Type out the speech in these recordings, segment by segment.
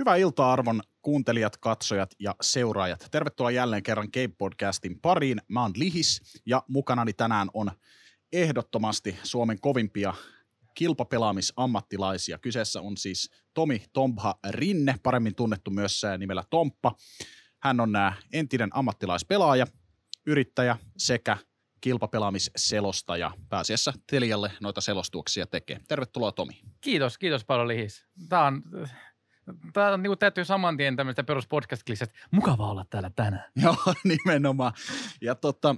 Hyvää iltaa arvon kuuntelijat, katsojat ja seuraajat. Tervetuloa jälleen kerran Game Podcastin pariin. Mä oon Lihis ja mukanani tänään on ehdottomasti Suomen kovimpia kilpapelaamisammattilaisia. Kyseessä on siis Tomi Tombha Rinne, paremmin tunnettu myös nimellä Tomppa. Hän on entinen ammattilaispelaaja, yrittäjä sekä kilpapelaamisselostaja pääasiassa Telialle noita selostuksia tekee. Tervetuloa Tomi. Kiitos, kiitos paljon Lihis. Tämä on Tämä on niin täytyy saman tien tämmöistä perus podcast Mukava olla täällä tänään. Joo, nimenomaan. Ja tota,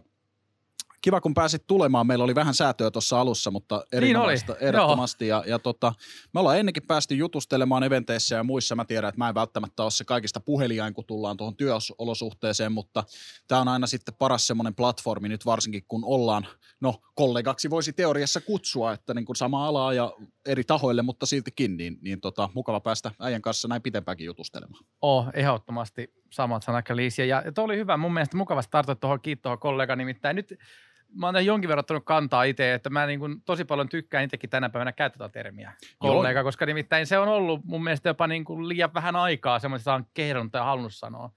kiva, kun pääsit tulemaan. Meillä oli vähän säätöä tuossa alussa, mutta erinomaista niin ehdottomasti. Ja, ja tota, me ollaan ennenkin päästy jutustelemaan eventeissä ja muissa. Mä tiedän, että mä en välttämättä ole se kaikista puheliain, kun tullaan tuohon työolosuhteeseen, mutta tämä on aina sitten paras semmoinen platformi nyt varsinkin, kun ollaan, no kollegaksi voisi teoriassa kutsua, että niin kuin sama alaa ja eri tahoille, mutta siltikin, niin, niin tota, mukava päästä äijän kanssa näin pitempäänkin jutustelemaan. Oh, ehdottomasti samat sanat Ja, ja tuo oli hyvä, mun mielestä mukavasti tarttua tuohon kiittoon kollega, nimittäin nyt mä oon jonkin verran ottanut kantaa itse, että mä niin kuin tosi paljon tykkään itsekin tänä päivänä käyttää termiä kollega, Joo. koska nimittäin se on ollut mun mielestä jopa niin kuin liian vähän aikaa semmoista on kehdannut tai halunnut sanoa.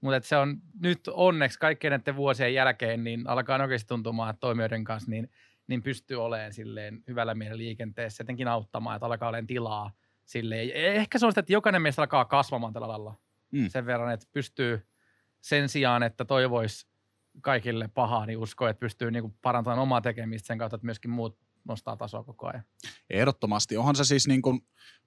Mutta se on nyt onneksi kaikkien näiden vuosien jälkeen, niin alkaa oikeasti tuntumaan, että toimijoiden kanssa niin, niin pystyy olemaan silleen hyvällä mielellä liikenteessä, jotenkin auttamaan, että alkaa olemaan tilaa silleen. Ehkä se on sitä, että jokainen meistä alkaa kasvamaan tällä lailla mm. sen verran, että pystyy sen sijaan, että toivoisi kaikille pahaa, niin uskoo, että pystyy niin parantamaan omaa tekemistä sen kautta, että myöskin muut nostaa tasoa koko ajan. Ehdottomasti. Onhan se siis niin kuin,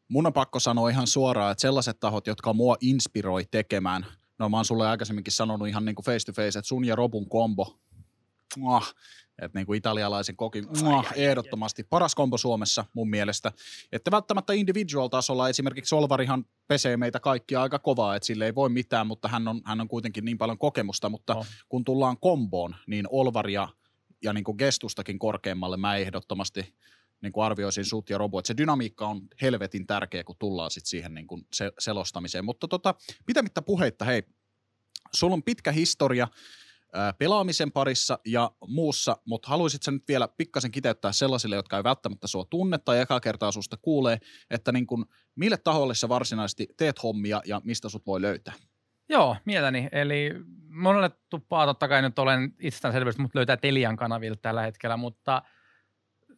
mun on pakko sanoa ihan suoraan, että sellaiset tahot, jotka mua inspiroi tekemään, no mä oon sulle aikaisemminkin sanonut ihan niin kuin face to face, että sun ja Robun kombo, että niin kuin italialaisen kokin, muah, ehdottomasti paras kombo Suomessa mun mielestä. Että välttämättä individual-tasolla esimerkiksi Olvarihan pesee meitä kaikkia aika kovaa, että sille ei voi mitään, mutta hän on, hän on kuitenkin niin paljon kokemusta, mutta oh. kun tullaan komboon, niin Olvaria ja niin kuin gestustakin korkeammalle mä ehdottomasti niin kuin arvioisin sut ja Robo, että se dynamiikka on helvetin tärkeä, kun tullaan sit siihen niin kuin se, selostamiseen. Mutta tota, pitämättä puheitta, hei, sulla on pitkä historia, pelaamisen parissa ja muussa, mutta haluaisit sä nyt vielä pikkasen kiteyttää sellaisille, jotka ei välttämättä sua tunne tai eka kertaa susta kuulee, että niin kun, mille taholle sä varsinaisesti teet hommia ja mistä sut voi löytää? Joo, mielelläni. Eli monelle tuppaa totta kai nyt olen itsestäänselvyys, mutta löytää Telian kanavilta tällä hetkellä, mutta –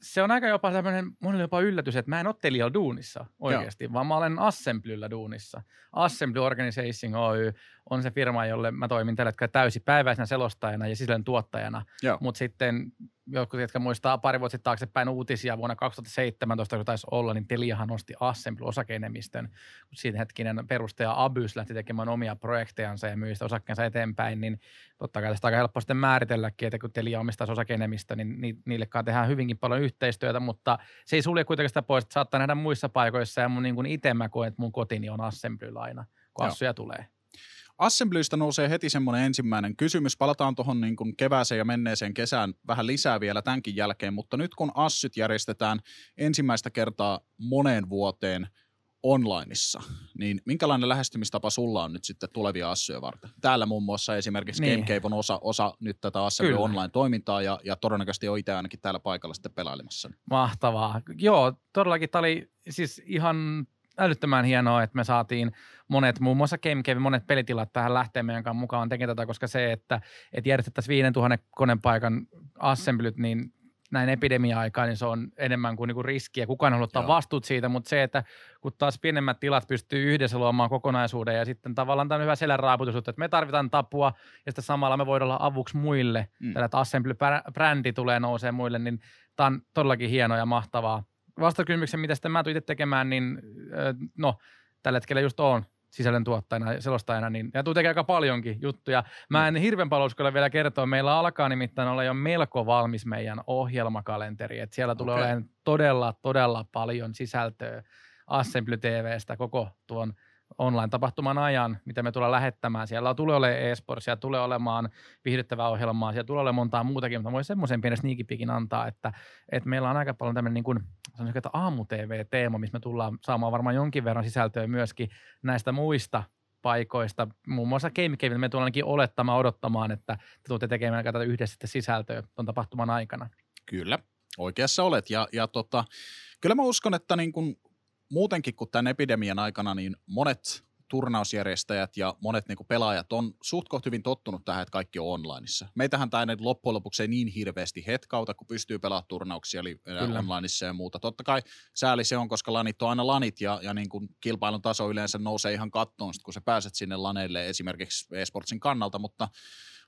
se on aika jopa tämmöinen, monelle jopa yllätys, että mä en ole Telialla duunissa oikeasti, Joo. vaan mä olen Assemblyllä duunissa. Assembly Organization Oy on se firma, jolle mä toimin tällä hetkellä täysipäiväisenä selostajana ja sisällön tuottajana. Mutta sitten jotkut, jotka muistaa pari vuotta sitten taaksepäin uutisia vuonna 2017, kun taisi olla, niin Teliahan nosti Assembly osakeenemmistön, kun siitä hetkinen perustaja Abys lähti tekemään omia projektejansa ja myi sitä osakkeensa eteenpäin, niin totta kai tästä aika helppo sitten määritelläkin, että kun Telia omistaa osakeenemmistö, niin ni, niillekaan tehdään hyvinkin paljon yhteistyötä, mutta se ei sulje kuitenkaan sitä pois, että saattaa nähdä muissa paikoissa ja mun niin kuin itse mä koen, että mun kotini on Assembly aina, kun Assuja tulee. Assemblystä nousee heti semmoinen ensimmäinen kysymys. Palataan tuohon niin kuin kevääseen ja menneeseen kesään vähän lisää vielä tämänkin jälkeen, mutta nyt kun Assyt järjestetään ensimmäistä kertaa moneen vuoteen onlineissa, niin minkälainen lähestymistapa sulla on nyt sitten tulevia Assyja varten? Täällä muun muassa esimerkiksi niin. GameCave on osa, osa nyt tätä Assembly online-toimintaa ja, ja todennäköisesti on itse ainakin täällä paikalla sitten pelailemassa. Mahtavaa. Joo, todellakin tämä oli siis ihan älyttömän hienoa, että me saatiin monet, muun muassa GameCave, monet pelitilat tähän lähteä meidän kanssa mukaan tekemään tätä, koska se, että, että järjestettäisiin 5000 konepaikan assemblyt, niin näin epidemia-aikaan, niin se on enemmän kuin niinku riskiä. Kukaan haluaa ottaa vastuut siitä, mutta se, että kun taas pienemmät tilat pystyy yhdessä luomaan kokonaisuuden ja sitten tavallaan tämä on hyvä selänraaputus, että me tarvitaan tapua ja sitten samalla me voidaan olla avuksi muille. Mm. Tällä, että Assembly-brändi tulee nousee muille, niin tämä on todellakin hienoa ja mahtavaa vastakysymyksen, mitä sitten mä tuin tekemään, niin no, tällä hetkellä just on sisällön tuottajana ja selostajana, niin ja tuu tekemään aika paljonkin juttuja. Mä en hirveän paljon uskalla vielä kertoa, meillä alkaa nimittäin olla jo melko valmis meidän ohjelmakalenteri, että siellä tulee okay. olemaan todella, todella paljon sisältöä Assembly TVstä koko tuon online-tapahtuman ajan, mitä me tullaan lähettämään. Siellä tulee olemaan e-sports, siellä tulee olemaan viihdyttävää ohjelmaa, siellä tulee olemaan montaa muutakin, mutta voisi semmoisen pienen sneakipikin antaa, että, että meillä on aika paljon tämmöinen niin kuin, että aamu-tv-teema, missä me tullaan saamaan varmaan jonkin verran sisältöä myöskin näistä muista paikoista, muun muassa Game Cave, me tullaan ainakin olettamaan, odottamaan, että te tulette tekemään tätä yhdessä sisältöä tuon tapahtuman aikana. Kyllä, oikeassa olet. Ja, ja tota, kyllä mä uskon, että niin kun muutenkin kuin tämän epidemian aikana, niin monet turnausjärjestäjät ja monet niin kuin pelaajat on suht koht hyvin tottunut tähän, että kaikki on onlineissa. Meitähän tämä nyt loppujen lopuksi ei niin hirveästi hetkauta, kun pystyy pelaamaan turnauksia eli Kyllä. onlineissa ja muuta. Totta kai sääli se on, koska lanit on aina lanit ja, ja niin kuin kilpailun taso yleensä nousee ihan kattoon, kun sä pääset sinne laneille esimerkiksi esportsin kannalta, mutta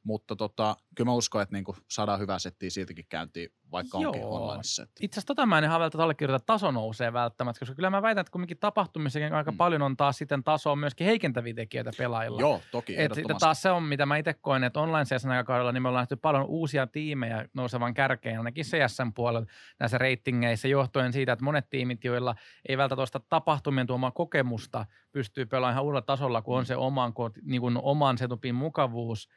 mutta tota, kyllä mä uskon, että niinku saadaan hyvää settiä siltikin käyntiin, vaikka Joo. onkin onlineissa. Itse asiassa tota mä en ihan välttämättä allekirjoita, että taso nousee välttämättä, koska kyllä mä väitän, että kumminkin tapahtumissakin aika mm. paljon on taas sitten tasoa myöskin heikentäviä tekijöitä pelaajilla. Joo, toki, Et taas se on, mitä mä itse koen, että online CSN aikakaudella niin me ollaan nähty paljon uusia tiimejä nousevan kärkeen, ainakin CSN puolella näissä ratingeissa, johtuen siitä, että monet tiimit, joilla ei välttämättä tapahtumien tuomaa kokemusta, pystyy pelaamaan ihan uudella tasolla, kun on mm. se oman, niin kuin oman setupin mukavuus –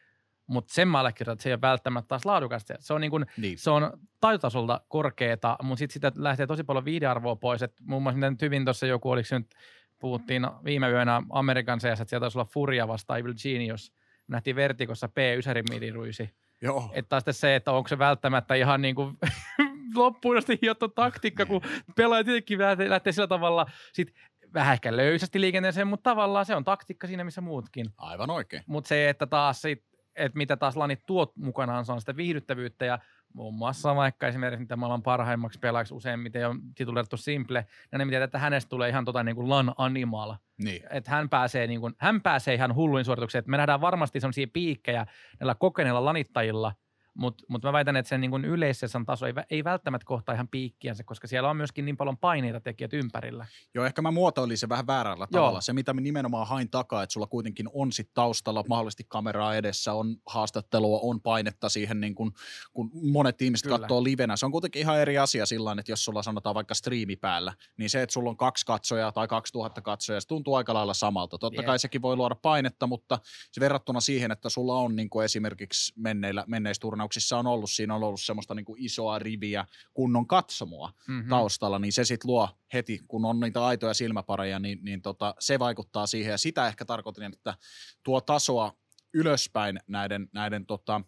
mutta sen mä allekirjoitan, että se ei ole välttämättä taas laadukasta. Se on, niin kuin, niin. se on taitotasolta korkeata, mutta sitten sitä lähtee tosi paljon viidearvoa pois. Et muun muassa miten hyvin tuossa joku, oliko nyt, puhuttiin viime yönä Amerikan CS, että sieltä taisi olla Furia vastaan Evil Genius. Nähtiin Vertikossa P. Ysärin midiruisi. Joo. Että taas se, että onko se välttämättä ihan niin kuin loppuun asti hiottu taktiikka, kun pelaaja tietenkin lähtee sillä tavalla sit vähän ehkä löysästi liikenteeseen, mutta tavallaan se on taktiikka siinä, missä muutkin. Aivan oikein. Mutta se, että taas sit että mitä taas lanit tuot mukanaan, se on sitä viihdyttävyyttä ja muun muassa vaikka esimerkiksi mitä maailman parhaimmaksi pelaajaksi useimmiten on tituleerattu Simple, ja ne mitä että hänestä tulee ihan tota niin kuin lan animal. Niin. Että hän pääsee, niin kuin, hän pääsee ihan hulluin suoritukseen. Että me nähdään varmasti sellaisia piikkejä näillä kokeneilla lanittajilla – mutta mut mä väitän, että sen niin yleisessä taso ei, ei välttämättä kohtaa ihan piikkiänsä, koska siellä on myöskin niin paljon paineita tekijät ympärillä. Joo, ehkä mä muotoilin se vähän väärällä tavalla. Joo. Se, mitä mä nimenomaan hain takaa, että sulla kuitenkin on sit taustalla mahdollisesti kameraa edessä, on haastattelua, on painetta siihen, niin kun, kun monet ihmiset Kyllä. katsoo livenä. Se on kuitenkin ihan eri asia sillä että jos sulla sanotaan vaikka striimi päällä, niin se, että sulla on kaksi katsojaa tai 2000 katsojaa, se tuntuu aika lailla samalta. Totta yeah. kai sekin voi luoda painetta, mutta se verrattuna siihen, että sulla on niin esimerkiksi menneillä, menneistä turnauksissa on ollut, siinä on ollut semmoista niin kuin isoa riviä kunnon katsomoa mm-hmm. taustalla, niin se sitten luo heti, kun on niitä aitoja silmäpareja, niin, niin tota, se vaikuttaa siihen. Ja sitä ehkä tarkoitin, että tuo tasoa ylöspäin näiden, näiden tota,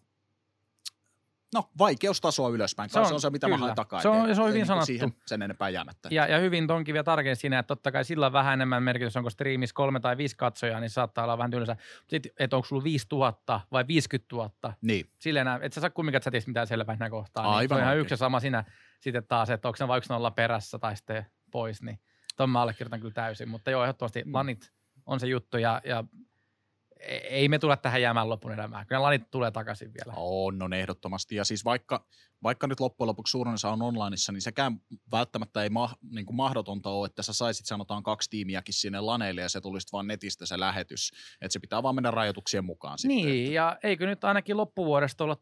No, vaikeustasoa ylöspäin. Se on se, on se mitä kyllä. mä haen takaa. Se on, se on hyvin niin sanottu. Siihen sen enempää jäämättä. Ja, ja hyvin tonkin vielä tarkemmin siinä, että totta kai sillä on vähän enemmän merkitys, onko striimissä kolme tai viisi katsojaa, niin saattaa olla vähän tylsä. Sitten, että onko sulla 5000 vai 50 000. Niin. Silleen, että sä saa kumminkaan chatissa mitään selvää näin kohtaa. Aivan niin se on ihan yksi sama siinä sitten taas, että onko se vain yksi nolla perässä tai sitten pois, niin tuon mä allekirjoitan kyllä täysin. Mutta joo, ehdottomasti mm. lanit on se juttu ja, ja ei me tule tähän jäämään lopun elämään. Kyllä lanit tulee takaisin vielä. On, on ehdottomasti. Ja siis vaikka, vaikka nyt loppujen lopuksi suurin osa on onlineissa, niin sekään välttämättä ei ma, niin kuin mahdotonta ole, että sä saisit sanotaan kaksi tiimiäkin sinne laneille ja se tulisi vaan netistä se lähetys. Että se pitää vaan mennä rajoituksien mukaan. Niin, sitten. ja eikö nyt ainakin loppuvuodesta olla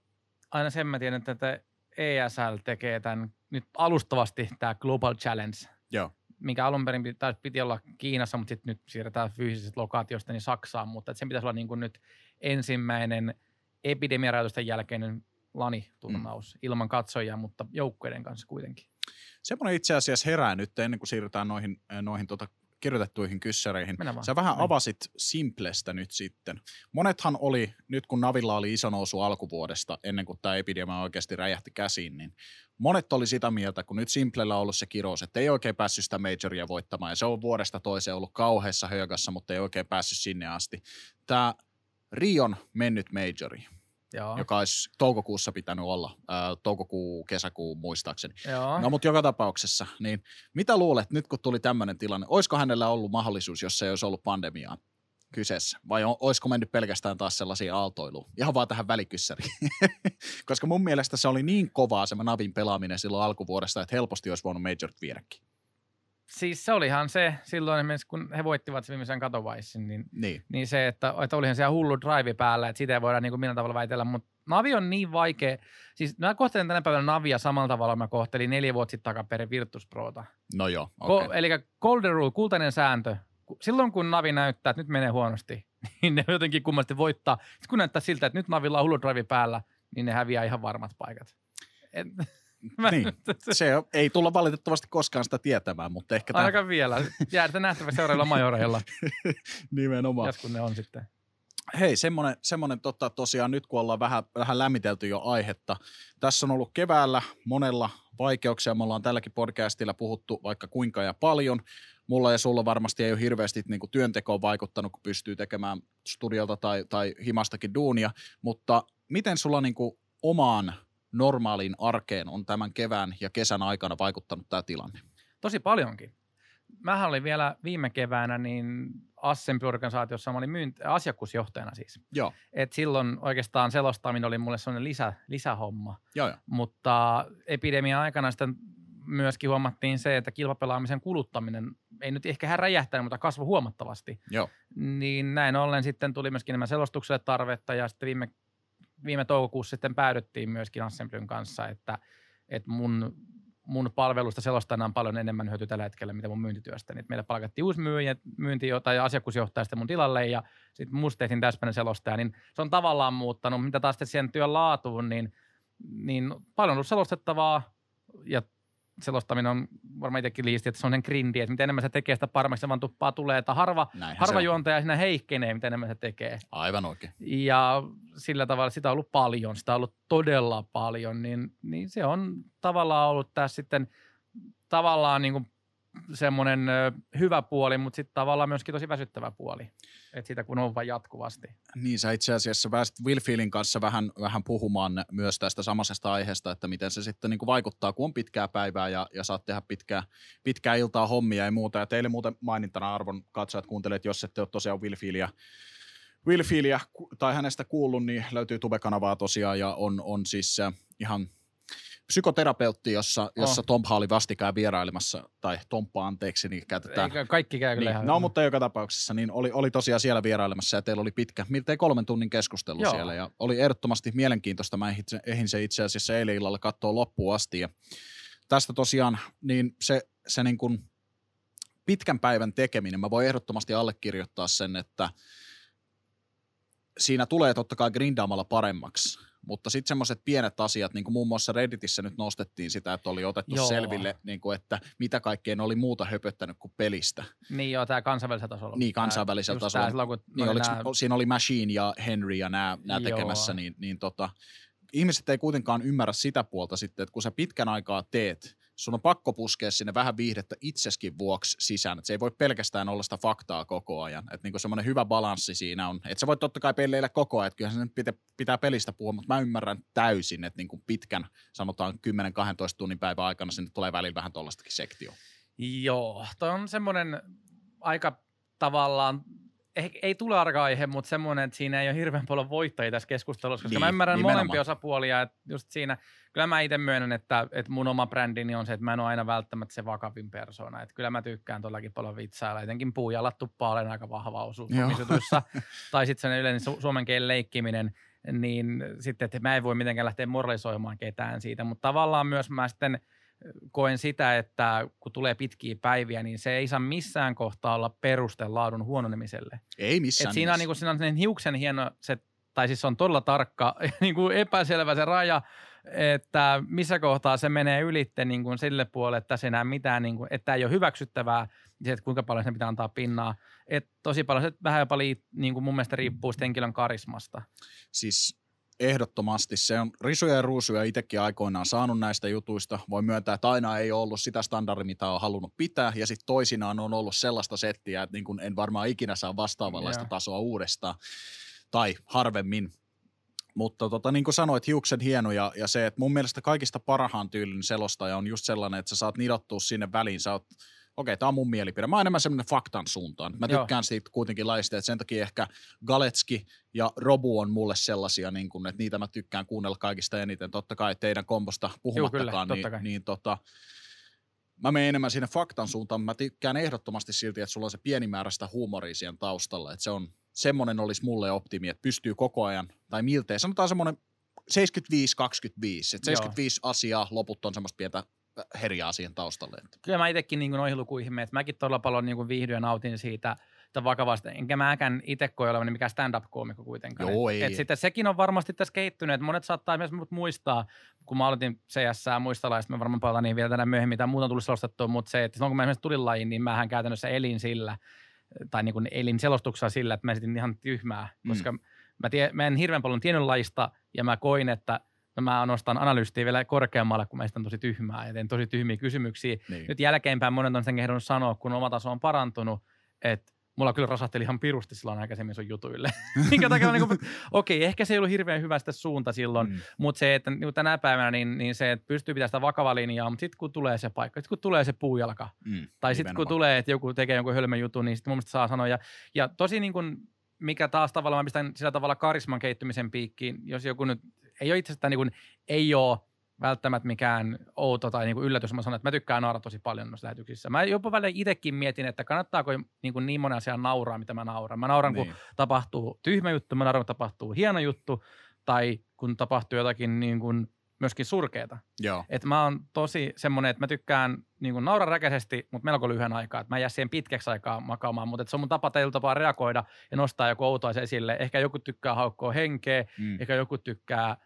aina sen mä tiedän, että ESL tekee tämän nyt alustavasti tämä Global Challenge. Joo mikä alun perin piti, piti olla Kiinassa, mutta sitten nyt siirretään fyysisestä lokaatiosta niin Saksaan, mutta sen pitäisi olla niin kuin nyt ensimmäinen epidemiarajoitusten jälkeinen lani-turnaus mm. ilman katsojia, mutta joukkueiden kanssa kuitenkin. Semmoinen itse asiassa herää nyt ennen kuin siirrytään noihin, noihin tuota kirjoitettuihin kyssäreihin. Sä vähän Mennään. avasit Simplestä nyt sitten. Monethan oli, nyt kun Navilla oli iso nousu alkuvuodesta, ennen kuin tämä epidemia oikeasti räjähti käsiin, niin monet oli sitä mieltä, kun nyt Simplellä on ollut se kirous, että ei oikein päässyt sitä majoria voittamaan, ja se on vuodesta toiseen ollut kauheassa höökassa, mutta ei oikein päässyt sinne asti. Tämä Rion mennyt majori, Joo. joka olisi toukokuussa pitänyt olla, ää, toukokuu, kesäkuu muistaakseni. Joo. No mutta joka tapauksessa, niin mitä luulet nyt kun tuli tämmöinen tilanne, olisiko hänellä ollut mahdollisuus, jos se ei olisi ollut pandemiaa kyseessä, vai on, olisiko mennyt pelkästään taas sellaisia aaltoiluun, ihan vaan tähän välikyssäriin, koska mun mielestä se oli niin kovaa se Navin pelaaminen silloin alkuvuodesta, että helposti olisi voinut Majorit viedäkin. Siis se olihan se silloin esimerkiksi, kun he voittivat se viimeisen katovaissin, niin, niin. niin se, että, että olihan siellä hullu drive päällä, että sitä ei voida niin kuin millään tavalla väitellä, mutta Navi on niin vaikea. Siis mä kohtelen tänä päivänä Navia samalla tavalla, mä kohtelin neljä vuotta sitten takaperin Virtus Prota. No joo, okay. Ko- eli Golden Rule, kultainen sääntö. Silloin kun Navi näyttää, että nyt menee huonosti, niin ne jotenkin kummasti voittaa. Sitten kun näyttää siltä, että nyt Navilla on hullu drive päällä, niin ne häviää ihan varmat paikat. Et, niin. Se ei tulla valitettavasti koskaan sitä tietämään, mutta ehkä... Ainakaan tämän... vielä. Jäädä nähtävä seurailla majoreilla. Nimenomaan. Jos kun ne on sitten. Hei, semmoinen, semmoinen tota, tosiaan nyt kun ollaan vähän, vähän lämmitelty jo aihetta. Tässä on ollut keväällä monella vaikeuksia. Me ollaan tälläkin podcastilla puhuttu vaikka kuinka ja paljon. Mulla ja sulla varmasti ei ole hirveästi niin kuin työntekoon vaikuttanut, kun pystyy tekemään studiolta tai, tai himastakin duunia, mutta miten sulla niin kuin omaan normaaliin arkeen on tämän kevään ja kesän aikana vaikuttanut tämä tilanne? Tosi paljonkin. Mähän olin vielä viime keväänä niin Assempi-organisaatiossa, mä olin myynti, asiakkuusjohtajana siis. Joo. Et silloin oikeastaan selostaminen oli mulle sellainen lisä, lisähomma. Joo, joo. Mutta epidemian aikana sitten myöskin huomattiin se, että kilpapelaamisen kuluttaminen ei nyt ehkä räjähtänyt, mutta kasvoi huomattavasti. Joo. Niin näin ollen sitten tuli myöskin enemmän selostukselle tarvetta ja sitten viime, viime toukokuussa sitten päädyttiin myöskin Assemblyn kanssa, että, että mun mun palvelusta selostajana on paljon enemmän hyöty tällä hetkellä, mitä mun myyntityöstä. Niin meillä palkattiin uusi myyjä, myynti- tai asiakkuusjohtaja sitten mun tilalle ja sitten musta tehtiin täsmäinen selostaja, niin se on tavallaan muuttanut. Mitä taas sitten siihen työn laatuun, niin, niin paljon on ollut selostettavaa ja selostaminen on varmaan itsekin liisti, että se on sen grindi, että mitä enemmän se tekee, sitä paremmaksi se vaan tuppaa tulee, että harva, harva juontaja siinä heikkenee, mitä enemmän se tekee. Aivan oikein. Ja sillä tavalla sitä on ollut paljon, sitä on ollut todella paljon, niin, niin se on tavallaan ollut tässä sitten tavallaan niin kuin semmoinen hyvä puoli, mutta sitten tavallaan myöskin tosi väsyttävä puoli, että sitä kun on vain jatkuvasti. Niin, sä itse asiassa pääsit Will Feelin kanssa vähän, vähän puhumaan myös tästä samaisesta aiheesta, että miten se sitten niin kuin vaikuttaa, kun on pitkää päivää ja, ja saat tehdä pitkää, pitkää iltaa hommia ja muuta. Ja teille muuten mainintana arvon katsojat kuuntelet, jos ette ole tosiaan Will Feelia Will Feelia, tai hänestä kuullut, niin löytyy Tube-kanavaa tosiaan ja on, on siis ihan psykoterapeutti, jossa, jossa oh. Tompha oli vastikään vierailemassa, tai Tomppa anteeksi, niin käytetään. Eikä kaikki käy kyllä niin, No, mutta joka tapauksessa, niin oli, oli tosiaan siellä vierailemassa ja teillä oli pitkä, miltei kolmen tunnin keskustelu Joo. siellä ja oli ehdottomasti mielenkiintoista. Mä ehdin se itse asiassa eilen illalla katsoa loppuun asti ja tästä tosiaan, niin se, se niin kuin pitkän päivän tekeminen, mä voin ehdottomasti allekirjoittaa sen, että siinä tulee totta kai grindaamalla paremmaksi, mutta sitten semmoiset pienet asiat, niin kuin muun muassa Redditissä nyt nostettiin sitä, että oli otettu joo. selville, niin kuin, että mitä kaikkea ne oli muuta höpöttänyt kuin pelistä. Niin joo, tämä kansainvälisellä tasolla. Niin, kansainvälisellä tasolla. Tää, silloin, kun niin, oliko, nää... Siinä oli Machine ja Henry ja nämä, nämä tekemässä, niin, niin tota, ihmiset ei kuitenkaan ymmärrä sitä puolta sitten, että kun sä pitkän aikaa teet, sun on pakko puskea sinne vähän viihdettä itseskin vuoksi sisään. että se ei voi pelkästään olla sitä faktaa koko ajan. Että niinku semmoinen hyvä balanssi siinä on. Että sä voit totta kai pelleillä koko ajan, että kyllähän sen pitää, pitää pelistä puhua, mutta mä ymmärrän täysin, että niinku pitkän, sanotaan 10-12 tunnin päivän aikana sinne tulee välillä vähän tuollaistakin sektio. Joo, toi on semmoinen aika tavallaan ei tule arka aihe, mutta semmoinen, että siinä ei ole hirveän paljon voittajia tässä keskustelussa, koska niin, mä ymmärrän nimenomaan. molempia osapuolia, että just siinä, kyllä mä itse myönnän, että, että mun oma brändini on se, että mä en ole aina välttämättä se vakavin persona, että kyllä mä tykkään todellakin paljon vitsailla, etenkin puujalat tuppaa olen aika vahva osuus tai sitten sen yleinen su- suomen kielen leikkiminen, niin sitten, että mä en voi mitenkään lähteä moralisoimaan ketään siitä, mutta tavallaan myös mä sitten – koen sitä, että kun tulee pitkiä päiviä, niin se ei saa missään kohtaa olla peruste laadun huononemiselle. Ei missään. Et siinä, on, niin kuin, siinä on hiuksen hieno, se, tai siis on todella tarkka, niin kuin epäselvä se raja, että missä kohtaa se menee ylitte niin kuin sille puolelle, että se enää mitään, niin kuin, että ei ole hyväksyttävää, se, että kuinka paljon se pitää antaa pinnaa. Et tosi paljon se vähän jopa liit, niin kuin mun mielestä riippuu henkilön karismasta. Siis ehdottomasti. Se on risuja ja ruusuja itsekin aikoinaan saanut näistä jutuista. Voi myöntää, että aina ei ole ollut sitä standardia, mitä on halunnut pitää, ja sitten toisinaan on ollut sellaista settiä, että niin kun en varmaan ikinä saa vastaavanlaista yeah. tasoa uudestaan, tai harvemmin. Mutta tota, niin kuin sanoit, hiuksen hieno ja, ja se, että mun mielestä kaikista parhaan tyylin selostaja on just sellainen, että sä saat nidottua sinne väliin, sä oot okei, tämä on mun mielipide. Mä oon enemmän semmoinen faktan suuntaan. Mä tykkään Joo. siitä kuitenkin laista, että sen takia ehkä Galetski ja Robu on mulle sellaisia, niin kun, että niitä mä tykkään kuunnella kaikista eniten. Totta kai teidän kombosta puhumattakaan, Joo, kyllä, niin, niin tota, mä menen enemmän siinä faktan suuntaan. Mä tykkään ehdottomasti silti, että sulla on se pieni määrä sitä huumoria siihen taustalla. Että se on, semmoinen olisi mulle optimi, että pystyy koko ajan, tai miltei, sanotaan semmoinen 75-25, että 75 Joo. asiaa, loput on semmoista pientä herjaa siihen taustalle. Kyllä mä itsekin niin noihin lukuihin menen, että mäkin todella paljon niin viihdyin ja nautin siitä että vakavasti. Enkä mäkään itse koe olevani mikään stand-up-koomikko kuitenkaan. Joo, ei. Et sitten sekin on varmasti tässä kehittynyt, että monet saattaa myös muistaa, kun mä aloitin CS muistalaista, me varmaan palataan niin vielä tänään myöhemmin, mitä muuta tulisi selostettua, mutta se, että silloin kun mä esimerkiksi tulin lajiin, niin mähän käytännössä elin sillä, tai niin kuin elin selostuksella sillä, että mä esitin ihan tyhmää, koska mm. mä, tie, mä en hirveän paljon tiennyt lajista ja mä koin, että no mä nostan analyystiä vielä korkeammalle, kun mä esitän tosi tyhmää ja teen tosi tyhmiä kysymyksiä. Niin. Nyt jälkeenpäin monet on sen kehdannut sanoa, kun oma taso on parantunut, että mulla kyllä rasahteli ihan pirusti silloin aikaisemmin sun jutuille. Minkä takia niin okei, okay, ehkä se ei ollut hirveän hyvä sitä suunta silloin, mm. mutta se, että niin tänä päivänä, niin, niin se, että pystyy pitämään sitä vakavaa linjaa, mutta sitten kun tulee se paikka, sitten kun tulee se puujalka, mm, tai sitten kun tulee, että joku tekee jonkun hölmön jutun, niin sitten mun mielestä saa sanoa. Ja, ja tosi niin kuin, mikä taas tavallaan, mä pistän sillä tavalla karisman keittymisen piikkiin, jos joku nyt ei ole itsestään niin kuin, ei ole välttämättä mikään outo tai niin yllätys. Mä sanon, että mä tykkään naurata tosi paljon noissa lähetyksissä. Mä jopa välillä itsekin mietin, että kannattaako niin, kuin niin monen asian nauraa, mitä mä nauran. Mä nauran, niin. kun tapahtuu tyhmä juttu, mä nauran, kun tapahtuu hieno juttu, tai kun tapahtuu jotakin niin kuin myöskin surkeeta. Joo. Et mä oon tosi semmoinen, että mä tykkään niin kuin naura räkäisesti, mutta melko lyhyen aikaa. Et mä en jää siihen pitkäksi aikaa makaamaan, mutta se on mun tapa tapaa reagoida ja nostaa joku outoa esille. Ehkä joku tykkää haukkoa henkeä, mm. ehkä joku tykkää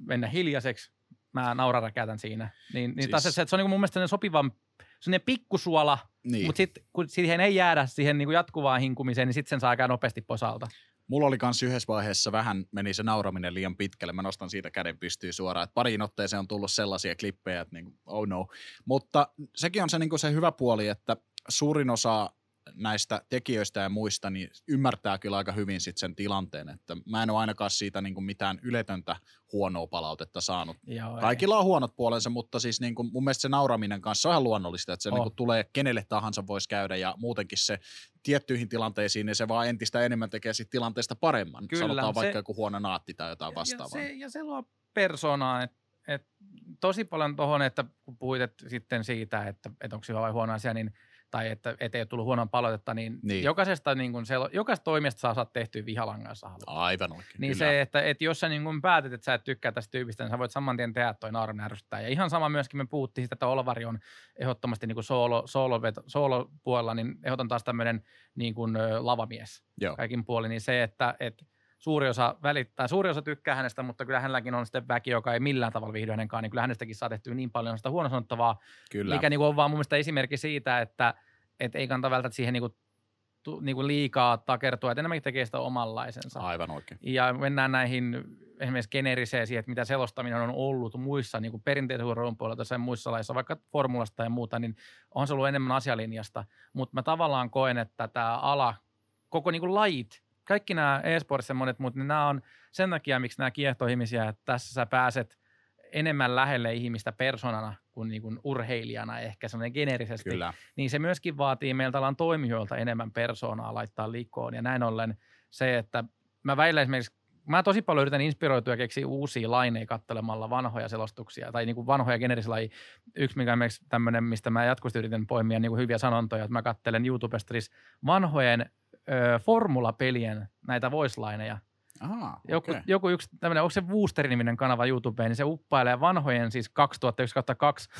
mennä hiljaiseksi mä nauraräkätän siinä. Niin, niin siis... taas se, että se on niin mun mielestä sopivan, sellainen pikkusuola, niin. mutta sitten kun siihen ei jäädä siihen niin jatkuvaan hinkumiseen, niin sitten sen saa aika nopeasti posalta. Mulla oli kans yhdessä vaiheessa vähän meni se nauraminen liian pitkälle. Mä nostan siitä käden pystyy suoraan. Et pariin otteeseen on tullut sellaisia klippejä, että niinku, oh no. Mutta sekin on se, niinku se hyvä puoli, että suurin osa näistä tekijöistä ja muista, niin ymmärtää kyllä aika hyvin sit sen tilanteen, että mä en ole ainakaan siitä niin kuin mitään yletöntä huonoa palautetta saanut. Joo, Kaikilla ei. on huonot puolensa, mutta siis niin kuin mun mielestä se nauraminen kanssa on ihan luonnollista, että se oh. niin kuin tulee kenelle tahansa voisi käydä ja muutenkin se tiettyihin tilanteisiin, niin se vaan entistä enemmän tekee siitä tilanteesta paremman. Kyllä, Sanotaan se, vaikka joku huono naatti tai jotain vastaavaa. Ja se, ja se luo persoonaa, että et tosi paljon tuohon, että kun puhuit et sitten siitä, että, että onko hyvä vai huono asia, niin – tai että ei ole tullut huonoa palautetta, niin, niin. jokaisesta, niin kuin se, jokaisesta toimesta saa saada tehtyä vihalangaa, jos Aivan oikein, Niin kyllä. se, että, että jos sä niin kuin päätet, että sä et tykkää tästä tyypistä, niin sä voit saman tien tehdä toi naarun ärsyttää. Ja ihan sama myöskin me puhuttiin sitä, että Olvari on ehdottomasti niin kuin solo, solo, solo puolella, niin ehdotan taas tämmöinen niin kuin lavamies Joo. kaikin puolin. Niin se, että, että suuri osa välittää, suuri osa tykkää hänestä, mutta kyllä hänelläkin on sitten väki, joka ei millään tavalla viihdy hänenkaan, niin kyllä hänestäkin saa tehtyä niin paljon sitä huonosanottavaa, kyllä. mikä niin kuin on vaan mun mielestä esimerkki siitä, että – että ei kannata välttämättä siihen niinku, tu, niinku liikaa takertua, että enemmänkin tekee sitä omanlaisensa. Aivan oikein. Ja mennään näihin esimerkiksi generiseen siihen, että mitä selostaminen on ollut muissa niin kuin perinteisen urheilun puolella tai muissa laissa, vaikka formulasta ja muuta, niin on se ollut enemmän asialinjasta. Mutta mä tavallaan koen, että tämä ala, koko niin kuin lajit, kaikki nämä e-sportissa monet muut, niin nämä on sen takia, miksi nämä kiehtoo ihmisiä, että tässä sä pääset enemmän lähelle ihmistä persoonana kuin, niin kuin urheilijana ehkä semmoinen generisesti, Kyllä. niin se myöskin vaatii meiltä alan toimijoilta enemmän persoonaa laittaa liikkoon. Ja näin ollen se, että mä väillä esimerkiksi mä tosi paljon yritän inspiroitua ja keksiä uusia laineja kattelemalla vanhoja selostuksia tai niin kuin vanhoja generisilaji. Yksi, mikä on tämmöinen, mistä mä jatkuvasti yritän poimia niin kuin hyviä sanontoja, että mä kattelen YouTubesta siis vanhojen ö, formulapelien näitä voice-laineja Aha, joku, okay. joku yksi tämmöinen, onko se Wooster-niminen kanava YouTubeen, niin se uppailee vanhojen siis 2001-2002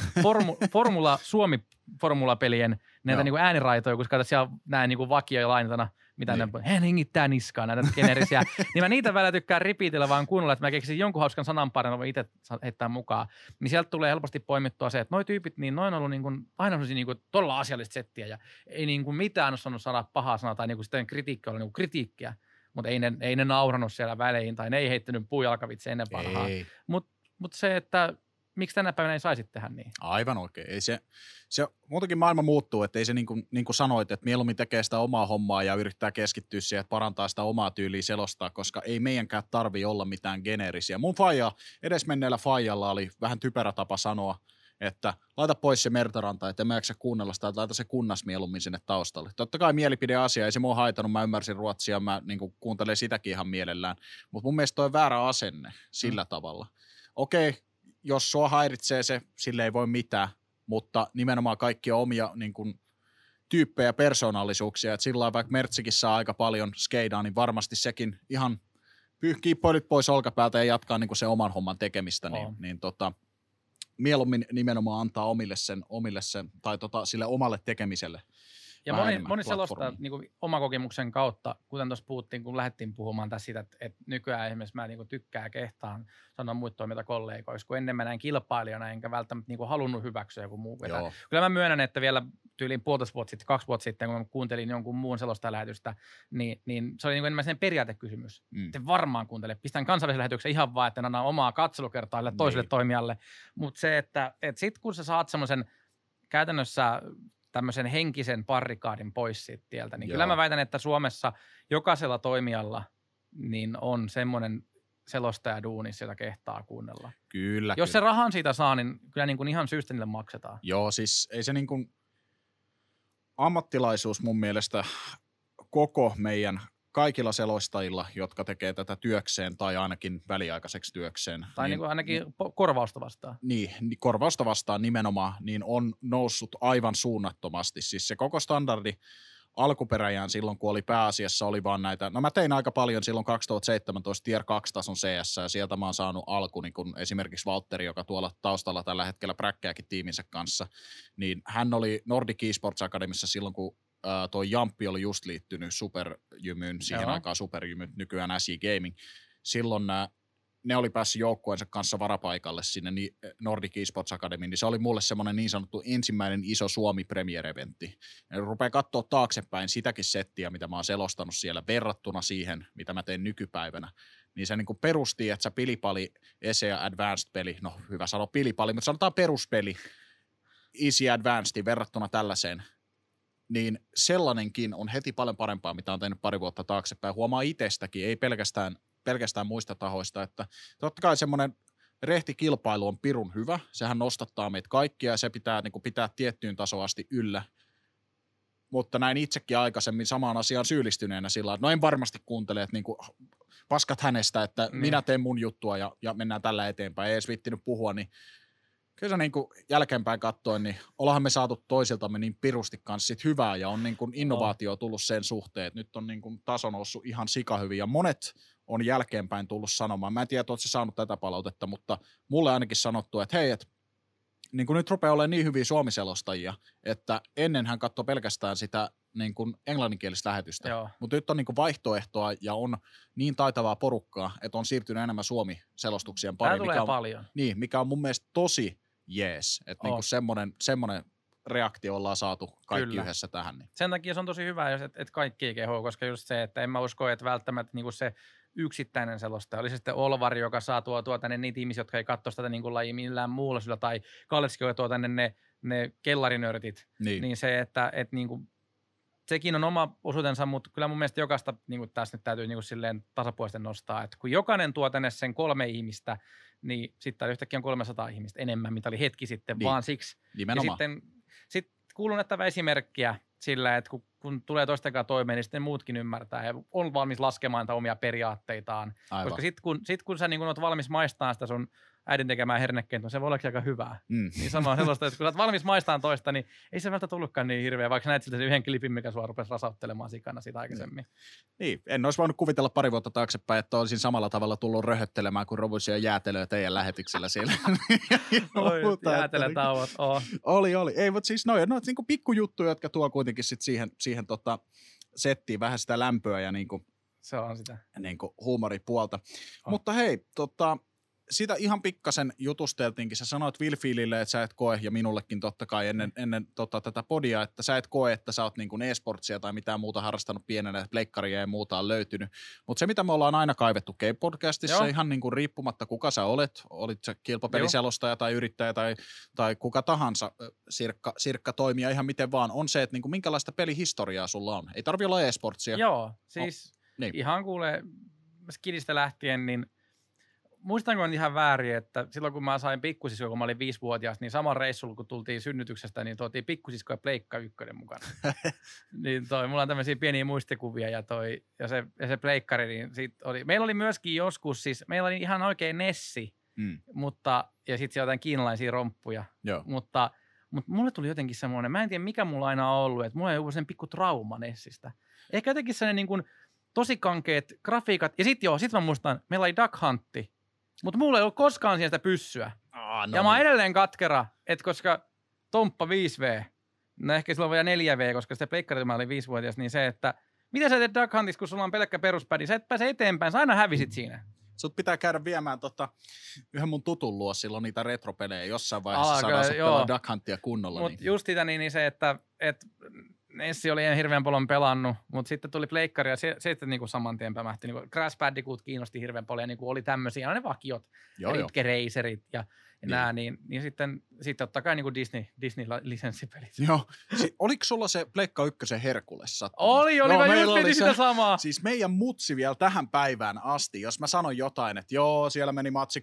formu, Formula Suomi formulapelien näitä niin kuin ääniraitoja, kun katsotaan siellä näin niin vakio lainatana, mitä niin. ne hän hengittää niskaa näitä generisiä. niin mä niitä välillä tykkään ripiitellä vaan kuunnella, että mä keksin jonkun hauskan sananparin, mä voin itse heittää mukaan. Niin sieltä tulee helposti poimittua se, että noi tyypit, niin noin on ollut niin kuin, aina sellaisia niin kuin, todella asiallista settiä ja ei niin kuin mitään ole sanonut sana pahaa sanaa tai niin kuin sitten kritiikki on niin kuin kritiikkiä mutta ei ne, ei ne nauranut siellä väleihin tai ne ei heittänyt puujalkavitse ennen vanhaa. Mutta mut se, että miksi tänä päivänä ei saisi tehdä niin? Aivan oikein. Ei se, se, muutenkin maailma muuttuu, että ei se niin kuin, niin kuin sanoit, että mieluummin tekee sitä omaa hommaa ja yrittää keskittyä siihen, että parantaa sitä omaa tyyliä selostaa, koska ei meidänkään tarvi olla mitään geneerisiä. Mun faija, edesmenneellä faijalla oli vähän typerä tapa sanoa – että laita pois se Mertaranta, että en mä jaksa kuunnella sitä, että laita se kunnas mieluummin sinne taustalle. Totta kai mielipideasia, ei se mua haitanut, mä ymmärsin ruotsia, mä niin kuuntelen sitäkin ihan mielellään, mutta mun mielestä toi on väärä asenne sillä mm. tavalla. Okei, jos sua häiritsee se, sille ei voi mitään, mutta nimenomaan kaikki on omia niin kuin, tyyppejä, persoonallisuuksia, että sillä vaikka Mertsikin saa aika paljon skeidaa, niin varmasti sekin ihan pyyhkii pölyt pois olkapäältä ja jatkaa niin kuin se oman homman tekemistä, niin, niin tota, mieluummin nimenomaan antaa omille sen, omille sen tai tota, sille omalle tekemiselle. Ja moni, moni selostaa niin kuin oman kokemuksen kautta, kuten tuossa puhuttiin, kun lähdettiin puhumaan tässä siitä, että, että nykyään esimerkiksi mä niin kuin tykkään kehtaan sanoa muita toimijoita kollegoiksi, kun ennen mä näin kilpailijana, enkä välttämättä niin kuin halunnut hyväksyä joku muu vetää. Kyllä mä myönnän, että vielä tyyliin puolitoista vuotta sitten, kaksi vuotta sitten, kun mä kuuntelin jonkun muun selosta lähetystä, niin, niin se oli niin kuin enemmän sen periaatekysymys. Mm. Te varmaan kuuntele. Pistän kansallisen lähetyksen ihan vaan, että annan omaa katselukertaa Niin. toiselle toimijalle. Mutta se, että, että sitten kun sä saat semmoisen käytännössä tämmöisen henkisen parrikaadin pois siitä tieltä, niin Joo. kyllä mä väitän, että Suomessa jokaisella toimijalla niin on semmoinen selostaja duunissa, jota kehtaa kuunnella. Kyllä, Jos se kyllä. rahan siitä saa, niin kyllä niin kuin ihan syystä niille maksetaan. Joo, siis ei se niin kuin ammattilaisuus mun mielestä koko meidän kaikilla selostajilla, jotka tekee tätä työkseen tai ainakin väliaikaiseksi työkseen. Tai niin, niin ainakin po- korvausta vastaan. niin, niin korvausta vastaan nimenomaan, niin on noussut aivan suunnattomasti. Siis se koko standardi alkuperäjään silloin, kun oli pääasiassa, oli vaan näitä, no mä tein aika paljon silloin 2017 Tier 2-tason CS, ja sieltä mä oon saanut alku, niin kun esimerkiksi Valtteri, joka tuolla taustalla tällä hetkellä präkkääkin tiiminsä kanssa, niin hän oli Nordic Esports Academissa silloin, kun ää, toi Jamppi oli just liittynyt Superjymyyn, siihen Joo. aikaan Superjymyt, nykyään SI Gaming. Silloin nämä ne oli päässyt joukkueensa kanssa varapaikalle sinne niin Nordic Esports Academy, niin se oli mulle semmoinen niin sanottu ensimmäinen iso Suomi Premier-eventti. Ja rupeaa katsoa taaksepäin sitäkin settiä, mitä mä oon selostanut siellä verrattuna siihen, mitä mä teen nykypäivänä. Niin se niin kuin perusti, että sä pilipali, ESEA Advanced-peli, no hyvä sanoa pilipali, mutta sanotaan peruspeli, Easy Advanced verrattuna tällaiseen, niin sellainenkin on heti paljon parempaa, mitä on tehnyt pari vuotta taaksepäin. Huomaa itsestäkin, ei pelkästään, pelkästään muista tahoista, että totta kai semmoinen rehti kilpailu on pirun hyvä, sehän nostattaa meitä kaikkia ja se pitää niin kuin, pitää tiettyyn tasoon asti yllä, mutta näin itsekin aikaisemmin samaan asiaan syyllistyneenä sillä että no en varmasti kuuntele, että niin kuin, paskat hänestä, että Niin. minä teen mun juttua ja, ja mennään tällä eteenpäin, ei edes vittinyt puhua, niin kyllä se niin kuin jälkeenpäin katsoen, niin ollahan me saatu toisiltamme niin pirusti kanssa sit hyvää ja on niin kuin innovaatio tullut sen suhteen, että nyt on niin kuin taso noussut ihan sikahyvin ja monet on jälkeenpäin tullut sanomaan, mä en tiedä, oletko saanut tätä palautetta, mutta mulle ainakin sanottu, että hei, että niin kuin nyt rupeaa olemaan niin hyviä suomiselostajia, että ennen hän katsoi pelkästään sitä niin kuin englanninkielistä lähetystä, Joo. mutta nyt on niin kuin vaihtoehtoa ja on niin taitavaa porukkaa, että on siirtynyt enemmän suomi-selostuksien Tämä pariin, tulee mikä on, paljon. niin, mikä on mun mielestä tosi jees, että On. niinku semmoinen, semmoinen reaktio ollaan saatu kaikki Kyllä. yhdessä tähän. Niin. Sen takia se on tosi hyvä, jos et, et kaikki kehoo, koska just se, että en mä usko, että välttämättä niinku se yksittäinen selostaja, oli se sitten Olvari, joka saa tuo, tuo tänne niitä ihmisiä, jotka ei katso sitä niin lajia millään muulla syyllä, tai Kalleski, joka tuo tänne ne, ne kellarinörtit, Niin. niin se, että et niin kuin, sekin on oma osuutensa, mutta kyllä mun mielestä jokaista niin kuin tässä nyt täytyy niin kuin silleen tasapuolisesti nostaa, että kun jokainen tuo tänne sen kolme ihmistä, niin sitten yhtäkkiä on 300 ihmistä enemmän, mitä oli hetki sitten, Niin. vaan siksi, Nimenomaan. ja sitten sit kuulun näyttävä esimerkkiä sillä, että kun, kun tulee toisten kanssa toimeen, niin sitten muutkin ymmärtää ja on valmis laskemaan niitä omia periaatteitaan. Aivan. Koska sitten kun, sit kun sä niin kun oot valmis maistamaan sitä sun äidin tekemää hernekentoa, se voi olla aika hyvää. Mm. Niin sama on sellaista, että kun sä oot valmis maistamaan toista, niin ei se välttämättä tullutkaan niin hirveä, vaikka näet siltä sen yhden klipin, mikä sua rupesi rasauttelemaan sikana siitä aikaisemmin. Niin, en olisi voinut kuvitella pari vuotta taaksepäin, että olisin samalla tavalla tullut röhöttelemään kuin Robusia jäätelöä teidän lähetyksellä siellä. Oi, jääteletauot, oo. Oli, oli. Ei, mutta siis noin, no, niinku pikkujuttuja, jotka tuo kuitenkin sit siihen, siihen tota, settiin vähän sitä lämpöä ja niinku, Se on sitä. niinku huumoripuolta. On. Mutta hei, tota, sitä ihan pikkasen jutusteltiinkin. Sä sanoit Wilfilille, että sä et koe, ja minullekin totta kai ennen, ennen tota, tätä podia, että sä et koe, että sä oot niin kuin e-sportsia tai mitään muuta harrastanut pienenä, että pleikkaria ja muuta on löytynyt. Mutta se, mitä me ollaan aina kaivettu Game-podcastissa, Joo. ihan niin kuin riippumatta kuka sä olet, olit sä kilpapeliselostaja tai yrittäjä tai, tai kuka tahansa sirkka, sirkka toimija, ihan miten vaan, on se, että niin kuin minkälaista pelihistoriaa sulla on. Ei tarvi olla e-sportsia. Joo, siis niin. ihan kuule skidistä lähtien, niin muistanko on ihan väärin, että silloin kun mä sain pikkusisko, kun mä olin viisivuotias, niin saman reissulla, kun tultiin synnytyksestä, niin tuotiin pikkusisko ja pleikka ykkönen mukana. niin toi, mulla on tämmöisiä pieniä muistikuvia ja, toi, ja, se, ja se pleikkari, niin sit oli, meillä oli myöskin joskus, siis meillä oli ihan oikein Nessi, Mm, mutta, ja sitten siellä jotain kiinalaisia romppuja, joo. mutta, mutta mulle tuli jotenkin semmoinen, mä en tiedä mikä mulla aina on ollut, että mulla on joku sen pikku trauma Nessistä. Ehkä jotenkin sellainen niin kuin tosi kankeet grafiikat. Ja sitten joo, sit mä muistan, meillä oli Duck Huntti, mutta mulla ei ollut koskaan siellä sitä pyssyä. Ah, No ja mä oon edelleen katkera, että koska Tomppa 5V, no ehkä silloin vielä 4V, koska sitä pleikkarit mä olin viisivuotias, niin se, että mitä sä teet Duck Huntissa, kun sulla on pelkkä peruspädi, sä et pääse eteenpäin, sä aina hävisit siinä. Sut pitää käydä viemään tota, yhden mun tutun luo silloin niitä retropelejä jossain vaiheessa Alkaa, saadaan joo. pelaa Duck Huntia kunnolla. Mutta Niin. just sitä niin, niin se, että et Nessi oli en hirveän paljon pelannut, mutta sitten tuli pleikkari ja se, se sitten niinku saman tien pämähti. Niinku Crash Bandicoot kiinnosti hirveän paljon ja niinku oli tämmöisiä, ne vakiot, Joo, ja, ja Niin. nämä, niin, niin sitten, sitten totta kai niinku Disney, Disney-lisenssipelit. Joo. Si- oliko sulla se Pleikka ykkösen Herkules? Oli, oli, Joo, mä just oli mietin se- sitä samaa. Siis meidän mutsi vielä tähän päivään asti, jos mä sanon jotain, että joo, siellä meni matsi 16-14,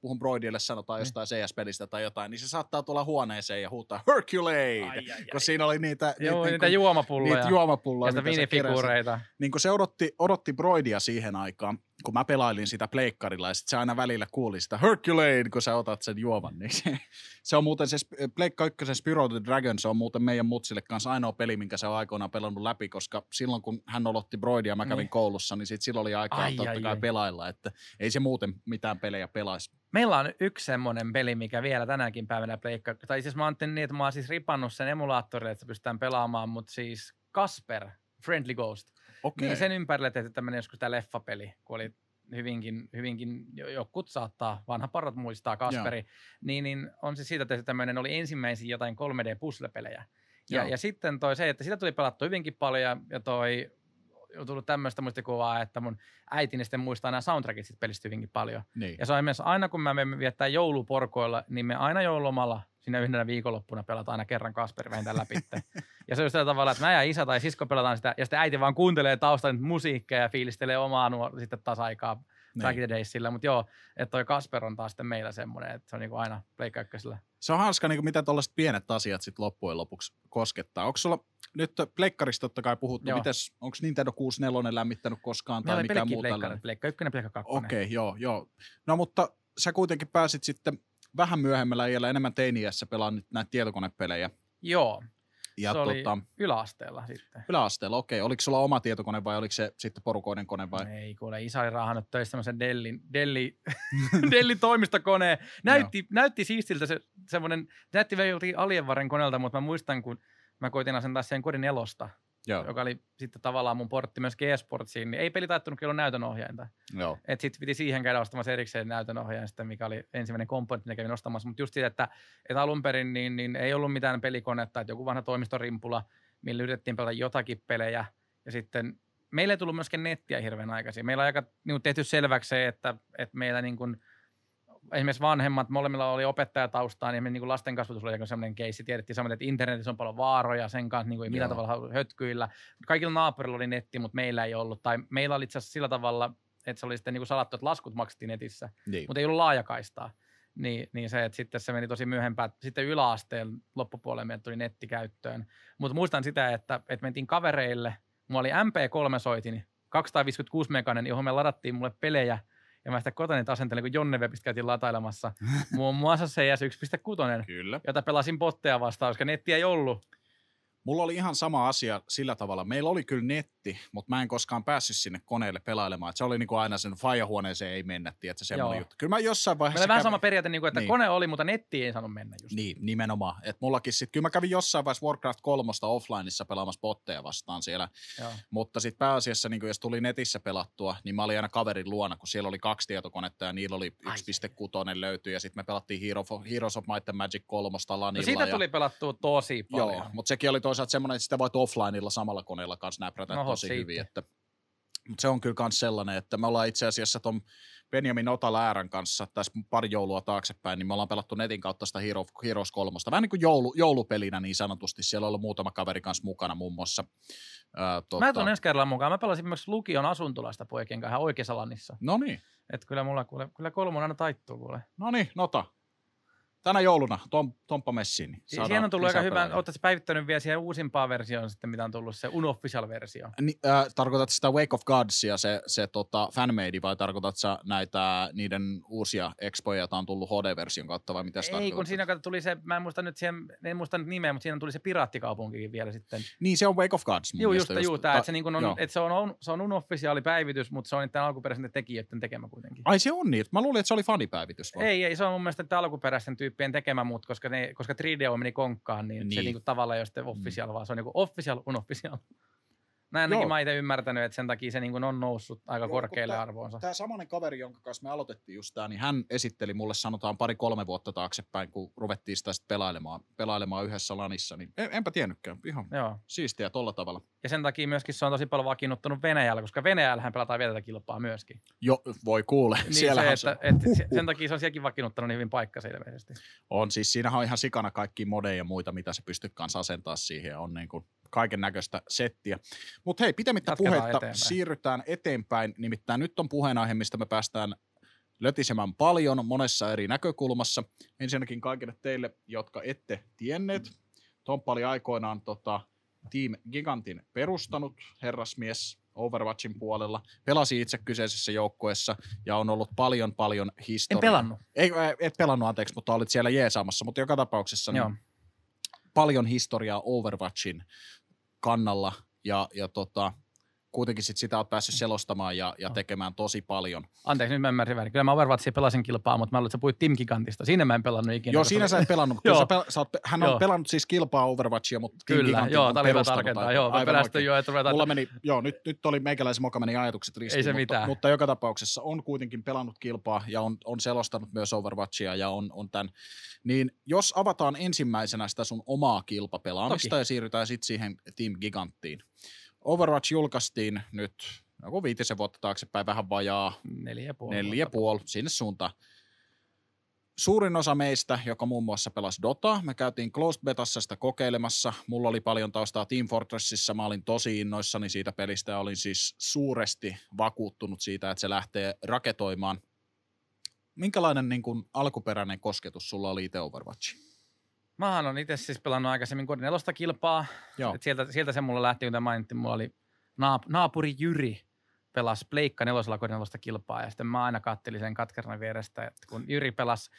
puhun Broidille, sanotaan Niin. jostain CS-pelistä tai jotain, niin se saattaa tulla huoneeseen ja huutaa Herculade, Ai, ai, ai. kun siinä oli niitä, Joo, niitä, niitä niinku- juomapulloja. niitä juomapulloja, ja minifiguureita. Niin kun se odotti, odotti Broidia siihen aikaan, kun mä pelailin sitä pleikkarilla ja sit se aina välillä kuuli sitä Herculade, kun sä otat sen juoman. Niin se, se on muuten se Pleikka 1 Spyro the Dragon, se on muuten meidän mutsille kanssa ainoa peli, minkä se on aikoinaan pelannut läpi, koska silloin kun hän olotti Broidia mä kävin Niin. koulussa, niin sit silloin oli aikaa Ai, totta ai, kai ai. pelailla, että ei se muuten mitään pelejä pelaisi. Meillä on yksi semmoinen peli, mikä vielä tänäkin päivänä pleikka. Tai asiassa mä ajattelin niin, että mä oon siis ripannut sen emulaattorille, että pystytään pelaamaan, mutta siis Kasper, Friendly Ghost. Okei. Niin sen ympärille tehty tämmöinen joskus tämä leffapeli, kun oli hyvinkin, hyvinkin, jo- jokut saattaa, vanha parrat muistaa Kasperi, niin, niin on se siitä tehty tämmöinen, oli ensimmäisiä jotain 3D-puzzle-pelejä. Ja, Joo. ja sitten toi se, että sitä tuli pelattu hyvinkin paljon ja, ja toi on tullut tämmöistä muistikuvaa, että mun äitini sitten muistaa nämä soundtrackit sit pelistä hyvinkin paljon. Niin. Ja se on myös aina kun mä menen viettää jouluporkoilla, niin me aina joululomalla siinä yhdenä viikonloppuna pelataan aina kerran Kasper vähintään läpi. ja se on sillä tavalla, että mä ja isä tai sisko pelataan sitä, ja sitten äiti vaan kuuntelee taustan musiikkia ja fiilistelee omaa nuor- sitten taas aikaa back in niin. the days sillä. Mutta joo, että toi Kasper on taas sitten meillä semmoinen, että se on niinku aina Pleikka. Se on hauska, niin mitä tuollaiset pienet asiat sit loppujen lopuksi koskettaa. Onko sulla nyt pleikkarista totta kai puhuttu, mites, onko Nintendo 64 lämmittänyt koskaan Meillä tai mikään pelkkiä muu Pleikkarit, tällainen? Pleikka ykkönen, Pleikka kakkonen. Okei, okay, joo, joo. No mutta sä kuitenkin pääsit sitten vähän myöhemmällä iällä enemmän teiniässä pelaamaan nyt näitä tietokonepelejä. Joo, Ja se oli tota, yläasteella sitten. yläasteella, okei. Oliko sulla oma tietokone vai oliko se sitten porukoiden kone vai? Ei kuule, isä oli raahannut töissä semmoisen Dellin, Delli, Dellin toimistokoneen. Näytti, näytti siistiltä se semmoinen, näytti vielä Alienvaren koneelta, mutta mä muistan, kun mä koitin asentaa sen kodin elosta, Joo, joka oli sitten tavallaan mun portti myös G-Sportsiin, niin ei peli taittunut kyllä näytönohjainta. joo. Et sitten piti siihen käydä ostamassa erikseen näytönohjaajan, sitten, mikä oli ensimmäinen komponentti, mitä kävin ostamassa. Mutta just siitä, että, että alun perin niin, niin ei ollut mitään pelikonetta, että joku vanha toimistorimpula, millä yritettiin pelata jotakin pelejä. Ja sitten meillä ei tullut myöskään nettiä hirveän aikaisin. Meillä on aika niin kuin tehty selväksi se, että, että meillä niin kuin, esimerkiksi vanhemmat, molemmilla oli opettajataustaa, niin me niin lasten kasvatus oli sellainen keissi. Tiedettiin samoin, että internetissä on paljon vaaroja sen kanssa, niin kuin ei millään Joo. tavalla hötkyillä. Kaikilla naapurilla oli netti, mutta meillä ei ollut. Tai meillä oli itse asiassa sillä tavalla, että se oli sitten niin kuin salattu, että laskut maksettiin netissä, Niin. mutta ei ollut laajakaistaa. Niin, niin se, että sitten se meni tosi myöhempään. Sitten yläasteen loppupuolelle meille tuli netti käyttöön. Mutta muistan sitä, että, että mentiin kavereille. Mulla oli MP3-soitin, 256 mekanen, johon me ladattiin mulle pelejä. Ja mä sitä kotoni asentelin, kun Jonne Webistä käytiin latailemassa. Muun muassa CS 1.6, Kyllä. jota pelasin botteja vastaan, koska nettiä ei ollut. Mulla oli ihan sama asia sillä tavalla. Meillä oli kyllä netti, mutta mä en koskaan päässyt sinne koneelle pelailemaan. Et se oli niinku aina sen faijahuoneeseen ei mennä, että semmoinen Joo. juttu. Kyllä mä jossain Meillä vaiheessa... oli vähän kävin- sama periaate, niin kuin, että Niin. kone oli, mutta netti ei saanut mennä just. Niin, nimenomaan. Et mullakin sit, kyllä mä kävin jossain vaiheessa Warcraft 3 offlineissa pelaamassa botteja vastaan siellä, Joo. mutta sitten pääasiassa, niin jos tuli netissä pelattua, niin mä olin aina kaverin luona, kun siellä oli kaksi tietokonetta ja niillä oli Ai, 1.6 löytyi ja sitten me pelattiin Hero, Heroes of Might and Magic 3 lanilla. No siitä ja, tuli pelattua tosi paljon. Joo, mutta sekin oli toisaalta semmoinen, että sitä voit offlineilla samalla koneella kanssa näprätä No, tosi siitä. hyvin. Että, mutta se on kyllä myös sellainen, että me ollaan itse asiassa ton Benjamin Otaläärän kanssa tässä pari joulua taaksepäin, niin me ollaan pelattu netin kautta sitä Hero, Heroes 3. Vähän niin kuin joulu, joulupelinä niin sanotusti. Siellä on ollut muutama kaveri kanssa mukana muun muassa. Ää, tota, Mä tulen ensi kerralla mukaan. Mä pelasin myös lukion asuntolaista poikien kanssa oikeassa lannissa. No niin, Että kyllä mulla kuule, kyllä kolmonen aina taittuu kuule. no niin, nota. Tänä jouluna Tom, Tomppa messiin. Niin siihen on tullut aika hyvä, ootte päivittänyt vielä siihen uusimpaan versioon sitten, mitä on tullut se unofficial versio. Ni, äh, tarkoitat sitä Wake of Godsia, se, se tota, fanmade, vai tarkoitat sä näitä niiden uusia expoja, joita on tullut HD-version kautta, vai mitä Ei, kun siinä tuli se, mä en muista nyt siihen, en muista nyt nimeä, mutta siinä tuli se pirattikaupunkikin vielä sitten. Niin, se on Wake of Gods mun Joo, just, just, tää, Ta- että se, niin on, että se on, se on unofficiaali päivitys, mutta se on niiden alkuperäisen tekijöiden tekemä kuitenkin. Ai se on niin, mä luulin, että se oli fanipäivitys. vaan. Ei, ei, se on mun mielestä alkuperäisten tyyppien tekemä, mutta koska, ne, koska 3DO meni konkkaan, niin, niin. se Niin. niinku tavallaan ei ole sitten official, vaan se on niinku official, unofficial. Näin ainakin Joo. mä itse ymmärtänyt, että sen takia se niin kuin on noussut aika Joo, korkealle tää- arvoonsa. Tämä samainen kaveri, jonka kanssa me aloitettiin just tää, niin hän esitteli mulle sanotaan pari-kolme vuotta taaksepäin, kun ruvettiin sitä sit pelailemaan, pelailemaan yhdessä lanissa, niin en, enpä tiennytkään. Ihan Joo. siistiä tolla tavalla. Ja sen takia myöskin se on tosi paljon vakiinnuttanut Venäjällä, koska Venäjällähän pelataan vielä tätä kilpaa myöskin. Jo, voi kuule, Niin siellähän se, että, että se- sen takia se on sielläkin vakiinnuttanut niin hyvin paikkansa ilmeisesti. On siis, siinähän on ihan sikana kaikki modeja ja muita, mitä se pystyy kanssa asentaa siihen. On niin kuin kaiken näköistä settiä. Mutta hei, pitemmittä Jatketaan puhetta eteenpäin. siirrytään eteenpäin. Nimittäin nyt on puheenaihe, mistä me päästään lötisemään paljon monessa eri näkökulmassa. Ensinnäkin kaikille teille, jotka ette tienneet. Tomppa oli aikoinaan tota, Team Gigantin perustanut herrasmies Overwatchin puolella. Pelasi itse kyseisessä joukkueessa ja on ollut paljon paljon En historiaa. pelannut. Ei, ä, et pelannut, anteeksi, mutta olit siellä jeesaamassa, mutta joka tapauksessa Joo. niin paljon historiaa Overwatchin kannalla. Ja, ja tota, kuitenkin sit sitä oot päässyt selostamaan ja, ja tekemään tosi paljon. Anteeksi, nyt mä ymmärsin väärin. Kyllä mä Overwatchia pelasin kilpaa, mutta mä luulen, että sä puhuit Team Gigantista. Siinä mä en pelannut ikinä. Joo, siinä sä et pelannut, kyllä Joo. sä pel, sä oot, hän on Joo. pelannut siis kilpaa Overwatchia, mutta Team Kyllä, joo, on tää oli hyvä tarkentaa. Joo, mä pelästyin oikein. jo, että ruvetaan... Mulla meni, joo, nyt, nyt oli meikäläisen moka meni ajatukset ristiin, Ei se mutta, mitään. mutta joka tapauksessa on kuitenkin pelannut kilpaa ja on, on selostanut myös Overwatchia ja on, on tämän. Niin jos avataan ensimmäisenä sitä sun omaa kilpapelaamista Toki. ja siirrytään sitten siihen Team Giganttiin. Overwatch julkaistiin nyt joku viitisen vuotta taaksepäin, vähän vajaa Neljä ja puoli. neljä puoli sinne suuntaan. Suurin osa meistä, joka muun muassa pelasi Dota, me käytiin Closed Betassa sitä kokeilemassa. Mulla oli paljon taustaa Team Fortressissa, mä olin tosi innoissani siitä pelistä ja olin siis suuresti vakuuttunut siitä, että se lähtee raketoimaan. Minkälainen niin kuin, alkuperäinen kosketus sulla oli itse Overwatchiin? Mähän on itse siis pelannut aikaisemmin Kodin nelosta kilpaa. Joo. Et sieltä, sieltä se mulla lähti, kuten mainittiin, mulla oli naap- naapuri Jyri pelasi Pleikka nelosella Kodin nelosta kilpaa, ja sitten mä aina kattelin sen katkerana vierestä, että kun Jyri pelasi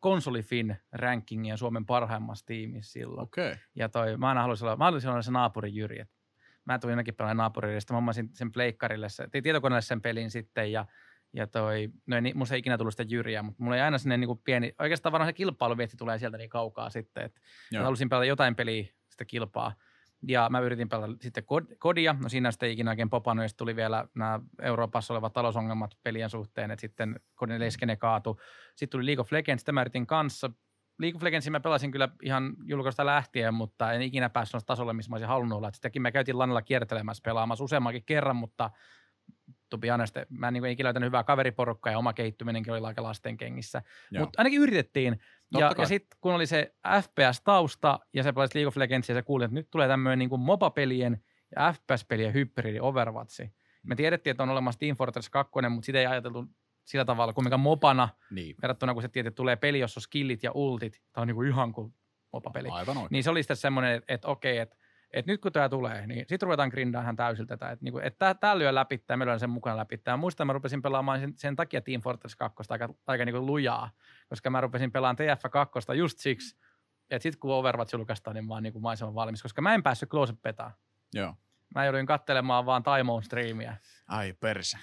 konsolifin rankingia Suomen parhaimmassa tiimissä silloin. Okay. Ja toi, mä aina halusin olla, mä halusin olla se naapuri Jyri. Et mä tulin jonnekin pelaamaan naapurille, sitten mä hommasin sen pleikkarille, se, tietokoneelle sen pelin sitten, ja ja toi, no ei, musta ei ikinä tullut sitä jyriä, mutta mulla ei aina sinne niinku pieni, oikeastaan varmaan se kilpailuvietti tulee sieltä niin kaukaa sitten, että halusin pelata jotain peliä, sitä kilpaa. Ja mä yritin pelata sitten kod- kodia, no siinä sitten ei ikinä oikein popannut, ja sitten tuli vielä nämä Euroopassa olevat talousongelmat pelien suhteen, että sitten kodin leskene kaatu. Sitten tuli League of Legends, sitä mä yritin kanssa. League of Legendsin mä pelasin kyllä ihan julkaista lähtien, mutta en ikinä päässyt tasolle, missä mä olisin halunnut olla. Et sitäkin mä käytin lannilla kiertelemässä pelaamassa useammankin kerran, mutta to be honest, mä en niin ikinä löytänyt hyvää kaveriporukkaa ja oma kehittyminenkin oli aika lasten kengissä. Mutta ainakin yritettiin. Totta Ja, kai. ja sitten kun oli se FPS-tausta ja se pelasit League of Legends ja sä kuulit, että nyt tulee tämmöinen niin MOBA-pelien ja FPS-pelien hybridi Overwatchi. Me tiedettiin, että on olemassa Team Fortress 2, mutta sitä ei ajateltu sillä tavalla kumminkaan mopana Niin, verrattuna, kun se tiedät, että tulee peli, jossa on skillit ja ultit. Tämä on niin kuin ihan kuin mopa-peli. aivan oikein. Niin se oli sitten semmoinen, että okei, että, että nyt kun tämä tulee, niin sitten ruvetaan grindaamaan ihan täysiltä tätä. Että, niin kuin, että tämä lyö läpi, ja me lyön sen mukana läpi. Ja muistan, mä rupesin pelaamaan sen, sen takia Team Fortress 2 aika, aika niin kuin lujaa, koska mä rupesin pelaamaan TF2 just siksi, että sitten kun Overwatch julkaistaan, niin mä oon niin kuin maiseman valmis, koska mä en päässyt Close Betaan. Joo. Mä jouduin kattelemaan vaan Taimoon striimiä. Ai perse.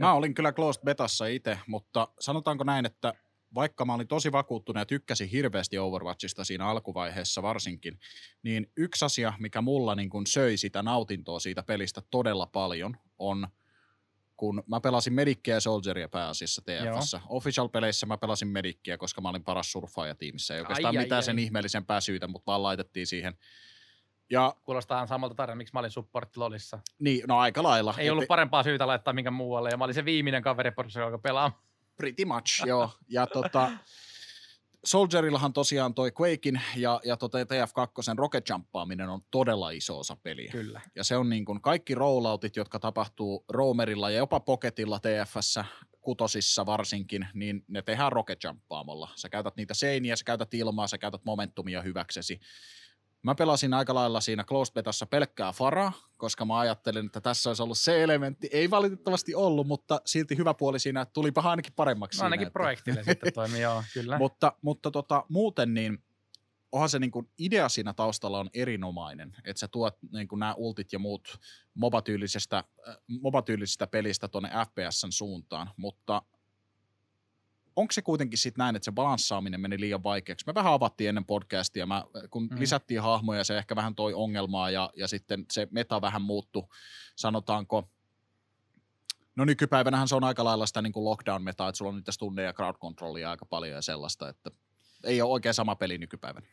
Mä olin kyllä closed betassa itse, mutta sanotaanko näin, että vaikka mä olin tosi vakuuttunut ja tykkäsin hirveästi Overwatchista siinä alkuvaiheessa varsinkin, niin yksi asia, mikä mulla niin kun söi sitä nautintoa siitä pelistä todella paljon, on kun mä pelasin Medikkiä ja Soldieria pääasiassa TFssä. Official-peleissä mä pelasin Medikkiä, koska mä olin paras surffaaja tiimissä. Ei oikeastaan Ai, ai, mitään ai. sen ihmeellisempää syytä, mutta vaan laitettiin siihen. Ja Kuulostaa samalta tarinalta, miksi mä olin supportti Lolissa. niin, no aika lailla. Ei ollut parempaa syytä laittaa minkä muualle, ja mä olin se viimeinen kaveri, joka pelaamaan. Pretty much, joo. Ja tota, Soldierillahan tosiaan toi Quakein ja, ja tota TF2 rocket jumppaaminen on todella iso osa peliä. Kyllä. Ja se on niin kuin kaikki rolloutit, jotka tapahtuu roamerilla ja jopa pocketilla TFssä, kutosissa varsinkin, niin ne tehdään rocket jumppaamalla. Sä käytät niitä seiniä, sä käytät ilmaa, sä käytät momentumia hyväksesi. Mä pelasin aika lailla siinä closed betassa pelkkää faraa, koska mä ajattelin, että tässä olisi ollut se elementti. Ei valitettavasti ollut, mutta silti hyvä puoli siinä, että tulipa ainakin paremmaksi No siinä. ainakin että- projektille sitten toimii, joo, kyllä. mutta, mutta tota, muuten niin onhan se niin kuin idea siinä taustalla on erinomainen, että sä tuot niin kuin nämä ultit ja muut MOBA-tyylisestä, äh, MOBA-tyylisestä pelistä tuonne FPSn suuntaan, mutta onko se kuitenkin sitten näin, että se balanssaaminen meni liian vaikeaksi? Me vähän avattiin ennen podcastia, mä, kun mm. lisättiin hahmoja, se ehkä vähän toi ongelmaa ja, ja sitten se meta vähän muuttu, sanotaanko, No nykypäivänähän se on aika lailla sitä niin kuin lockdown-metaa, että sulla on niitä tunneja crowd controlia aika paljon ja sellaista, että ei ole oikein sama peli nykypäivänä.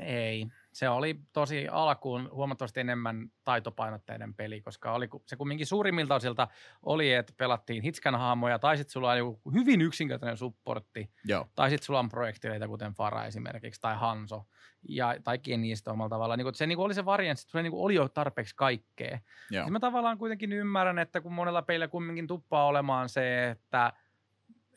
Ei. Se oli tosi alkuun huomattavasti enemmän taitopainotteinen peli, koska oli, se kumminkin suurimmilta osilta oli, että pelattiin hitskan hahmoja, tai sitten sulla on joku hyvin yksinkertainen supportti, Joo. tai sitten sulla on projektileita, kuten Fara esimerkiksi, tai Hanso, ja, tai niistä omalla tavalla. Niin se niin oli se variantti, että se niin oli jo tarpeeksi kaikkea. Joo. Siis mä tavallaan kuitenkin ymmärrän, että kun monella peillä kumminkin tuppaa olemaan se, että –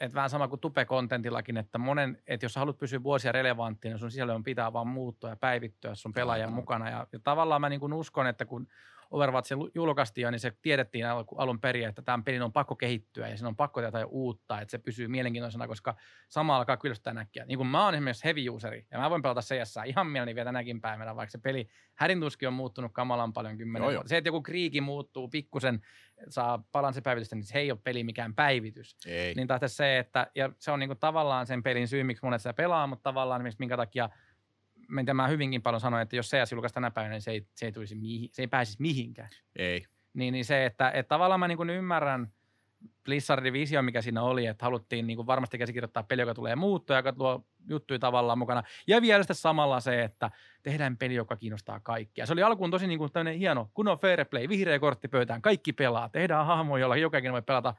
että vähän sama kuin tupe-kontentillakin, että monen, että jos haluat pysyä vuosia relevanttina, sun sisällön pitää vaan muuttua ja päivittyä sun pelaajan mukana. Ja, ja tavallaan mä niin kuin uskon, että kun Overwatch julkaistiin, niin se tiedettiin alun perin, että tämän pelin on pakko kehittyä ja siinä on pakko tehdä uutta, että se pysyy mielenkiintoisena, koska sama alkaa kyllästää näkkiä. Niin kuin mä oon esimerkiksi heavy useri ja mä voin pelata CS ihan mieleni vielä tänäkin päivänä, vaikka se peli hädintuskin on muuttunut kamalan paljon kymmenen vuotta. Se, että joku kriiki muuttuu pikkusen, saa balanssipäivitystä, niin se ei ole peli mikään päivitys. Ei. Niin taas se, että ja se on niin kuin tavallaan sen pelin syy, miksi monet sitä pelaa, mutta tavallaan minkä takia – mitä mä hyvinkin paljon sanoin, että jos CS julkaisi tänä päivänä, niin se ei, se ei, tulisi mihin, se ei pääsisi mihinkään. Ei. Niin, niin se, että, että tavallaan mä niin ymmärrän Blizzardin visio, mikä siinä oli, että haluttiin niin varmasti käsikirjoittaa peli, joka tulee muuttua, joka tuo juttuja tavallaan mukana. Ja vielä sitten samalla se, että tehdään peli, joka kiinnostaa kaikkia. Se oli alkuun tosi niin kuin hieno, kun on fair play, vihreä kortti pöytään, kaikki pelaa, tehdään hahmo, jolla jokainen voi pelata.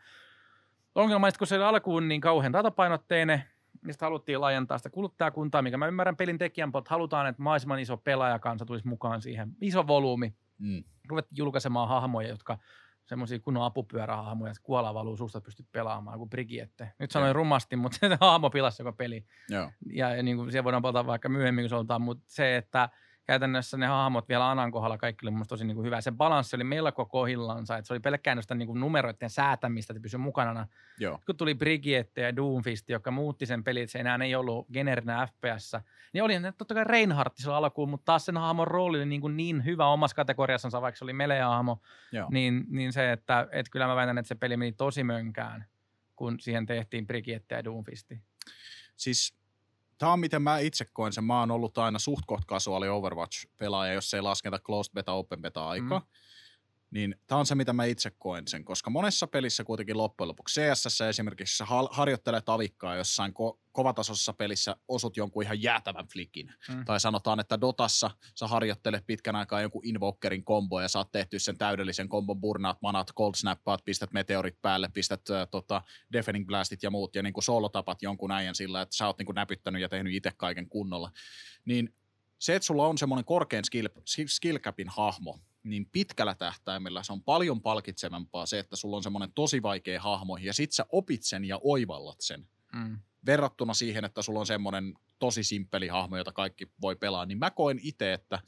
Ongelma, kun se oli alkuun niin kauhean datapainotteinen, mistä haluttiin laajentaa sitä kuluttajakuntaa, mikä mä ymmärrän pelin tekijän, mutta halutaan, että mahdollisimman iso pelaajakansa tulisi mukaan siihen. Iso volyymi. Mm. Ruvettiin julkaisemaan hahmoja, jotka semmoisia kunnon apupyörähahmoja, että kuola valuu suusta pystyt pelaamaan kuin Brigitte. Nyt sanoin ja. rumasti, mutta se hahmo pilasi joka peli. Joo. Ja, ja niin kuin siellä voidaan palata vaikka myöhemmin, kun se mutta se, että – käytännössä ne hahmot vielä Anan kohdalla kaikki oli mun tosi niin kuin hyvä. Se balanssi oli melko kohillansa, että se oli pelkkään sitä niin kuin numeroiden säätämistä, että pysyi mukana. Joo. Kun tuli Brigitte ja Doomfist, joka muutti sen pelin, että se enää ei ollut generinen FPS, niin oli ne totta kai Reinhardt sillä alkuun, mutta taas sen hahmon rooli oli niin, kuin niin hyvä omassa kategoriassansa, vaikka se oli melee-hahmo, niin, niin se, että, että kyllä mä väitän, että se peli meni tosi mönkään, kun siihen tehtiin Brigitte ja Doomfisti. Siis Tämä on miten mä itse koen sen. Mä oon ollut aina suht koht kasuaali Overwatch-pelaaja, jos ei lasketa closed beta, open beta aikaa. Mm. Niin tämä on se, mitä mä itse koen sen, koska monessa pelissä kuitenkin loppujen lopuksi CSS esimerkiksi sä harjoittelet avikkaa jossain ko- kovatasoisessa pelissä osut jonkun ihan jäätävän flikin. Mm. Tai sanotaan, että Dotassa sä harjoittelet pitkän aikaa jonkun Invokerin kombo ja saat tehty sen täydellisen kombon burnaat, manat, cold snappaat, pistät meteorit päälle, pistät äh, tota, defending blastit ja muut ja niin kuin tapat jonkun äijän sillä, että sä oot niin kuin näpyttänyt ja tehnyt itse kaiken kunnolla. Niin se, että sulla on semmoinen korkean skill, skill capin hahmo, niin pitkällä tähtäimellä se on paljon palkitsevampaa se, että sulla on semmoinen tosi vaikea hahmo ja sit sä opit sen ja oivallat sen. Mm. Verrattuna siihen, että sulla on semmoinen tosi simppeli hahmo, jota kaikki voi pelaa, niin mä koen itse, että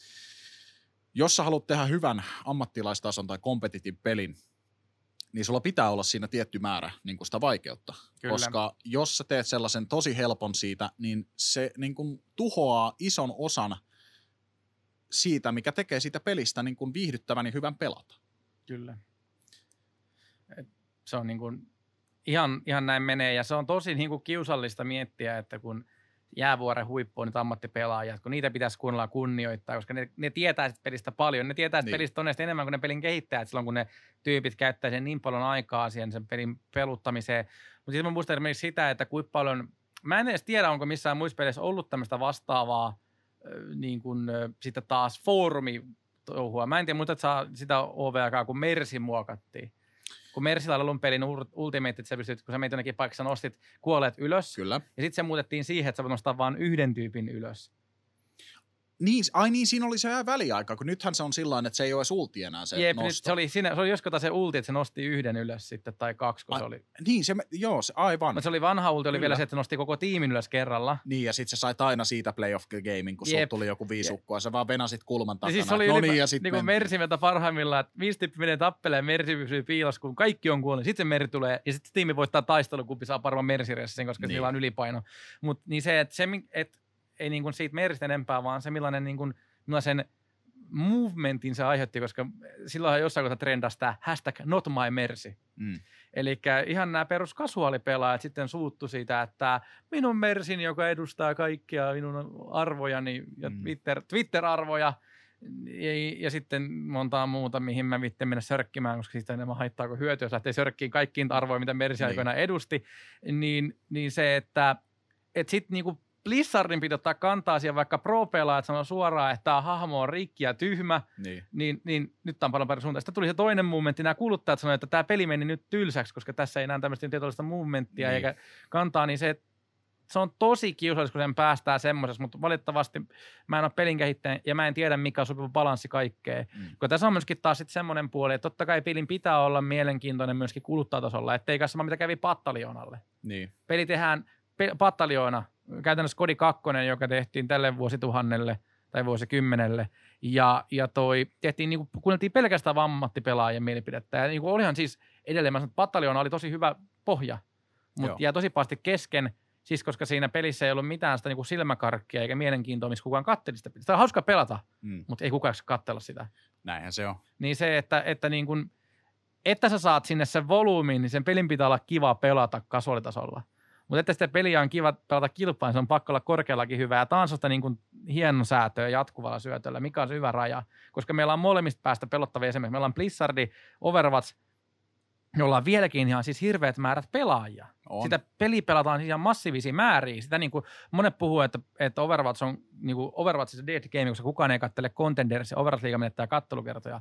jos sä haluat tehdä hyvän ammattilaistason tai kompetitin pelin, niin sulla pitää olla siinä tietty määrä niin kuin sitä vaikeutta. Kyllä. Koska jos sä teet sellaisen tosi helpon siitä, niin se niin kuin tuhoaa ison osan – siitä, mikä tekee siitä pelistä niin kuin viihdyttävän ja hyvän pelata. Kyllä. Et se on niin kuin, ihan, ihan näin menee ja se on tosi niin kuin kiusallista miettiä, että kun jäävuoren huippu on nyt ammattipelaajat, kun niitä pitäisi kuunnella kunnioittaa, koska ne, ne tietää sit pelistä paljon. Ne tietää niin. pelistä todennäköisesti enemmän kuin ne pelin kehittäjät silloin, kun ne tyypit käyttää sen niin paljon aikaa siihen sen pelin peluttamiseen. Mutta sitten mä muistan esimerkiksi sitä, että kuinka paljon, mä en edes tiedä, onko missään muissa peleissä ollut tämmöistä vastaavaa niin kuin, sitten taas foorumi touhua. Mä en tiedä, mutta saa sitä OVAkaan, kun Mersi muokattiin. Kun Mersillä oli alun pelin Ultimate, että sä pystyt, kun sä meitä jonnekin paikassa nostit kuolleet ylös. Kyllä. Ja sitten se muutettiin siihen, että sä voit nostaa vain yhden tyypin ylös. Niin, ai niin, siinä oli se väliaika, kun nythän se on sillä että se ei ole edes ulti enää se Jep, nosto. se oli, siinä, se oli joskus se ulti, että se nosti yhden ylös sitten, tai kaksi, kun ai, se oli. Niin, se, joo, se, aivan. No se oli vanha ulti, oli Kyllä. vielä se, että se nosti koko tiimin ylös kerralla. Niin, ja sitten se sai aina siitä playoff gaming, kun sulla tuli joku viisukkoa, se vaan venasit kulman takana. Ja siis oli no niin, ja sitten niin Mersimeltä parhaimmillaan, että viisi tyyppi menee tappeleen, Mersi pysyy piilossa, kun kaikki on kuollut. Sitten se Meri tulee, ja sitten tiimi voittaa taistelun, kumpi saa paremman Mersiressin, koska niin. sillä on ylipaino. Mutta niin se, että se, et, ei niin kuin siitä Mersistä enempää, vaan se millainen niin kuin, millaisen movementin se aiheutti, koska silloin jossain kohtaa trendasi tämä hashtag not my mercy. Mm. Eli ihan nämä peruskasuaalipelaajat sitten suuttu siitä, että minun Mersin, joka edustaa kaikkia minun arvojani ja Mm. Twitter, Twitter-arvoja, ja, ja sitten montaa muuta, mihin mä viitten mennä sörkkimään, koska siitä enemmän haittaa kuin hyötyä, jos lähtee sörkkiin kaikkiin arvoihin, mitä Mersi Niin. aikoina edusti, niin, niin se, että et sitten niinku Blizzardin pitää ottaa kantaa siihen, vaikka pro-pelaajat sanoo suoraan, että tämä hahmo on rikki ja tyhmä, Niin. niin, niin nyt tämä on paljon parempi suunta. Sitten tuli se toinen momentti, nämä kuluttajat sanoivat, että tämä peli meni nyt tylsäksi, koska tässä ei enää tämmöistä tietoista movementtia Niin. eikä kantaa, niin se, se on tosi kiusallista, kun sen päästää semmoisessa, mutta valitettavasti mä en ole pelin kehittäjä ja mä en tiedä, mikä on sopiva balanssi kaikkeen. Mm. Kun tässä on myöskin taas sitten semmoinen puoli, että totta kai pelin pitää olla mielenkiintoinen myöskin kuluttajatasolla, ettei kai sama mitä kävi Pattalionalle. Niin. Peli tehdään pe- Pattalioona, käytännössä Kodi 2, joka tehtiin tälle vuosituhannelle tai vuosikymmenelle. Ja, ja toi, tehtiin, niin kuunneltiin pelkästään ammattipelaajien mielipidettä. Ja niin kuin olihan siis edelleen, mä sanon, että Pattalioona oli tosi hyvä pohja, mutta jää tosi pahasti kesken, siis koska siinä pelissä ei ollut mitään sitä niin kuin silmäkarkkia eikä mielenkiintoa, missä kukaan katteli sitä. Sitä on hauska pelata, Mm. mutta ei kukaan katsella sitä. Näinhän se on. Niin se, että, että, niin kuin, että sä saat sinne sen volyymin, niin sen pelin pitää olla kiva pelata kasuaalitasolla. Mutta että sitä peliä on kiva pelata kilpaan, se on pakko olla korkeallakin hyvää. Ja tämä on sellaista niin kuin hieno säätöä jatkuvalla syötöllä, mikä on se hyvä raja. Koska meillä on molemmista päästä pelottavia esimerkiksi. Meillä on Blizzardi, Overwatch, jolla on vieläkin ihan siis hirveät määrät pelaajia. on. Sitä peli pelataan siis ihan massiivisia määriä. Sitä niin kuin monet puhuu, että, että Overwatch on niin kuin Overwatch is a dead game, koska kukaan ei kattele Contenders ja Overwatch liiga menettää kattelukertoja.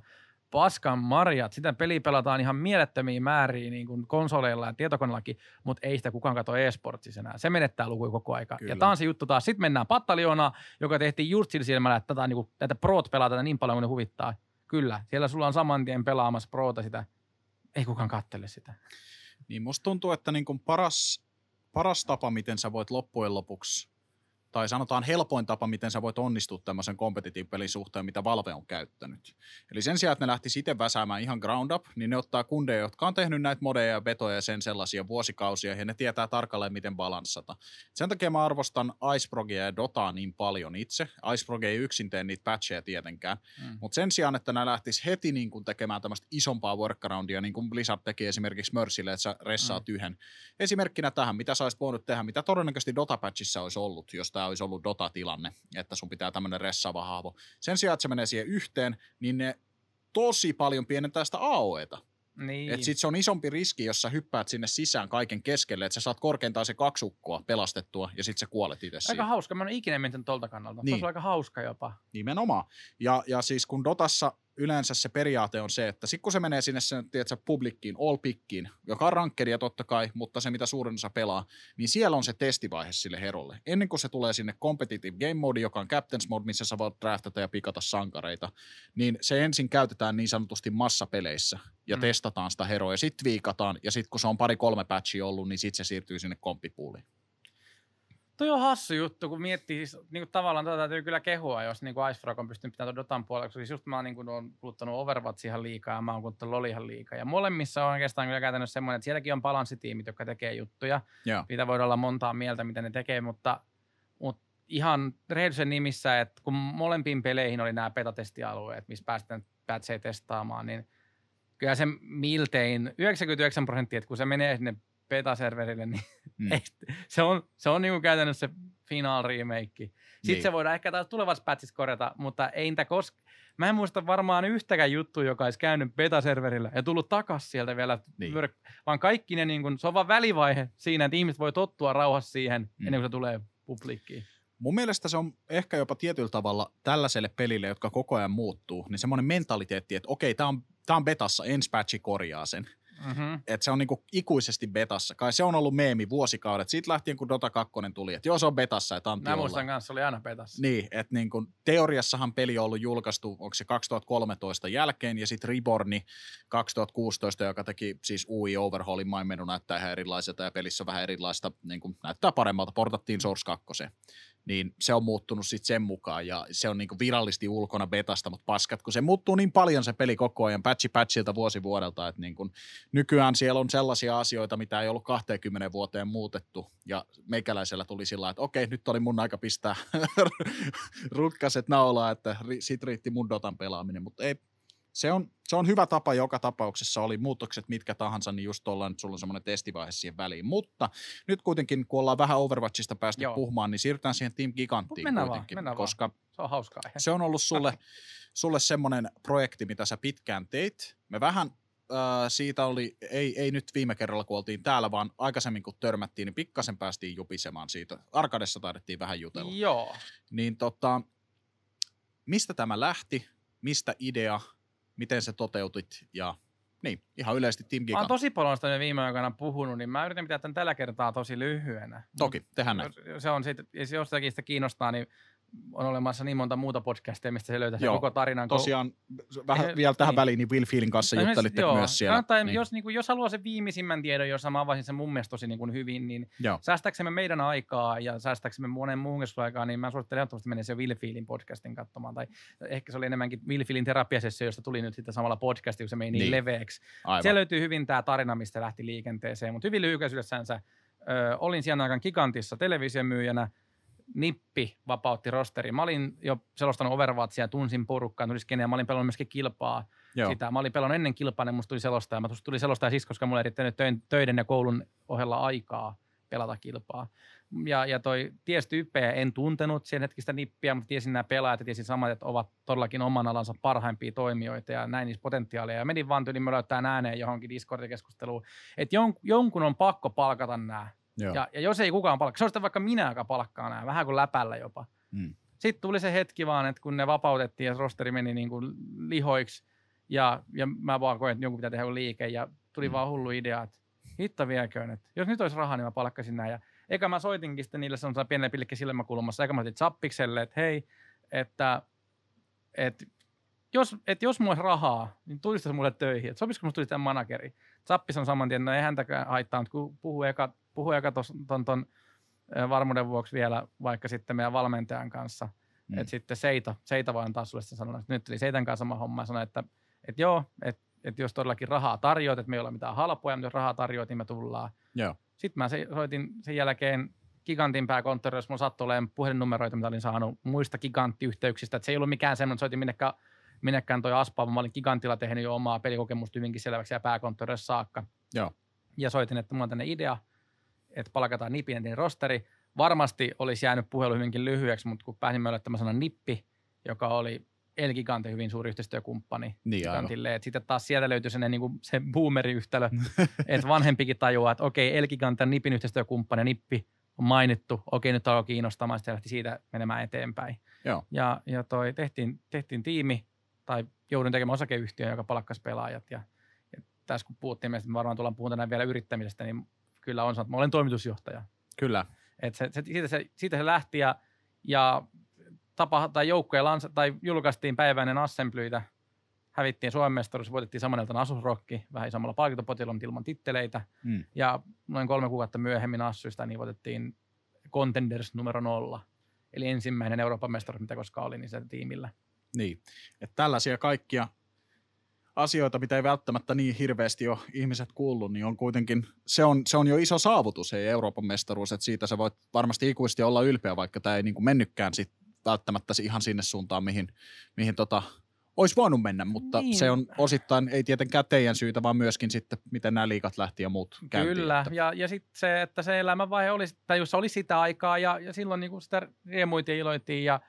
Paskan marjat, sitä peli pelataan ihan mielettömiä määriä niin kuin konsoleilla ja tietokoneellakin, mutta ei sitä kukaan katso e-sportsissa enää. Se menettää lukuja koko aika. Kyllä. Ja tämä on se juttu taas. Sitten mennään Pattalionaan, joka tehtiin just sillä silmällä, että tätä, niin kuin, tätä prot pelaa tätä niin paljon kuin ne huvittaa. Kyllä, siellä sulla on saman tien pelaamassa proota sitä. Ei kukaan kattele sitä. Niin musta tuntuu, että niin kuin paras, paras tapa, miten sä voit loppujen lopuksi, tai sanotaan helpoin tapa, miten sä voit onnistua tämmöisen kompetitiivipelin suhteen, mitä Valve on käyttänyt. Eli sen sijaan, että ne lähti itse väsäämään ihan ground up, niin ne ottaa kundeja, jotka on tehnyt näitä modeja ja betoja ja sen sellaisia vuosikausia, ja ne tietää tarkalleen, miten balanssata. Sen takia mä arvostan Iceprogia ja Dotaa niin paljon itse. Iceprog ei yksin tee niitä patcheja tietenkään, Mm. mutta sen sijaan, että nämä lähtis heti niin kuin tekemään tämmöistä isompaa workaroundia, niin kuin Blizzard teki esimerkiksi Mercylle, että sä ressaat mm. yhden. Esimerkkinä tähän, mitä sä olisit voinut tehdä, mitä todennäköisesti Dota-patchissa olisi ollut, jos tämä olisi ollut Dota-tilanne, että sun pitää tämmöinen ressaava haavo. Sen sijaan, että se menee siihen yhteen, niin ne tosi paljon pienentää sitä AOEta. Niin. Että sit se on isompi riski, jos sä hyppäät sinne sisään kaiken keskelle, että sä saat korkeintaan se kaksukkoa pelastettua ja sit sä kuolet itse Aika siinä. hauska. Mä en ikinä mennyt tolta kannalta. Niin. Se olisi aika hauska jopa. Nimenomaan. Ja, ja siis kun Dotassa yleensä se periaate on se, että sit kun se menee sinne sen, tiedätkö, publikkiin, all pickiin, joka on rankkeria totta kai, mutta se mitä suurin osa pelaa, niin siellä on se testivaihe sille herolle. Ennen kuin se tulee sinne competitive game mode, joka on captain's mode, missä sä voit draftata ja pikata sankareita, niin se ensin käytetään niin sanotusti massapeleissä ja mm. testataan sitä heroa ja sitten viikataan ja sitten kun se on pari-kolme patchia ollut, niin sitten se siirtyy sinne komppipuuliin. Toi on hassu juttu, kun miettii, siis, niin kuin tavallaan tätä täytyy kyllä kehua, jos niin kuin Icefrog on pystynyt pitämään tuon Dotan puolella, koska siis just mä oon, niin kuin, oon kuluttanut Overwatch ihan liikaa ja mä oon kuluttanut LoL ihan liikaa. Ja molemmissa on oikeastaan kyllä käytännössä semmoinen, että sielläkin on balanssitiimit, jotka tekee juttuja. Joo. Siitä voidaan olla montaa mieltä, mitä ne tekee, mutta, mutta ihan rehellisen nimissä, että kun molempiin peleihin oli nämä betatestialueet, missä päästään patcheja testaamaan, niin kyllä se miltein 99 prosenttia, että kun se menee sinne beta-serverille, niin Mm. se on, se on niinku käytännössä se final remake. Sitten Niin. se voidaan ehkä taas tulevassa patchissa korjata, mutta ei niitä koska... Mä en muista varmaan yhtäkään juttu, joka olisi käynyt beta-serverillä ja tullut takas sieltä vielä, Niin. niin. vaan kaikki ne, niin kun, se on vaan välivaihe siinä, että ihmiset voi tottua rauhassa siihen, Mm. mm. ennen kuin se tulee publikkiin. Mun mielestä se on ehkä jopa tietyllä tavalla tällaiselle pelille, jotka koko ajan muuttuu, niin semmoinen mentaliteetti, että okei, tämä on, tää on betassa, ensi patchi korjaa sen. Mm-hmm. Että se on niinku ikuisesti betassa. Kai se on ollut meemi vuosikaudet. Siitä lähtien, kun Dota 2 tuli, että joo, se on betassa, että Mä muistan kanssa, se oli aina betassa. Niin, että niin kun, teoriassahan peli on ollut julkaistu, onko se 2013 jälkeen, ja sitten Reborni 2016, joka teki siis UI Overhaulin maimenu näyttää ihan erilaiselta, ja pelissä on vähän erilaista, niin kun, näyttää paremmalta, portattiin Source 2. niin se on muuttunut sitten sen mukaan ja se on niinku virallisesti ulkona betasta, mutta paskat, kun se muuttuu niin paljon se peli koko ajan patchi patchilta vuosi vuodelta, että niinku nykyään siellä on sellaisia asioita, mitä ei ollut 20 vuoteen muutettu ja meikäläisellä tuli sillä että okei, nyt oli mun aika pistää rukkaset naulaa, että sit riitti mun Dotan pelaaminen, mutta ei, se on, se on hyvä tapa joka tapauksessa, oli muutokset mitkä tahansa, niin just ollaan nyt sulla on semmoinen testivaihe siihen väliin. Mutta nyt kuitenkin, kun ollaan vähän Overwatchista päästy Joo. puhumaan, niin siirrytään siihen Team Giganttiin mennään kuitenkin, vaan, mennään koska vaan. se on hauskaa. Se on ollut sulle, sulle semmoinen projekti, mitä sä pitkään teit. Me vähän äh, siitä oli, ei, ei nyt viime kerralla kun oltiin täällä, vaan aikaisemmin kun törmättiin, niin pikkasen päästiin jupisemaan siitä. Arkadessa taidettiin vähän jutella. Joo. Niin tota, mistä tämä lähti, mistä idea, miten se toteutit ja niin, ihan yleisesti Team Giga. Mä oon tosi paljon sitä viime aikoina puhunut, niin mä yritän pitää tämän tällä kertaa tosi lyhyenä. Toki, tehdään näin. Se on siitä, jos jostakin sitä kiinnostaa, niin on olemassa niin monta muuta podcastia, mistä se löytää koko tarinan. Tosiaan, vähän eh, vielä tähän niin. väliin, niin Will Feelin kanssa no, juttelitte joo, myös siellä. Kannattaa, niin. jos, niin kuin, jos haluaa sen viimeisimmän tiedon, jossa mä avasin sen mun mielestä tosi niin kuin hyvin, niin joo. säästäksemme meidän aikaa ja säästäksemme monen muun aikaa, niin mä suosittelen ehdottomasti mennä se Will Feelin podcastin katsomaan. Tai ehkä se oli enemmänkin Will Feelin terapiasessio, josta tuli nyt sitten samalla podcasti, kun se meni niin, niin leveäksi. Aivan. Siellä löytyy hyvin tämä tarina, mistä lähti liikenteeseen, mutta hyvin lyhykäisyydessänsä ö, olin siellä aikaan Gigantissa televisiomyyjänä – Nippi vapautti rosteri. Mä olin jo selostanut Overwatchia, tunsin porukkaa, tuli skeneen, mä olin pelannut myöskin kilpaa. Joo. Sitä. Mä olin pelannut ennen kilpaa, niin musta tuli selostaa. Mä tuli selostaa siis, koska mulla ei riittänyt töiden ja koulun ohella aikaa pelata kilpaa. Ja, ja toi ties tyyppejä en tuntenut sen hetkistä nippiä, mutta tiesin nämä pelaajat ja tiesin samat, että ovat todellakin oman alansa parhaimpia toimijoita ja näin niissä potentiaalia. Ja menin vaan tyyliin löytää ääneen johonkin Discord-keskusteluun, että jon, jonkun on pakko palkata nämä ja, ja jos ei kukaan palkkaa, se on sitten vaikka minä, joka palkkaa nämä, vähän kuin läpällä jopa. Mm. Sitten tuli se hetki vaan, että kun ne vapautettiin ja rosteri meni niin kuin lihoiksi ja, ja mä vaan koin, että jonkun pitää tehdä liike ja tuli mm. vaan hullu idea, että hitto vieköön, että jos nyt olisi rahaa, niin mä palkkasin näin. Ja eikä mä soitinkin sitten niille sellaisella pienellä pilkki silmäkulmassa, eikä mä otin Zappikselle, että hei, että, että jos, että jos mulla olisi rahaa, niin tulisi se mulle töihin. Että sopisiko musta tulisi tämän manageri? Zappis on saman tien, no ei häntäkään haittaa, mutta kun puhuu eka puhui aika ton, ton varmuuden vuoksi vielä vaikka sitten meidän valmentajan kanssa, mm. että sitten Seita, Seita voi antaa sulle sen sanon, että nyt tuli Seitan kanssa sama homma ja sanoi, että, että joo, että, että jos todellakin rahaa tarjoat, että me ei ole mitään halpoja, mutta jos rahaa tarjoat, niin me tullaan. Joo. Sitten mä soitin sen jälkeen Gigantin pääkonttori, jos mulla sattui olemaan puhelinnumeroita, mitä olin saanut muista giganttiyhteyksistä, että se ei ollut mikään semmoinen, että soitin minnekään, minnekään toi Aspa, mä olin Gigantilla tehnyt jo omaa pelikokemusta hyvinkin selväksi ja pääkonttorissa saakka. Joo. Ja soitin, että mulla on tänne idea, että palkataan Nipin rosteri. Varmasti olisi jäänyt puhelu hyvinkin lyhyeksi, mutta kun pääsimme yllättämään sanan Nippi, joka oli El Gigante hyvin suuri yhteistyökumppani niin, Gigantille. Et sitten taas sieltä löytyi sellainen niin kuin se boomeri-yhtälö, että vanhempikin tajuaa, että okei, El Gigante Nipin yhteistyökumppani Nippi on mainittu, okei nyt alkoi kiinnostamaan, sitten lähti siitä menemään eteenpäin. Joo. Ja, ja toi, tehtiin, tehtiin tiimi, tai joudun tekemään osakeyhtiön, joka palkkasi pelaajat. Ja, ja tässä kun puhuttiin, me varmaan tullaan puhumaan vielä yrittämisestä, niin kyllä on sanonut, että mä olen toimitusjohtaja. Kyllä. Et se, se, siitä, se, siitä se lähti ja, ja tapa, tai joukkoja lansa, tai julkaistiin päiväinen assemblyitä, hävittiin Suomen mestaruus, voitettiin saman iltana Asusrokki, vähän isommalla palkintopotilla, mutta ilman titteleitä. Mm. Ja noin kolme kuukautta myöhemmin Assuista niin voitettiin Contenders numero nolla. Eli ensimmäinen Euroopan mestaruus, mitä koskaan oli, niin se tiimillä. Niin, että tällaisia kaikkia asioita, mitä ei välttämättä niin hirveästi ole ihmiset kuullut, niin on kuitenkin, se on, se on jo iso saavutus, ei Euroopan mestaruus, että siitä sä voit varmasti ikuisesti olla ylpeä, vaikka tämä ei niin kuin mennytkään sit välttämättä ihan sinne suuntaan, mihin, mihin tota, olisi voinut mennä, mutta niin. se on osittain, ei tietenkään teidän syytä, vaan myöskin sitten, miten nämä liikat lähti ja muut käyntiin. Kyllä, että. ja, ja sitten se, että se elämänvaihe oli, tai jos oli sitä aikaa, ja, ja silloin niin kuin sitä riemuitiin ja iloitiin, ja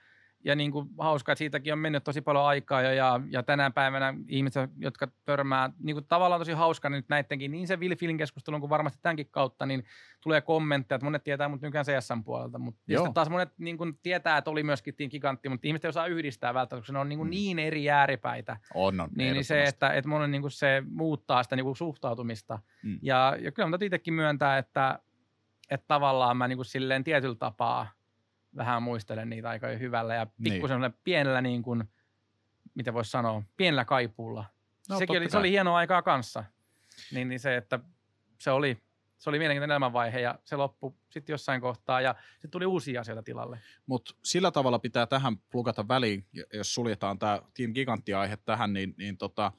ja niin kuin hauska, että siitäkin on mennyt tosi paljon aikaa jo, ja, ja tänä päivänä ihmiset, jotka törmää, niin kuin tavallaan tosi hauska nyt näidenkin, niin se Will Fillin keskustelun kuin varmasti tämänkin kautta, niin tulee kommentteja, että monet tietää mut nykyään CSN puolelta, mutta sitten taas monet niin kuin tietää, että oli myöskin Team Gigantti, mutta ihmiset ei osaa yhdistää välttämättä, koska ne on niin, kuin mm. niin eri ääripäitä. On, on. Niin, niin se, että, että monen niin kuin se muuttaa sitä niin kuin suhtautumista. Mm. Ja, ja kyllä mä itsekin myöntää, että, että tavallaan mä niin kuin silleen tietyllä tapaa – vähän muistelen niitä aikoja hyvällä ja pikkusen niin. pienellä niin kuin, mitä voisi sanoa, pienellä kaipuulla. No, Sekin oli, se oli hienoa aikaa kanssa. Niin, niin se, että se oli, se oli mielenkiintoinen elämänvaihe ja se loppui sitten jossain kohtaa ja sitten tuli uusia asioita tilalle. Mutta sillä tavalla pitää tähän plugata väliin, jos suljetaan tämä Team Gigantti-aihe tähän, niin, niin tota,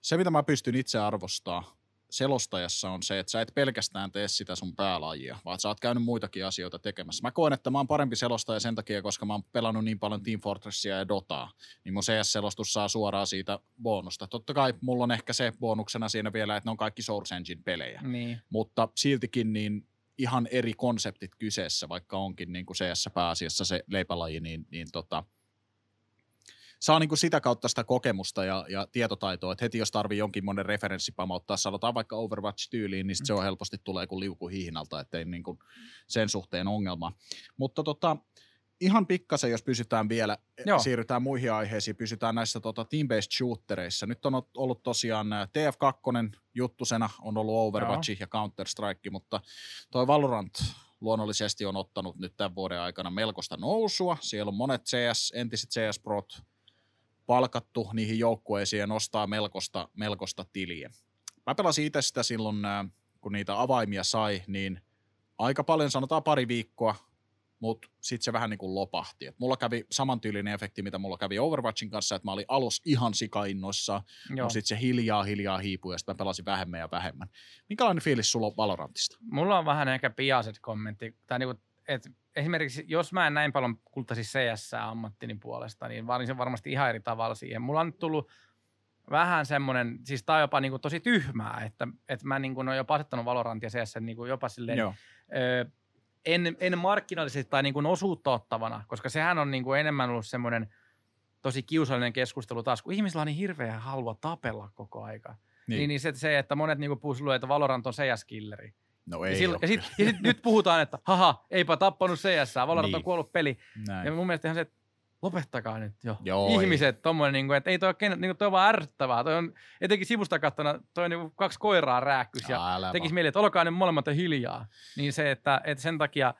se mitä mä pystyn itse arvostaa selostajassa on se, että sä et pelkästään tee sitä sun päälajia, vaan sä oot käynyt muitakin asioita tekemässä. Mä koen, että mä oon parempi selostaja sen takia, koska mä oon pelannut niin paljon Team Fortressia ja Dotaa, niin mun CS-selostus saa suoraan siitä bonusta. Totta kai mulla on ehkä se bonuksena siinä vielä, että ne on kaikki Source Engine-pelejä, Niin. mutta siltikin niin ihan eri konseptit kyseessä, vaikka onkin niin kuin CS pääasiassa se leipälaji, niin, niin tota, saa niin kuin sitä kautta sitä kokemusta ja, ja tietotaitoa, että heti jos tarvii jonkinmoinen referenssi pamauttaa, sanotaan vaikka Overwatch-tyyliin, niin se on helposti tulee kuin liuku hihnalta, ettei niin kuin sen suhteen ongelma. Mutta tota, ihan pikkasen, jos pysytään vielä, Joo. siirrytään muihin aiheisiin, pysytään näissä tota, team-based shootereissa. Nyt on ollut tosiaan ää, TF2 juttusena, on ollut Overwatch ja Counter-Strike, mutta toi Valorant luonnollisesti on ottanut nyt tämän vuoden aikana melkoista nousua. Siellä on monet CS, entiset CS-prot palkattu niihin joukkueisiin ja nostaa melkoista, melkoista tiliä. Mä pelasin itse sitä silloin, kun niitä avaimia sai, niin aika paljon, sanotaan pari viikkoa, mutta sitten se vähän niin kuin lopahti. Et mulla kävi samantyylinen efekti, mitä mulla kävi Overwatchin kanssa, että mä olin alus ihan sikainnoissa, mutta sitten se hiljaa hiljaa hiipui ja sitten mä pelasin vähemmän ja vähemmän. Minkälainen fiilis sulla on Valorantista? Mulla on vähän ehkä piaset kommentti. Tai niinku, et esimerkiksi jos mä en näin paljon kulttaisi CS ammattini puolesta, niin valitsin varmasti ihan eri tavalla siihen. Mulla on nyt tullut vähän semmoinen, siis tää on jopa niinku tosi tyhmää, että, että mä niinku oon jopa asettanut Valorant ja CS niinku jopa silleen, Joo. ö, en, en markkinallisesti tai niin osuutta ottavana, koska sehän on niin kuin enemmän ollut semmoinen tosi kiusallinen keskustelu taas, kun ihmisillä on niin hirveä halua tapella koko aika. Niin. Niin, niin se, se, että monet niin puhuu silloin, että Valorant on CS-killeri. No Ja, ei silloin, ole ja, sit, ja sit, nyt puhutaan, että haha, eipä tappanut CS, Valorant Niin. on kuollut peli. Näin. Ja mun mielestä ihan se, että lopettakaa nyt jo. Joo, ei. Ihmiset, tommonen, niin kuin, että ei toi, ole ken- niin kuin, toi on vaan ärsyttävää. Toi on, etenkin sivusta kattona, toi on niin kuin kaksi koiraa rääkkys ja Älä tekisi mieli, että olkaa ne molemmat hiljaa. Niin se, että, että sen takia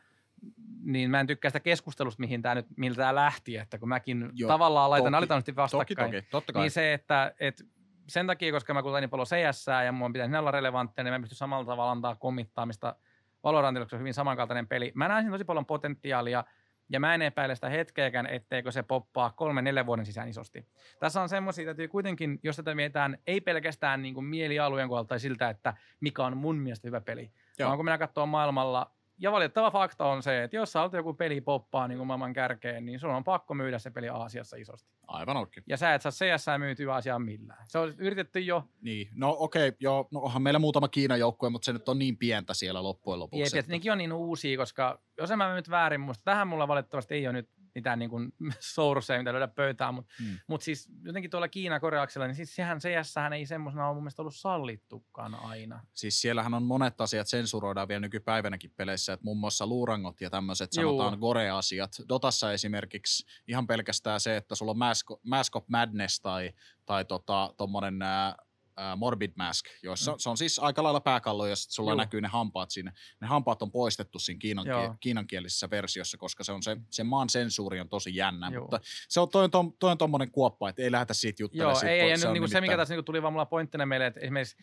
niin mä en tykkää sitä keskustelusta, mihin tää nyt, miltä tämä lähti, että kun mäkin Joo, tavallaan laitan toki, alitannosti Toki, vastakkain, toki, totta kai. niin se, että, että sen takia, koska mä kulutan niin paljon CS ja mun pitäisi olla relevantteja, niin mä en pysty samalla tavalla antaa kommittaamista Valorantille, koska se on hyvin samankaltainen peli. Mä näen siinä tosi paljon potentiaalia, ja mä en epäile sitä hetkeäkään, etteikö se poppaa kolme, neljän vuoden sisään isosti. Tässä on semmoisia, täytyy kuitenkin, jos tätä mietitään, ei pelkästään niin kuin mielialueen kohdalta tai siltä, että mikä on mun mielestä hyvä peli, Joo. Vaan kun minä katsoo maailmalla, ja valitettava fakta on se, että jos sä olet joku peli poppaa niin kuin maailman kärkeen, niin sun on pakko myydä se peli Aasiassa isosti. Aivan oikein. Ja sä et saa CS myytyä asiaan millään. Se on yritetty jo, Niin. No okei, okay, joo, no onhan meillä muutama Kiinan joukkue, mutta se nyt on niin pientä siellä loppujen lopuksi. Ja että- nekin on niin uusia, koska jos en mä nyt väärin muista, tähän mulla valitettavasti ei ole nyt mitään niin kuin sourceja, mitä löydä pöytään, mutta Mm. mut siis jotenkin tuolla Kiina koreaksella, niin siis sehän CS ei semmoisena ole mun mielestä ollut sallittukaan aina. Siis siellähän on monet asiat sensuroidaan vielä nykypäivänäkin peleissä, että muun muassa luurangot ja tämmöiset sanotaan gore-asiat. Dotassa esimerkiksi ihan pelkästään se, että sulla on Mask, Mask of Madness tai, tai tota, tommonen Morbid Mask, joissa mm. se on siis aika lailla pääkallo, sit sulla Juu. näkyy ne hampaat siinä. Ne hampaat on poistettu siinä kiinan, kiinankielisessä versiossa, koska se on se, se maan sensuuri on tosi jännä, Juu. mutta se on, toi, on, tom- toi on tommonen kuoppa, että ei lähdetä siitä juttelemaan. Joo, siitä, ei, ei, se nyt on niin se, mikä tässä niin tuli vaan mulla pointtina meille, että esimerkiksi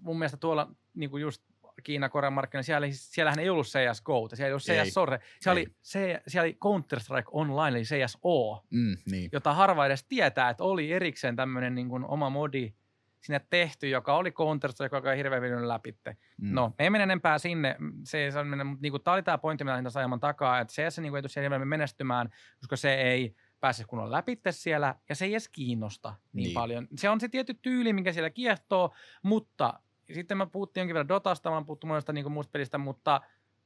mun mielestä tuolla niin kuin just Kiina, Korean markkinoilla, siellä, ei- siellähän ei ollut CSGO, siellä ei ollut Ei. CS Sorre, siellä Ei. oli, C, siellä oli Counter-Strike Online, eli CSO, Mm, niin. jota harva edes tietää, että oli erikseen tämmöinen niin kuin oma modi sinne tehty, joka oli Counter-Strike, joka ei hirveän vienyt läpi. Mm. No, me ei mene enempää sinne. Se ei mennä, mutta niin tämä oli tämä pointti, mitä lähdin ajamaan takaa, että CS niin kuin ei tule siellä menestymään, koska se ei pääse kunnolla läpi siellä, ja se ei edes kiinnosta niin, Niin. paljon. Se on se tietty tyyli, mikä siellä kiehtoo, mutta sitten mä puhuttiin jonkin verran Dotasta, mä oon puhuttu monesta niin muusta pelistä, mutta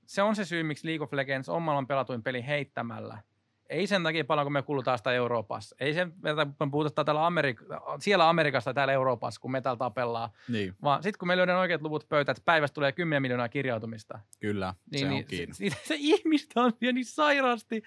se on se syy, miksi League of Legends on maailman pelatuin peli heittämällä. Ei sen takia paljon, kun me kulutaan sitä Euroopassa. Ei sen verran, kun me puhutaan täällä Amerik- siellä Amerikassa täällä Euroopassa, kun me täällä tapellaan. niin, Vaan sitten kun me löydään oikeat luvut pöytään, että päivästä tulee 10 miljoonaa kirjautumista, kyllä, niin, se on niin kiinni. se, se, ihmistä on siellä niin sairaasti.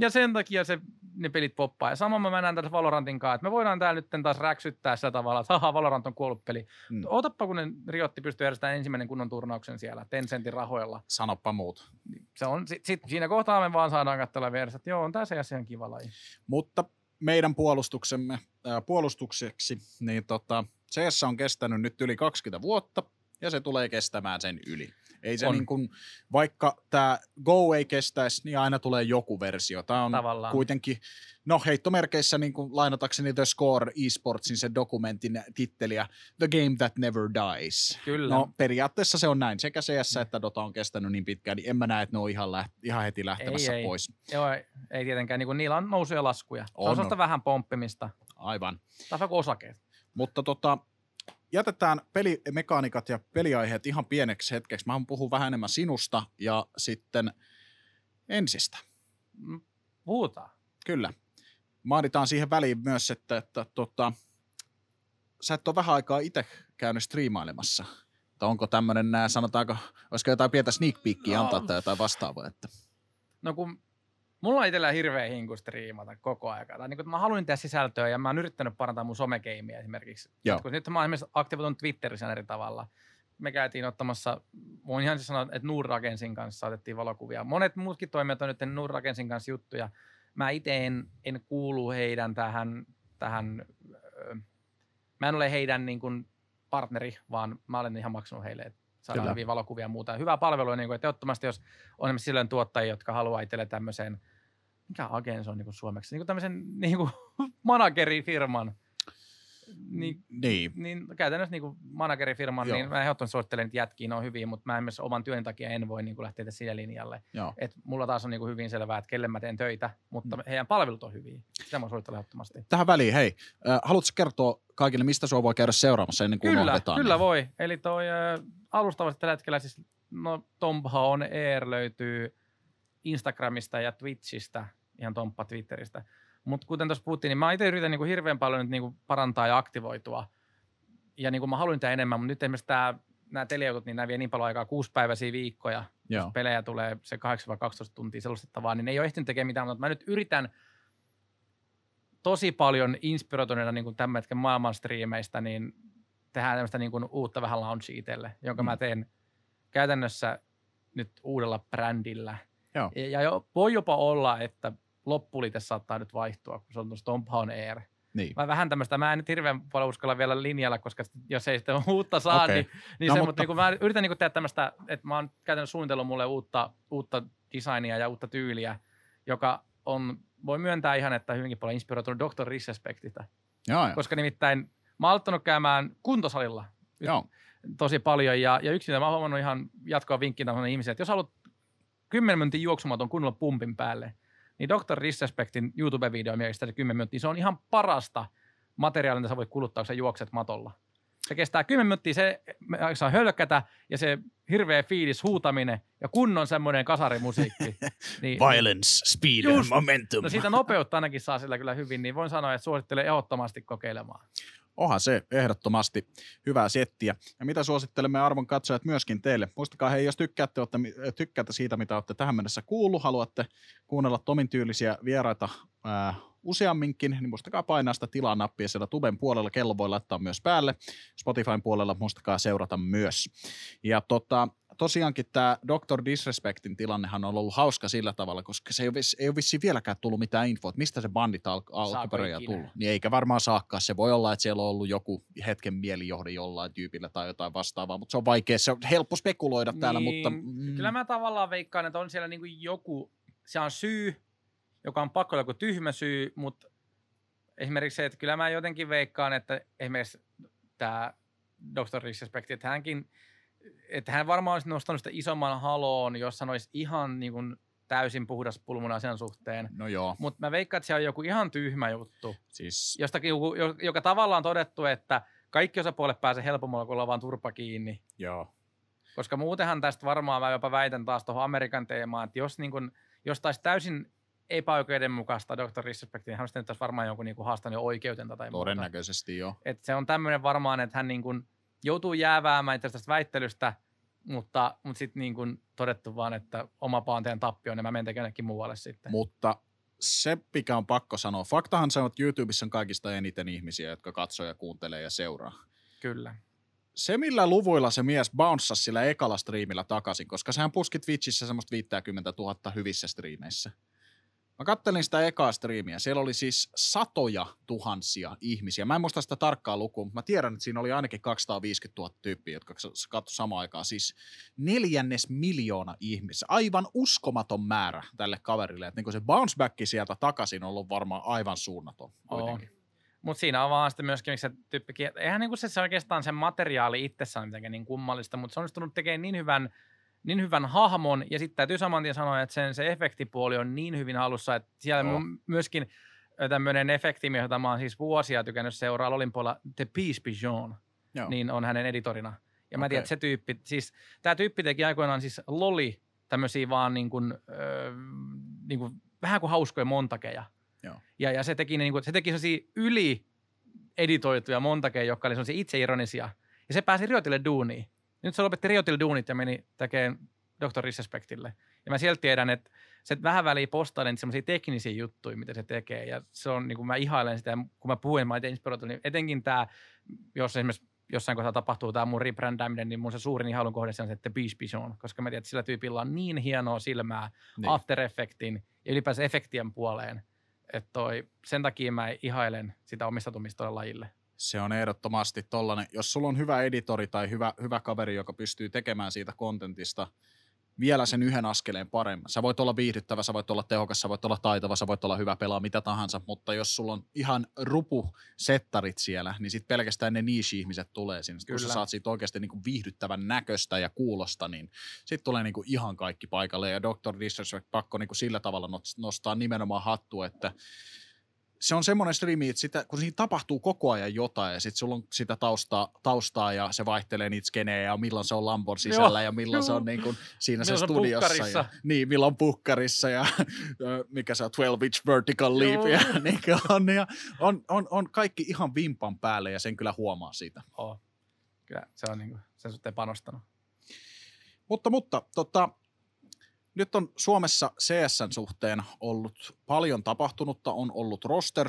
Ja sen takia se, ne pelit poppaa. Ja sama mä näen tässä Valorantin kanssa, että me voidaan täällä nyt taas räksyttää sillä tavalla, että haha, Valorant on kuollut peli. Mm. Otappa, kun ne Riotti pystyy järjestämään ensimmäinen kunnon turnauksen siellä Tencentin rahoilla. Sanoppa muut. Se on, sit, sit, siinä kohtaa me vaan saadaan katsella vieressä, että joo, on tässä ihan kiva laji. Mutta meidän puolustuksemme, ää, puolustukseksi, niin tota, CS on kestänyt nyt yli 20 vuotta, ja se tulee kestämään sen yli. Ei se On. niin kuin, vaikka tämä Go ei kestäisi, niin aina tulee joku versio. Tämä on Tavallaan. kuitenkin, no heittomerkeissä niin kuin lainatakseni The Score eSportsin sen dokumentin titteliä The Game That Never Dies. Kyllä. No periaatteessa se on näin. Sekä CS että Dota on kestänyt niin pitkään, niin en mä näe, että ne on ihan, läht- ihan heti lähtemässä Ei, ei. pois. Joo, ei, ei tietenkään. Niin kuin, niillä on nousuja ja laskuja. On, on. vähän pomppimista. Aivan. Taas kuin osakeet. Mutta tota, jätetään pelimekaniikat ja peliaiheet ihan pieneksi hetkeksi. Mä puhun vähän enemmän sinusta ja sitten ensistä. Mm, Puhutaan. Kyllä. Mainitaan siihen väliin myös, että, että tota, sä et ole vähän aikaa itse käynyt striimailemassa. Tai onko tämmöinen, sanotaanko, olisiko jotain pientä sneak peekia No. antaa tai jotain vastaavaa? Että. No kun mulla on itsellä hirveä hinku striimata koko aika. Tai niin kun mä haluan tehdä sisältöä ja mä oon yrittänyt parantaa mun somekeimiä esimerkiksi. Joo. Kun nyt mä oon esimerkiksi aktivoitunut Twitterissä eri tavalla. Me käytiin ottamassa, voin ihan siis sanoa, että Nurragensin kanssa otettiin valokuvia. Monet muutkin toimijat on nyt Nurragensin kanssa juttuja. Mä itse en, en kuulu heidän tähän, tähän ö, mä en ole heidän niin kuin partneri, vaan mä olen ihan maksanut heille, että saadaan Kyllä. hyviä valokuvia ja muuta. Hyvää palvelua, niin kuin, että jos on silloin tuottajia, jotka haluaa itselle tämmöisen, mikä agens on niin kuin suomeksi, niin kuin tämmöisen niin kuin managerifirman, niin, Niin, niin käytännössä niin kuin managerifirman, Joo. niin mä ehdottomasti suosittelen, että jätkiin on hyviä, mutta mä esimerkiksi oman työn takia en voi niin kuin lähteä sille linjalle. joo. Et mulla taas on niin kuin hyvin selvää, että kelle mä teen töitä, mutta Mm. heidän palvelut on hyviä. Sitä mä suosittelen ehdottomasti. Tähän väliin, hei, äh, haluatko kertoa kaikille, mistä sua voi käydä seuraamassa ennen kuin Kyllä, unohdetaan? kyllä niin? voi. Eli toi alustavasti tällä hetkellä siis no, Tompha on Air löytyy Instagramista ja Twitchistä, ihan Tomppa Twitteristä. Mutta kuten tuossa puhuttiin, niin mä itse yritän niinku hirveän paljon nyt niinku parantaa ja aktivoitua. Ja niinku mä haluan niitä enemmän, mutta nyt esimerkiksi tää, nämä telejutut, niin nämä vie niin paljon aikaa, kuusipäiväisiä viikkoja. Joo. Pelejä tulee se 8-12 tuntia selostettavaa, niin ne ei ole ehtinyt tekemään mitään, mutta mä nyt yritän tosi paljon inspiroituneena niin kuin tämän hetken maailman striimeistä, niin tehdään tämmöistä niin kuin uutta vähän launchia itselle, jonka Mm. mä teen käytännössä nyt uudella brändillä. Joo. Ja, jo, voi jopa olla, että loppuliite saattaa nyt vaihtua, kun se on tuossa Tompa on Air. Niin. Mä vähän tämmöistä, mä en nyt hirveän paljon uskalla vielä linjalla, koska jos ei sitten uutta saa, Okei. niin, niin No, se, mutta- mutta, niin kuin mä yritän niin kuin tehdä tämmöistä, että mä oon käytännössä suunnitellut mulle uutta, uutta designia ja uutta tyyliä, joka on, voi myöntää ihan, että hyvinkin paljon inspiroitunut Dr. Disrespectistä. Joo, joo. Koska nimittäin mä oon aloittanut käymään kuntosalilla joo. tosi paljon ja, ja yksi, mitä mä oon huomannut ihan jatkoa vinkkinä on ihmisiä, että jos haluat 10 minuutin juoksumaton kunnolla pumpin päälle, niin Dr. Disrespectin YouTube-video mielestäni 10 minuuttia, se on ihan parasta materiaalia, mitä sä voit kuluttaa, kun sä juokset matolla. Se kestää 10 minuuttia, se saa hölkkätä ja se hirveä fiilis, huutaminen ja kunnon semmoinen kasarimusiikki. niin, Violence, speed Just. momentum. No siitä nopeutta ainakin saa sillä kyllä hyvin, niin voin sanoa, että suosittelen ehdottomasti kokeilemaan. Onhan se ehdottomasti hyvää settiä. Ja mitä suosittelemme arvon katsojat myöskin teille? Muistakaa hei, jos tykkäätte, olette, tykkäätte siitä, mitä olette tähän mennessä kuullut, haluatte kuunnella Tomin tyylisiä vieraita ää, useamminkin, niin muistakaa painaa sitä tilaa-nappia siellä tuben puolella. Kello voi laittaa myös päälle. Spotifyn puolella muistakaa seurata myös. Ja tota, tosiaankin tämä Dr. Disrespectin tilannehan on ollut hauska sillä tavalla, koska se ei ole, ei ole vissiin vieläkään tullut mitään infoa, että mistä se bandit al- alkuperäjä tullut. Niin eikä varmaan saakkaan. Se voi olla, että siellä on ollut joku hetken mielijohde jollain tyypillä tai jotain vastaavaa, mutta se on vaikea, se on helppo spekuloida täällä, mutta... Mm, Kyllä mä tavallaan veikkaan, että on siellä niinku joku, se on syy, joka on pakko olla joku tyhmä syy, mutta esimerkiksi se, että kyllä mä jotenkin veikkaan, että esimerkiksi tämä Dr. Disrespect, että hänkin, että hän varmaan olisi nostanut sitä isomman haloon, jos hän olisi ihan niin kuin täysin puhdas pulmuna asian suhteen. No joo, Mutta mä veikkaan, että se on joku ihan tyhmä juttu, siis jostakin joku, jo- joka tavallaan on todettu, että kaikki osapuolet pääsee helpommalla, kun ollaan vaan turpa kiinni. joo. Koska muutenhan tästä varmaan mä jopa väitän taas tuohon Amerikan teemaan, että jos, niin kun, jos taisi täysin epäoikeudenmukaista Dr. Disrespectin, niin hän olisi nyt varmaan jonkun niin haastanut jo oikeutensa tai muuta. Todennäköisesti joo. Et se on tämmöinen varmaan, että hän niin kun joutuu jääväämään tästä väittelystä, mutta, mutta sitten niin kun todettu vaan, että oma paanteen tappio on, ja mä menen jonnekin muualle sitten. Mutta se, mikä on pakko sanoa, faktahan se on, että YouTubessa on kaikista eniten ihmisiä, jotka katsoo ja kuuntelee ja seuraa. Kyllä. Se, millä luvuilla se mies bounssasi sillä ekalla striimillä takaisin, koska sehän puski Twitchissä semmoista 50 000 hyvissä striimeissä. Mä kattelin sitä ekaa striimiä. Siellä oli siis satoja tuhansia ihmisiä. Mä en muista sitä tarkkaa lukua, mutta mä tiedän, että siinä oli ainakin 250 000 tyyppiä, jotka katsoivat samaan aikaan. Siis neljännes miljoona ihmistä. Aivan uskomaton määrä tälle kaverille. Että niin se bounce back sieltä takaisin on ollut varmaan aivan suunnaton. Mutta siinä on vaan sitten myöskin, se tyyppikin, eihän niinku se, se oikeastaan se materiaali itsessään mitenkään niin kummallista, mutta se on onnistunut tekemään niin hyvän – niin hyvän hahmon, ja sitten täytyy saman tien sanoa, että sen se efektipuoli on niin hyvin halussa, että siellä oh. myöskin tämmöinen efekti, jota mä oon siis vuosia tykännyt seuraa Lolin puolella, The Peace Pigeon, Joo. niin on hänen editorina. Ja okay. mä tiedän, että se tyyppi, siis tämä tyyppi teki aikoinaan siis Loli tämmöisiä vaan niin kuin, öö, niin kuin, vähän kuin hauskoja montakeja. Joo. Ja, ja se teki, niin kuin, se teki sellaisia yli editoituja montakeja, jotka oli sellaisia itseironisia. Ja se pääsi Riotille duuniin. Nyt se lopetti Riotille duunit ja meni tekemään Dr. Disrespectille. Ja mä sieltä tiedän, että se vähän väliin postailen semmoisia teknisiä juttuja, mitä se tekee. Ja se on, niin kuin mä ihailen sitä, kun mä puhuin, mä inspiroitu, niin etenkin tämä, jos esimerkiksi jossain kohtaa tapahtuu tämä mun rebrändääminen, niin mun se suurin ihailun kohde on se, että Beach Pigeon, koska mä tiedän, että sillä tyypillä on niin hienoa silmää niin. After Effectin ja ylipäänsä efektien puoleen, että toi, sen takia mä ihailen sitä omistautumista lajille se on ehdottomasti tollainen, jos sulla on hyvä editori tai hyvä, hyvä kaveri, joka pystyy tekemään siitä kontentista vielä sen yhden askeleen paremmin. Sä voit olla viihdyttävä, sä voit olla tehokas, sä voit olla taitava, sä voit olla hyvä pelaa, mitä tahansa, mutta jos sulla on ihan rupusettarit siellä, niin sitten pelkästään ne niche-ihmiset tulee sinne. Kyllä. Kun sä saat siitä oikeasti niinku viihdyttävän näköistä ja kuulosta, niin sitten tulee niinku ihan kaikki paikalle. Ja Dr. Disrespect pakko niinku sillä tavalla nostaa nimenomaan hattu, että se on semmoinen striimi, että sitä, kun siinä tapahtuu koko ajan jotain ja sitten sulla on sitä taustaa, taustaa ja se vaihtelee niitä skenejä ja milloin se on Lambon sisällä Joo. ja milloin Joo. se on niin kuin siinä se studiossa. Ja, niin, milloin pukkarissa ja mikä se on, 12-inch vertical leap ja niin on, ja on, on, on, kaikki ihan vimpan päälle ja sen kyllä huomaa siitä. Oh. Kyllä se on niin kuin, sen suhteen panostanut. Mutta, mutta tota, nyt on Suomessa CSN suhteen ollut paljon tapahtunutta, on ollut roster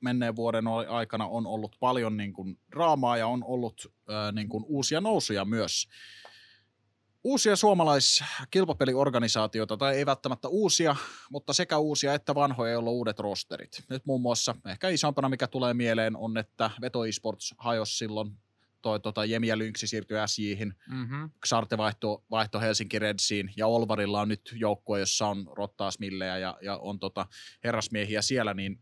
menneen vuoden aikana, on ollut paljon niin kuin draamaa ja on ollut ää, niin kuin uusia nousuja myös. Uusia suomalaiskilpapeliorganisaatioita, tai ei välttämättä uusia, mutta sekä uusia että vanhoja, joilla on uudet rosterit. Nyt muun muassa ehkä isompana, mikä tulee mieleen, on, että Veto Esports hajosi silloin toi tota, Jemi ja Lynksi siirtyi SJihin, mm-hmm. Xarte vaihto, vaihto Helsinki Redsiin, ja Olvarilla on nyt joukkue, jossa on Rottaas Millejä ja, ja on tota, herrasmiehiä siellä, niin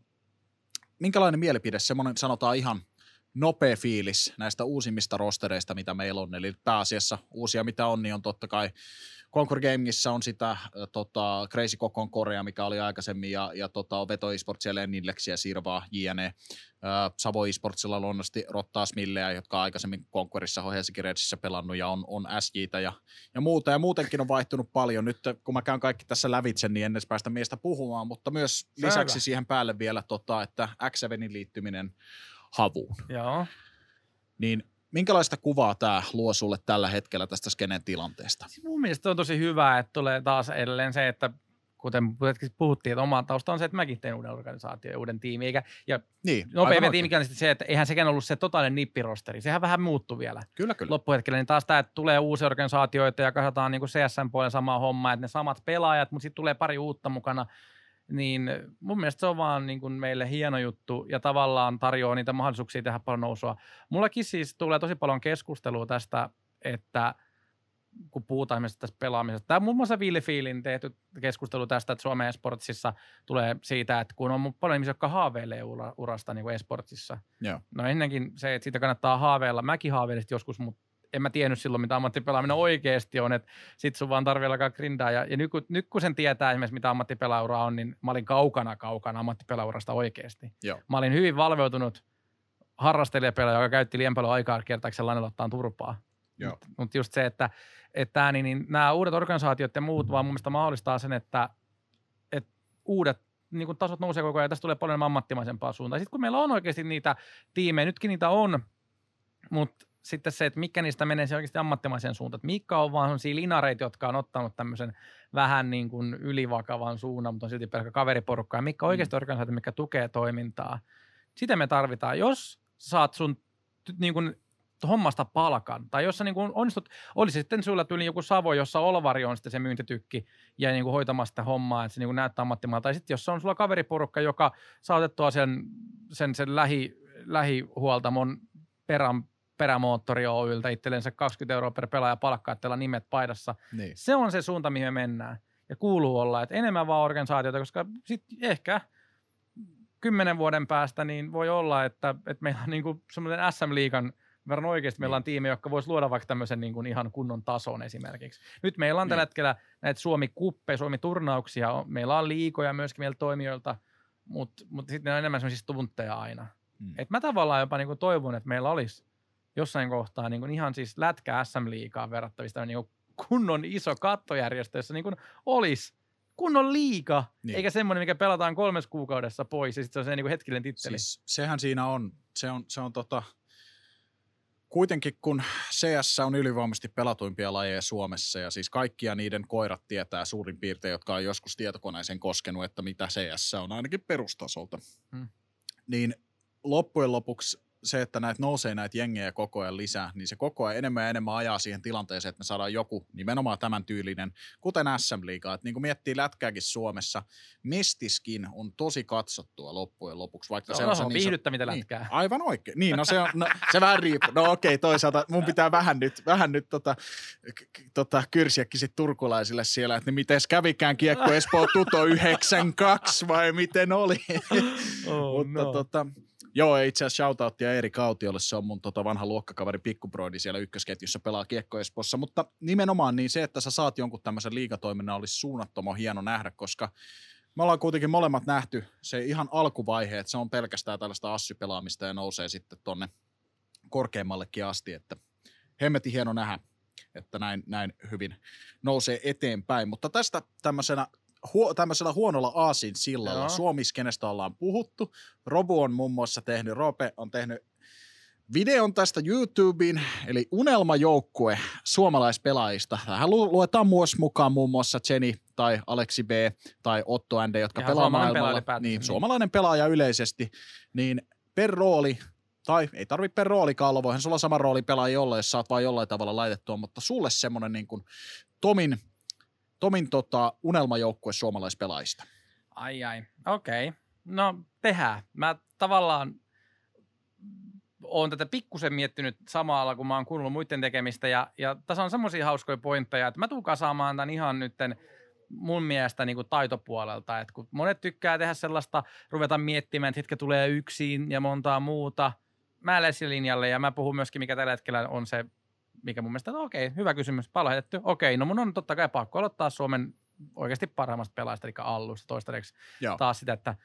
minkälainen mielipide, semmoinen sanotaan ihan nopea fiilis näistä uusimmista rostereista, mitä meillä on, eli pääasiassa uusia mitä on, niin on totta kai Concord Gamingissa on sitä äh, tota, Crazy Kokon Korea, mikä oli aikaisemmin, ja, ja tota, Veto Esportsia, Nilleksiä, Sirvaa, JNE. Äh, Savo Esportsilla on luonnollisesti Rottaa Smilleä, jotka aikaisemmin Conquerissa on Helsinki Redsissä pelannut, ja on, on SJtä ja, ja muuta. Ja muutenkin on vaihtunut paljon. Nyt kun mä käyn kaikki tässä lävitse, niin en edes päästä miestä puhumaan, mutta myös Selvä. lisäksi siihen päälle vielä, tota, että x liittyminen havuun. Joo. Niin minkälaista kuvaa tämä luo sulle tällä hetkellä tästä skenen tilanteesta? Siis mun mielestä on tosi hyvä, että tulee taas edelleen se, että kuten puhuttiin, että oma tausta on se, että mäkin teen uuden organisaation ja uuden tiimin. Eikä, ja niin, nopea tiimi on se, että eihän sekään ollut se totaalinen nippirosteri. Sehän vähän muuttuu vielä. Kyllä, kyllä. Loppuhetkellä niin taas tämä, että tulee uusia organisaatioita ja katsotaan niin CSN-puolen samaa hommaa, että ne samat pelaajat, mutta sitten tulee pari uutta mukana niin mun mielestä se on vaan niin kuin meille hieno juttu ja tavallaan tarjoaa niitä mahdollisuuksia tehdä paljon nousua. Mullakin siis tulee tosi paljon keskustelua tästä, että kun puhutaan esimerkiksi tästä pelaamisesta. Tämä muun muassa Ville Fiilin tehty keskustelu tästä, että Suomen esportsissa tulee siitä, että kun on paljon ihmisiä, jotka haaveilee urasta niin kuin esportsissa. Joo. No ennenkin se, että siitä kannattaa haaveilla. Mäkin haaveilin joskus, mutta en mä tiennyt silloin, mitä ammattipelaaminen oikeasti on, että sit sun vaan tarvii alkaa grindaa. Ja, ja nyt, kun, nyt kun sen tietää esimerkiksi, mitä ammattipelaura on, niin mä olin kaukana kaukana ammattipelaurasta oikeasti. Joo. Mä olin hyvin valveutunut harrastelijapelaaja, joka käytti liian paljon aikaa kertaakseen lainalottaan turpaa. Mutta mut just se, että, että niin, niin nämä uudet organisaatiot ja muut vaan mun mielestä mahdollistaa sen, että, että uudet niin kun tasot nousee koko ajan ja tästä tulee paljon ammattimaisempaa suuntaan. Sitten kun meillä on oikeasti niitä tiimejä, nytkin niitä on, mutta sitten se, että mikä niistä menee se oikeasti ammattimaisen suuntaan. Että mikä on vaan sellaisia linareita, jotka on ottanut tämmöisen vähän niin kuin ylivakavan suunnan, mutta on silti pelkkä kaveriporukka. Ja mikä oikeasti mm. organisaatio, mikä tukee toimintaa. Sitä me tarvitaan. Jos saat sun niin kuin hommasta palkan. Tai jos sä niin kuin onnistut, olisi sitten sulla tyyli joku Savo, jossa Olvari on sitten se myyntitykki ja niin kuin hoitamassa sitä hommaa, että se niin kuin näyttää ammattimalta. Tai sitten jos on sulla kaveriporukka, joka saa otettua sen, sen, sen lähi, lähihuoltamon perän, perämoottori Oyltä itsellensä 20 euroa per pelaaja palkkaa, että nimet paidassa. Niin. Se on se suunta, mihin me mennään. Ja kuuluu olla, että enemmän vaan organisaatiota, koska sitten ehkä kymmenen vuoden päästä niin voi olla, että, että meillä on niin semmoinen SM-liigan verran oikeasti meillä on tiimi, joka voisi luoda vaikka tämmöisen niin kuin ihan kunnon tason esimerkiksi. Nyt meillä on tällä Niin. hetkellä näitä Suomi-kuppeja, Suomi-turnauksia, myöskin on liikoja myöskin meillä toimijoilta, mutta mut sitten ne on enemmän semmoisia stuntteja aina. Mm. Et mä tavallaan jopa niin kuin toivon, että meillä olisi jossain kohtaa niin kuin ihan siis lätkä SM-liigaan verrattavista niin kuin kunnon iso kattojärjestö, jossa niin kuin olisi kunnon liiga, Niin. niin. eikä semmoinen, mikä pelataan kolmes kuukaudessa pois, ja sitten se on se niin kuin hetkinen titteli. Siis sehän siinä on, se on, se on tota, kuitenkin kun CS on ylivoimaisesti pelatuimpia lajeja Suomessa ja siis kaikkia niiden koirat tietää suurin piirtein, jotka on joskus tietokoneeseen koskenut, että mitä CS on ainakin perustasolta. Hmm. Niin loppujen lopuksi se, että näitä nousee näitä jengejä koko ajan lisää, niin se koko ajan enemmän ja enemmän ajaa siihen tilanteeseen, että me saadaan joku nimenomaan tämän tyylinen, kuten SM Liigaa. Että niin kuin miettii lätkääkin Suomessa, Mestiskin on tosi katsottua loppujen lopuksi, vaikka Se se on, on, se on niin viihdyttävintä niin, lätkää. Aivan oikein. Niin, no se, on, no, se vähän riippuu. No okei, toisaalta mun pitää vähän nyt, vähän nyt tota, k- tota, kyrsiäkin sit turkulaisille siellä, että miten kävikään kiekko Espoo Tuto 92 vai miten oli. Oh, Mutta no. tota, joo, itse asiassa shoutouttia Eeri Kautiolle, se on mun tota vanha luokkakaveri Pikkubroidi siellä ykkösketjussa pelaa kiekko Espoossa, mutta nimenomaan niin se, että sä saat jonkun tämmöisen liigatoiminnan olisi suunnattoman hieno nähdä, koska me ollaan kuitenkin molemmat nähty se ihan alkuvaihe, että se on pelkästään tällaista assypelaamista ja nousee sitten tonne korkeammallekin asti, että hemmetin hieno nähdä, että näin, näin hyvin nousee eteenpäin. Mutta tästä tämmöisenä, huo, tämmöisellä huonolla aasin sillalla Joo. Suomis, kenestä ollaan puhuttu. Robu on muun muassa tehnyt, Rope on tehnyt videon tästä YouTubeen, eli unelmajoukkue suomalaispelaajista. Tähän lu- luetaan myös mukaan muun muassa Jenny tai Aleksi B tai Otto Ande, jotka Ihan pelaa maailmalla. Niin, niin. suomalainen pelaaja yleisesti, niin per rooli, tai ei tarvitse per roolikaan olla, voihan sulla sama rooli pelaaja olla, jos saat vain jollain tavalla laitettua, mutta sulle semmoinen niin kuin Tomin, Tomin tota, unelmajoukkue suomalaispelaajista. Ai ai, okei. Okay. No tehdään. Mä tavallaan oon tätä pikkusen miettinyt samalla, kun mä oon kuunnellut muiden tekemistä. Ja, ja tässä on semmoisia hauskoja pointteja, että mä tuun kasaamaan tämän ihan nytten mun mielestä niin kuin taitopuolelta. Että kun monet tykkää tehdä sellaista, ruveta miettimään, että hitkä tulee yksin ja montaa muuta. Mä sille linjalle ja mä puhun myöskin, mikä tällä hetkellä on se, mikä mun mielestä, että okei, hyvä kysymys, paljon heitetty. Okei, no mun on totta kai pakko aloittaa Suomen oikeasti parhaimmasta pelaajasta, eli Allusta toistaiseksi Joo. taas sitä, että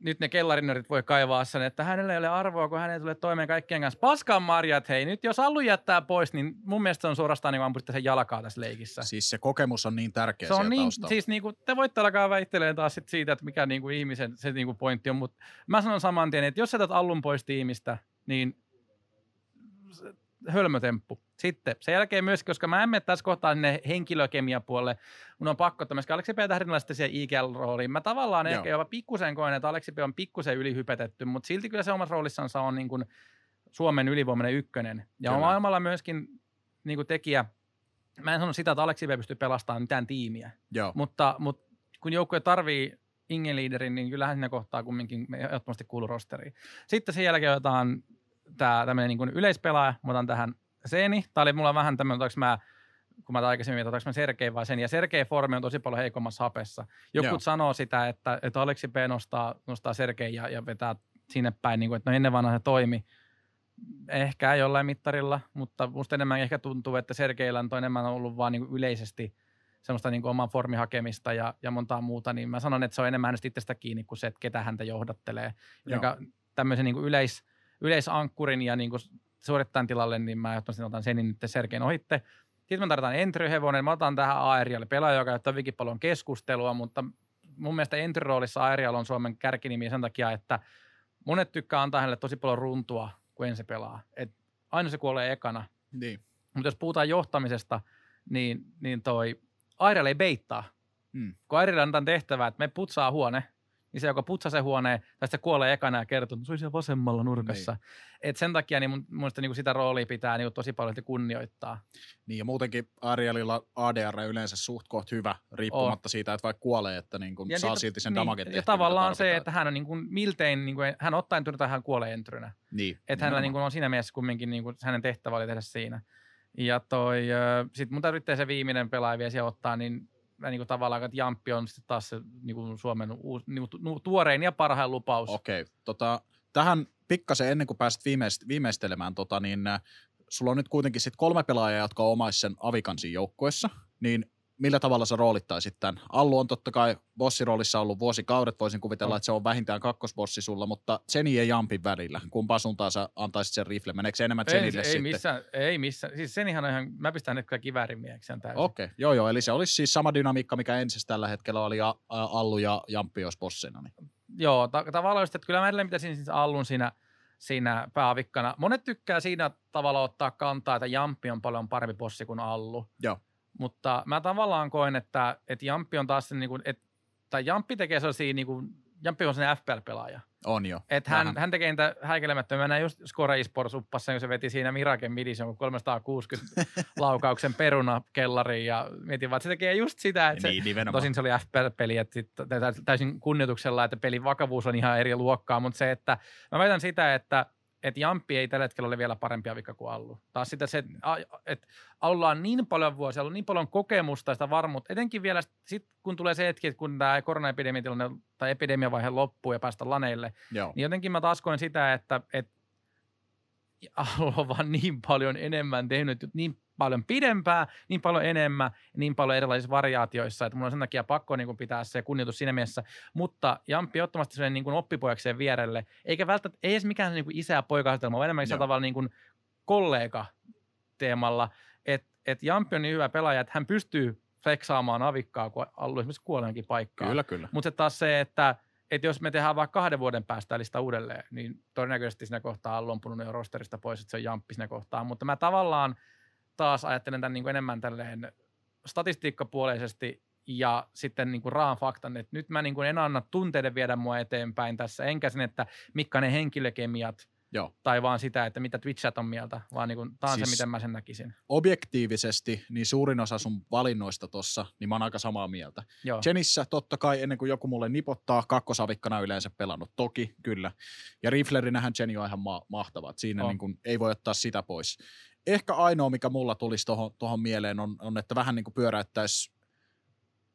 nyt ne kellarinörit voi kaivaa sen, että hänellä ei ole arvoa, kun hän ei tule toimeen kaikkien kanssa. Paskan marjat, hei, nyt jos Allu jättää pois, niin mun mielestä se on suorastaan niin kuin sen jalkaa tässä leikissä. Siis se kokemus on niin tärkeä Se on niin, taustalla. siis niin kuin, te voitte alkaa väittelemään taas sit siitä, että mikä niin kuin ihmisen se niin kuin pointti on, mutta mä sanon saman tien, että jos sä Allun pois tiimistä, niin hölmötemppu. Sitten sen jälkeen myös, koska mä en mene tässä kohtaa sinne henkilökemiapuolelle, mun on pakko, että myöskin Aleksi P. Tähdinellä sitten siihen IGL-rooliin. Mä tavallaan Joo. ehkä jopa pikkusen koen, että Aleksi P. on pikkusen ylihypetetty, mutta silti kyllä se omassa roolissansa on niin kuin Suomen ylivoimainen ykkönen. Ja Kyllä. maailmalla myöskin niin kuin tekijä, mä en sano sitä, että Aleksi P. pystyy pelastamaan mitään tiimiä, Joo. mutta, mutta kun joukkue tarvii Ingen-liiderin, niin kyllähän siinä kohtaa kumminkin ehdottomasti kuuluu rosteriin. Sitten sen jälkeen otetaan tämä tämmöinen niin kuin yleispelaaja, mä otan tähän Seni. Tämä oli mulla vähän tämmöinen, otanko mä kun mä aikaisemmin mietin, otanko mä Sergei vai sen, ja Sergei formi on tosi paljon heikommassa hapessa. Jotkut Joo. sanoo sitä, että, että Aleksi P nostaa, nostaa Sergei ja, ja vetää sinne päin, niin kuin, että no ennen vanha se toimi. Ehkä jollain mittarilla, mutta musta enemmän ehkä tuntuu, että Sergeillä on enemmän ollut vaan niin kuin yleisesti semmoista niin kuin oman formin hakemista ja, ja montaa muuta, niin mä sanon, että se on enemmän hänestä itsestä kiinni kuin se, että ketä häntä johdattelee. Joka tämmöisen niin kuin yleis, yleisankkurin ja niin kuin suorittajan tilalle, niin mä ehdottomasti otan sen nyt Sergein ohitte. Sitten me tarvitaan entry-hevonen. Mä otan tähän Aerialle pelaaja, joka käyttää hyvinkin paljon keskustelua, mutta mun mielestä entry-roolissa Aerial on Suomen kärkinimi sen takia, että monet tykkää antaa hänelle tosi paljon runtua, kun ensin pelaa. Et aina se kuolee ekana. Niin. Mutta jos puhutaan johtamisesta, niin, niin toi Aerial ei beittaa. Mm. Kun Aerial antaa tehtävää, että me putsaa huone, niin se, joka putsaa se huoneen, tai se kuolee ekana ja kertoo, että se oli siellä vasemmalla nurkassa. Niin. Et sen takia niin mun, mun mielestä niin sitä roolia pitää niin tosi paljon kunnioittaa. Niin ja muutenkin Arielilla ADR yleensä suht koht hyvä, riippumatta oh. siitä, että vaikka kuolee, että niin kuin saa niitä, silti sen niin, damagen Ja tavallaan se, että hän on niin kuin miltein, niin kuin, hän ottaa entrynä tai hän kuolee entrynä. Niin. Että hänellä niin kuin on siinä mielessä kumminkin niin kuin, hänen tehtävä oli tehdä siinä. Ja toi, sitten mun tarvitsee se viimeinen pelaaja vielä siellä ottaa, niin niin kuin tavallaan, että Jamppi on sitten taas se niin kuin Suomen uus, niin kuin tuorein ja parhain lupaus. Okei, okay. tota, tähän pikkasen ennen kuin pääset viimeist, viimeistelemään, tota, niin äh, sulla on nyt kuitenkin sit kolme pelaajaa, jotka on omaisen Avikansin joukkuessa, niin millä tavalla sä roolittaisit tämän? Allu on totta kai bossiroolissa ollut vuosikaudet, voisin kuvitella, että se on vähintään kakkosbossi sulla, mutta Zeni ja Jampin välillä, kumpaa suuntaan sä antaisit sen rifle? Meneekö se enemmän Zenille ei, sitten? Missään, ei missään, siis Zenihan on ihan, mä pistän nyt kyllä kiväärimieheksi täysin. Okei, okay. joo joo, eli se olisi siis sama dynamiikka, mikä ensin tällä hetkellä oli ja Allu ja Jamppi olisi bossina. Niin. Joo, ta- tavallaan just, että kyllä mä edelleen pitäisin siis Allun siinä, siinä päävikkana. Monet tykkää siinä tavalla ottaa kantaa, että Jamppi on paljon parempi bossi kuin Allu. Joo. Mutta mä tavallaan koen, että, että Jamppi on taas se, niin kuin, että, tai Jamppi tekee sellaisia, niin kuin, Jamppi on sellainen FPL-pelaaja. On jo. Että hän, hän tekee niitä häikelemättömiä. Mä just Score eSports uppassa, kun se veti siinä Miraken midis jonkun 360 laukauksen perunakellariin ja mietin vaan, että se tekee just sitä, että niin, se, tosin se oli FPL-peli, että sit, täysin kunnioituksella, että pelin vakavuus on ihan eri luokkaa, mutta se, että mä väitän sitä, että että Jamppi ei tällä hetkellä ole vielä parempia vika kuin Allu. Taas sitä se, että Allulla on niin paljon vuosia, ollut niin paljon kokemusta sitä varmuutta, etenkin vielä sit, kun tulee se hetki, että kun tämä koronaepidemia tai epidemiavaihe loppuu ja päästä laneille, Joo. niin jotenkin mä taas koen sitä, että, että Allu on vaan niin paljon enemmän tehnyt, niin paljon pidempää, niin paljon enemmän, niin paljon erilaisissa variaatioissa, että mun on sen takia pakko niin kuin pitää se kunnioitus siinä mielessä. Mutta Jamppi ottamasti sen niin oppipojakseen vierelle, eikä välttämättä, ei edes mikään niin kuin isä- ja poika vaan enemmän tavalla niin kuin kollega teemalla, että et Jamppi on niin hyvä pelaaja, että hän pystyy fleksaamaan avikkaa, kun ollut esimerkiksi kuolenkin paikkaa. Kyllä, kyllä. Mutta taas se, että että jos me tehdään vaikka kahden vuoden päästä lista uudelleen, niin todennäköisesti siinä kohtaa on lompunut jo rosterista pois, että se on jamppi siinä kohtaa. Mutta mä tavallaan taas ajattelen tämän niin kuin enemmän tälleen statistiikkapuoleisesti ja sitten niin kuin raan faktan, että nyt mä niin kuin en anna tunteiden viedä mua eteenpäin tässä, enkä sen, että mitkä ne henkilökemiat Joo. tai vaan sitä, että mitä Twitchat on mieltä, vaan niin kuin, tämä on siis se, miten mä sen näkisin. Objektiivisesti, niin suurin osa sun valinnoista tossa, niin mä oon aika samaa mieltä. Joo. Jenissä totta kai ennen kuin joku mulle nipottaa, kakkosavikkana yleensä pelannut, toki, kyllä. Ja Riflerinähän Jenny on ihan ma- mahtava, siinä niin kuin, ei voi ottaa sitä pois ehkä ainoa, mikä mulla tulisi tuohon mieleen, on, on, että vähän niin kuin pyöräyttäisi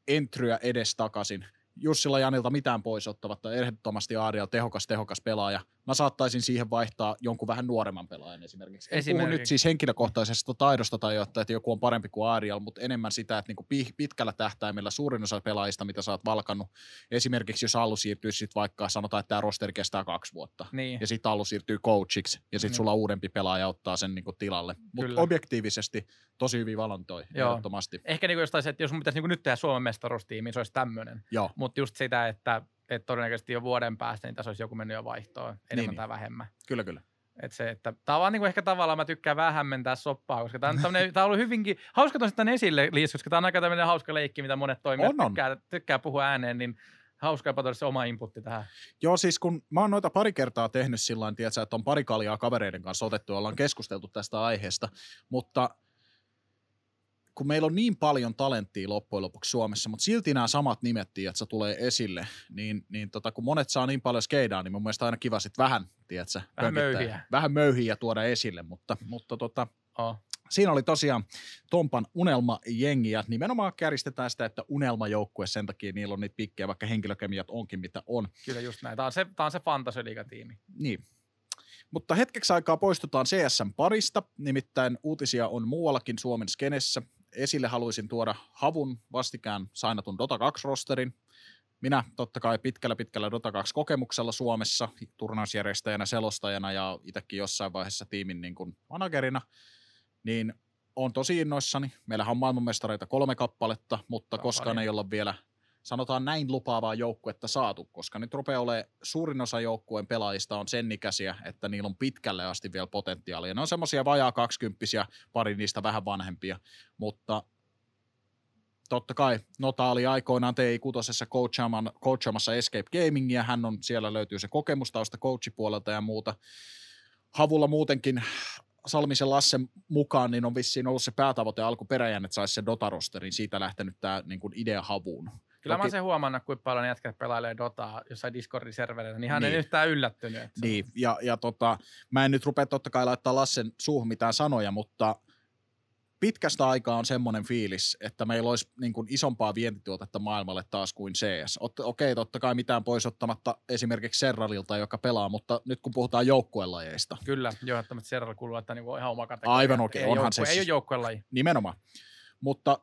entryä edes takaisin. Jussilla Janilta mitään pois ottavatta, ehdottomasti Aarial tehokas, tehokas pelaaja. Mä saattaisin siihen vaihtaa jonkun vähän nuoremman pelaajan esimerkiksi. En esimerkiksi. puhu nyt siis henkilökohtaisesta taidosta tai jotta, että joku on parempi kuin Aarial, mutta enemmän sitä, että niinku pitkällä tähtäimellä suurin osa pelaajista, mitä sä oot valkannut, esimerkiksi jos Allu siirtyy sitten vaikka, sanotaan, että tämä rosteri kestää kaksi vuotta, niin. ja sitten Allu siirtyy coachiksi, ja sitten niin. sulla uudempi pelaaja ottaa sen niinku tilalle. Mutta objektiivisesti tosi hyvin valantoi, ehdottomasti. Ehkä niinku jostain se, että jos mun pitäisi niinku nyt tehdä Suomen mestaruustiimi, se olisi tämmöinen. Mutta just sitä, että että todennäköisesti jo vuoden päästä niin tässä olisi joku mennyt jo vaihtoon, enemmän niin, tai niin. vähemmän. Kyllä, kyllä. Et se, että, tämä on vaan niin ehkä tavallaan, mä tykkään vähän hämmentää soppaa, koska tämä on, tämä on ollut hyvinkin, hauska tosiaan tämän esille, Liis, koska tämä on aika tämmöinen hauska leikki, mitä monet toimijat on, on. Tykkää, tykkää puhua ääneen, niin hauska jopa se oma inputti tähän. Joo, siis kun mä oon noita pari kertaa tehnyt sillä tavalla, että on pari kaljaa kavereiden kanssa otettu ja ollaan keskusteltu tästä aiheesta, mutta kun meillä on niin paljon talenttia loppujen lopuksi Suomessa, mutta silti nämä samat nimet, että se tulee esille, niin, niin tota, kun monet saa niin paljon skeidaa, niin mun mielestä aina kiva sitten vähän, tiedätkö, vähän möyhiä. Vähän möyhiä tuoda esille, mutta, mutta tota, oh. Siinä oli tosiaan Tompan unelmajengi ja nimenomaan kärjistetään sitä, että unelmajoukkue sen takia niillä on niitä pikkejä, vaikka henkilökemiat onkin mitä on. Kyllä just näin. Tämä on se, tämä on se fantasy-liigatiimi. Niin. Mutta hetkeksi aikaa poistutaan CSN parista, nimittäin uutisia on muuallakin Suomen skenessä esille haluaisin tuoda Havun vastikään sainatun Dota 2-rosterin. Minä totta kai pitkällä pitkällä Dota 2-kokemuksella Suomessa, turnausjärjestäjänä, selostajana ja itsekin jossain vaiheessa tiimin niin kuin managerina, niin on tosi innoissani. Meillähän on maailmanmestareita kolme kappaletta, mutta koskaan ei olla vielä sanotaan näin lupaavaa joukkuetta saatu, koska nyt rupeaa olemaan suurin osa joukkueen pelaajista on sen ikäisiä, että niillä on pitkälle asti vielä potentiaalia. Ne on semmoisia vajaa kaksikymppisiä, pari niistä vähän vanhempia, mutta totta kai Nota oli aikoinaan TI6 coachaamassa Escape Gamingia, hän on, siellä löytyy se kokemustausta coachipuolelta ja muuta. Havulla muutenkin Salmisen Lassen mukaan, niin on vissiin ollut se päätavoite alkuperäjän, että saisi se Dota-rosterin, siitä lähtenyt tämä niin idea havuun. Kyllä Toki... mä sen huomannut, kuinka paljon jätkät pelailee Dotaa jossain Discordin serverillä, niin hän niin. ei yhtään yllättynyt. Että niin, ja, ja tota, mä en nyt rupea totta kai laittaa Lassen suuhun mitään sanoja, mutta pitkästä aikaa on semmoinen fiilis, että meillä olisi niin kuin isompaa vientituotetta maailmalle taas kuin CS. Okei, okay, totta kai mitään pois ottamatta esimerkiksi Serralilta, joka pelaa, mutta nyt kun puhutaan joukkuelajeista. Kyllä, johdattomasti Serral kuuluu, että niin ihan oma kategoria. Aivan okei, okay, onhan joukkue, se. Ei ole joukkuelaji. Nimenomaan. Mutta